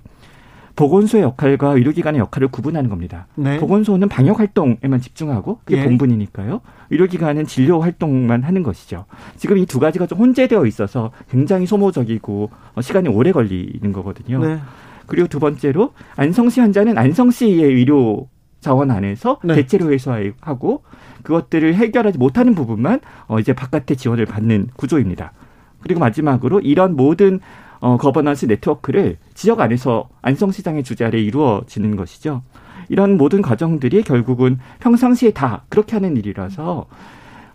보건소의 역할과 의료기관의 역할을 구분하는 겁니다. 네. 보건소는 방역 활동에만 집중하고 그게 예. 본분이니까요. 의료기관은 진료 활동만 하는 것이죠. 지금 이 두 가지가 좀 혼재되어 있어서 굉장히 소모적이고 어, 시간이 오래 걸리는 거거든요. 네. 그리고 두 번째로 안성시 환자는 안성시의 의료 자원 안에서 네. 대체로 해소하고 그것들을 해결하지 못하는 부분만 어 이제 바깥의 지원을 받는 구조입니다. 그리고 마지막으로 이런 모든 어, 거버넌스 네트워크를 지역 안에서 안성시장의 주재 아래 이루어지는 것이죠. 이런 모든 과정들이 결국은 평상시에 다 그렇게 하는 일이라서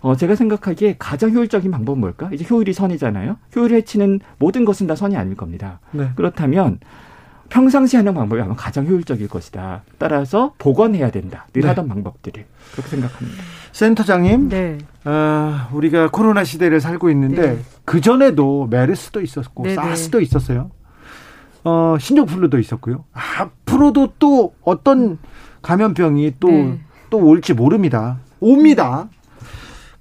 어, 제가 생각하기에 가장 효율적인 방법은 뭘까? 이제 효율이 선이잖아요. 효율을 해치는 모든 것은 다 선이 아닐 겁니다. 네. 그렇다면 평상시 하는 방법이 아마 가장 효율적일 것이다. 따라서 복원해야 된다. 늘 네. 하던 방법들을 그렇게 생각합니다. 센터장님, 네. 어, 우리가 코로나 시대를 살고 있는데 네. 그 전에도 메르스도 있었고 네, 네. 사스도 있었어요. 어, 신종플루도 있었고요. 앞으로도 또 어떤 감염병이 또또 네. 또 올지 모릅니다. 옵니다.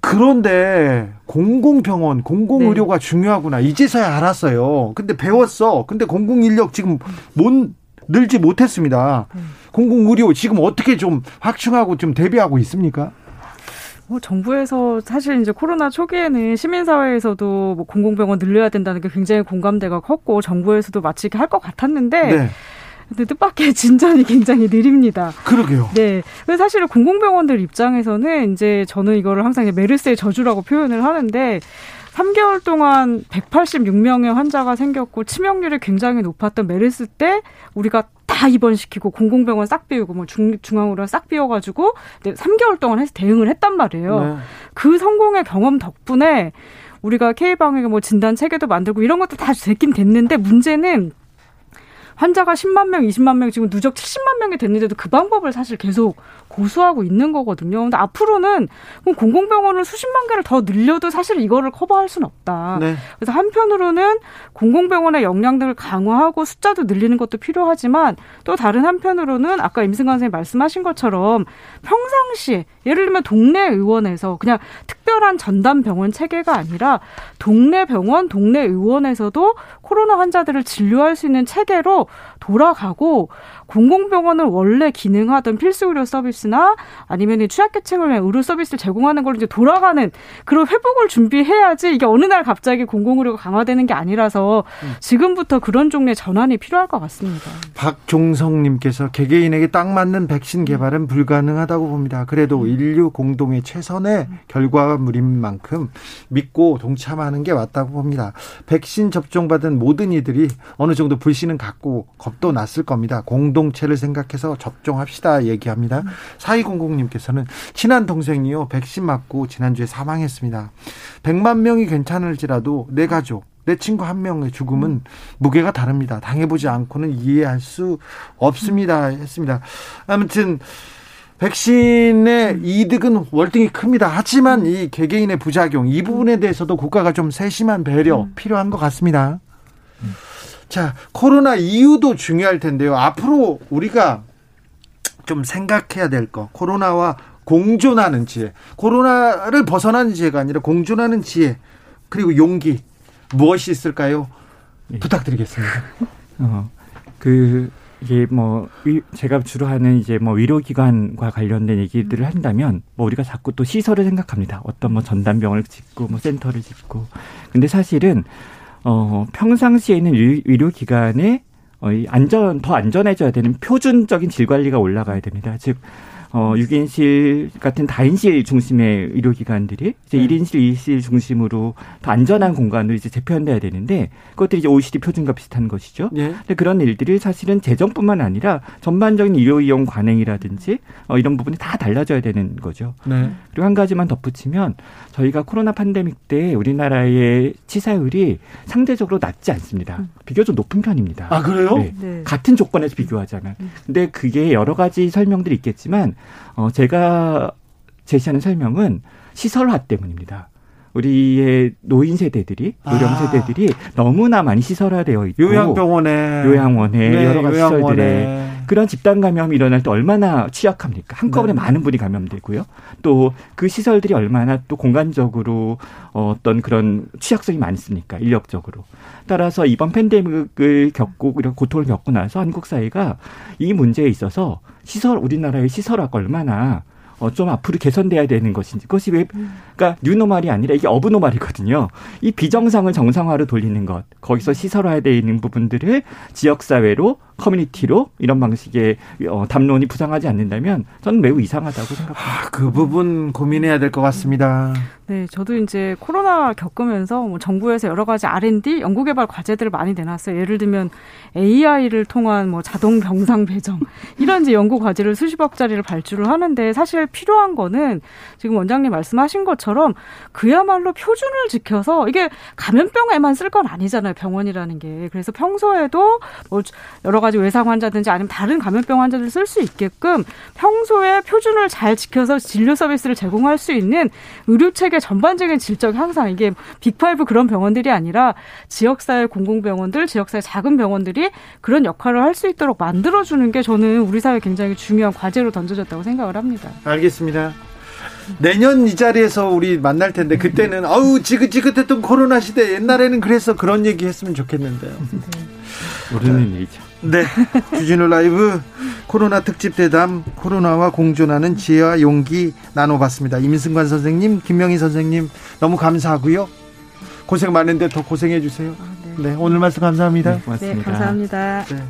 그런데 공공병원, 공공의료가 네. 중요하구나. 이제서야 알았어요. 근데 배웠어. 근데 공공인력 지금 못 늘지 못했습니다. 네. 공공의료 지금 어떻게 좀 확충하고 좀 대비하고 있습니까? 뭐 정부에서 사실 이제 코로나 초기에는 시민사회에서도 뭐 공공병원 늘려야 된다는 게 굉장히 공감대가 컸고 정부에서도 마치 할 것 같았는데 네. 근데 뜻밖의 진전이 굉장히 느립니다. 그러게요. 네. 사실은 공공병원들 입장에서는 이제 저는 이거를 항상 이제 메르스의 저주라고 표현을 하는데 3개월 동안 186명의 환자가 생겼고 치명률이 굉장히 높았던 메르스 때 우리가 다 입원시키고 공공병원 싹 비우고 뭐 중, 중앙으로 싹 비워가지고 3개월 동안 해서 대응을 했단 말이에요. 네. 그 성공의 경험 덕분에 우리가 K방역의 뭐 진단 체계도 만들고 이런 것도 다 됐긴 됐는데 문제는 환자가 10만 명, 20만 명 지금 누적 70만 명이 됐는데도 그 방법을 사실 계속 고수하고 있는 거거든요. 근데 앞으로는 공공병원을 수십만 개를 더 늘려도 사실 이거를 커버할 수는 없다. 네. 그래서 한편으로는 공공병원의 역량들을 강화하고 숫자도 늘리는 것도 필요하지만 또 다른 한편으로는 아까 임승관 선생님 말씀하신 것처럼 평상시에 예를 들면 동네 의원에서 그냥 특별한 전담 병원 체계가 아니라 동네 병원, 동네 의원에서도 코로나 환자들을 진료할 수 있는 체계로 돌아가고 공공병원을 원래 기능하던 필수 의료 서비스나 아니면 취약계층을 위한 의료 서비스를 제공하는 걸로 이제 돌아가는 그런 회복을 준비해야지 이게 어느 날 갑자기 공공의료가 강화되는 게 아니라서 지금부터 그런 종류의 전환이 필요할 것 같습니다. 박종성님께서 개개인에게 딱 맞는 백신 개발은 불가능하다고 봅니다. 그래도 음. 인류 공동의 최선의 결과물인 만큼 믿고 동참하는 게 맞다고 봅니다. 백신 접종받은 모든 이들이 어느 정도 불신은 갖고 겁도 났을 겁니다. 공동 체를 생각해서 접종합시다 얘기합니다. 사이공공님께서는 친한 동생이요 백신 맞고 지난주에 사망했습니다. 100만 명이 괜찮을지라도 내 가족 내 친구 한 명의 죽음은 무게가 다릅니다. 당해보지 않고는 이해할 수 없습니다. 했습니다. 아무튼 백신의 이득은 월등히 큽니다. 하지만 이 개개인의 부작용 이 부분에 대해서도 국가가 좀 세심한 배려 필요한 것 같습니다. 자, 코로나 이유도 중요할 텐데요. 앞으로 우리가 좀 생각해야 될 거. 코로나와 공존하는 지혜. 코로나를 벗어나는 지혜가 아니라 공존하는 지혜. 그리고 용기. 무엇이 있을까요? 네. 부탁드리겠습니다. 어, 그, 이게 뭐, 제가 주로 하는 이제 뭐 의료기관과 관련된 얘기들을 한다면, 뭐 우리가 자꾸 또 시설을 생각합니다. 어떤 뭐 전담병을 짓고, 뭐 센터를 짓고. 근데 사실은 어, 평상시에 있는 의료기관에 어, 안전, 더 안전해져야 되는 표준적인 질 관리가 올라가야 됩니다. 즉, 어, 6인실 같은 다인실 중심의 의료기관들이 이제 네. 1인실, 2인실 중심으로 더 안전한 공간으로 이제 재편돼야 되는데 그것들이 이제 OECD 표준과 비슷한 것이죠. 네. 근데 그런 일들이 사실은 재정뿐만 아니라 전반적인 의료 이용 관행이라든지 어, 이런 부분이 다 달라져야 되는 거죠. 네. 그리고 한 가지만 덧붙이면 저희가 코로나 팬데믹 때 우리나라의 치사율이 상대적으로 낮지 않습니다. 음. 비교적 높은 편입니다. 아, 그래요? 네. 네. 같은 조건에서 비교하자면. 음. 근데 그게 여러 가지 설명들이 있겠지만 어, 제가 제시하는 설명은 시설화 때문입니다. 우리의 노인 세대들이 노령 아. 세대들이 너무나 많이 시설화되어 있고 요양병원에 요양원에 네, 여러 가지 요양원에. 시설들에 그런 집단 감염이 일어날 때 얼마나 취약합니까? 한꺼번에 네. 많은 분이 감염되고요. 또 그 시설들이 얼마나 또 공간적으로 어떤 그런 취약성이 많습니까? 인력적으로. 따라서 이번 팬데믹을 겪고 이런 고통을 겪고 나서 한국 사회가 이 문제에 있어서 시설 우리나라의 시설화가 얼마나 어, 좀 앞으로 개선돼야 되는 것인지 그것이 왜 그러니까 뉴노말이 아니라 이게 어브노말이거든요. 이 비정상을 정상화로 돌리는 것 거기서 시설화되어 있는 부분들을 지역 사회로 커뮤니티로 이런 방식의 어, 담론이 부상하지 않는다면 저는 매우 이상하다고 생각합니다. 아, 그 부분 고민해야 될 것 같습니다. 네, 저도 이제 코로나 겪으면서 뭐 정부에서 여러 가지 R&D 연구개발 과제들을 많이 내놨어요. 예를 들면 AI를 통한 뭐 자동 병상 배정 이런 이제 연구 과제를 수십억짜리를 발주를 하는데 사실 필요한 거는 지금 원장님 말씀하신 것처럼 그야말로 표준을 지켜서 이게 감염병에만 쓸 건 아니잖아요. 병원이라는 게 그래서 평소에도 뭐 여러 가지 외상 환자든지 아니면 다른 감염병 환자들 쓸 수 있게끔 평소에 표준을 잘 지켜서 진료 서비스를 제공할 수 있는 의료 체계 전반적인 질적 향상 이게 빅파이브 그런 병원들이 아니라 지역사회 공공병원들, 지역사회 작은 병원들이 그런 역할을 할 수 있도록 만들어 주는 게 저는 우리 사회 굉장히 중요한 과제로 던져졌다고 생각을 합니다. 알겠습니다. 내년 이 자리에서 우리 만날 텐데 그때는 아우 지긋지긋했던 코로나 시대 옛날에는 그래서 그런 얘기 했으면 좋겠는데요. 모르는 일이죠. 네. 주진우 라이브 코로나 특집 대담 코로나와 공존하는 지혜와 용기 나눠봤습니다. 임승관 선생님, 김명희 선생님 너무 감사하고요. 고생 많은데 더 고생해 주세요. 아, 네. 네. 오늘 말씀 감사합니다. 네, 고맙습니다. 네, 감사합니다. 네.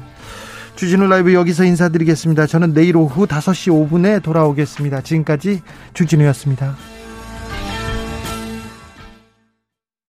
주진우 라이브 여기서 인사드리겠습니다. 저는 내일 오후 5시 5분에 돌아오겠습니다. 지금까지 주진우였습니다.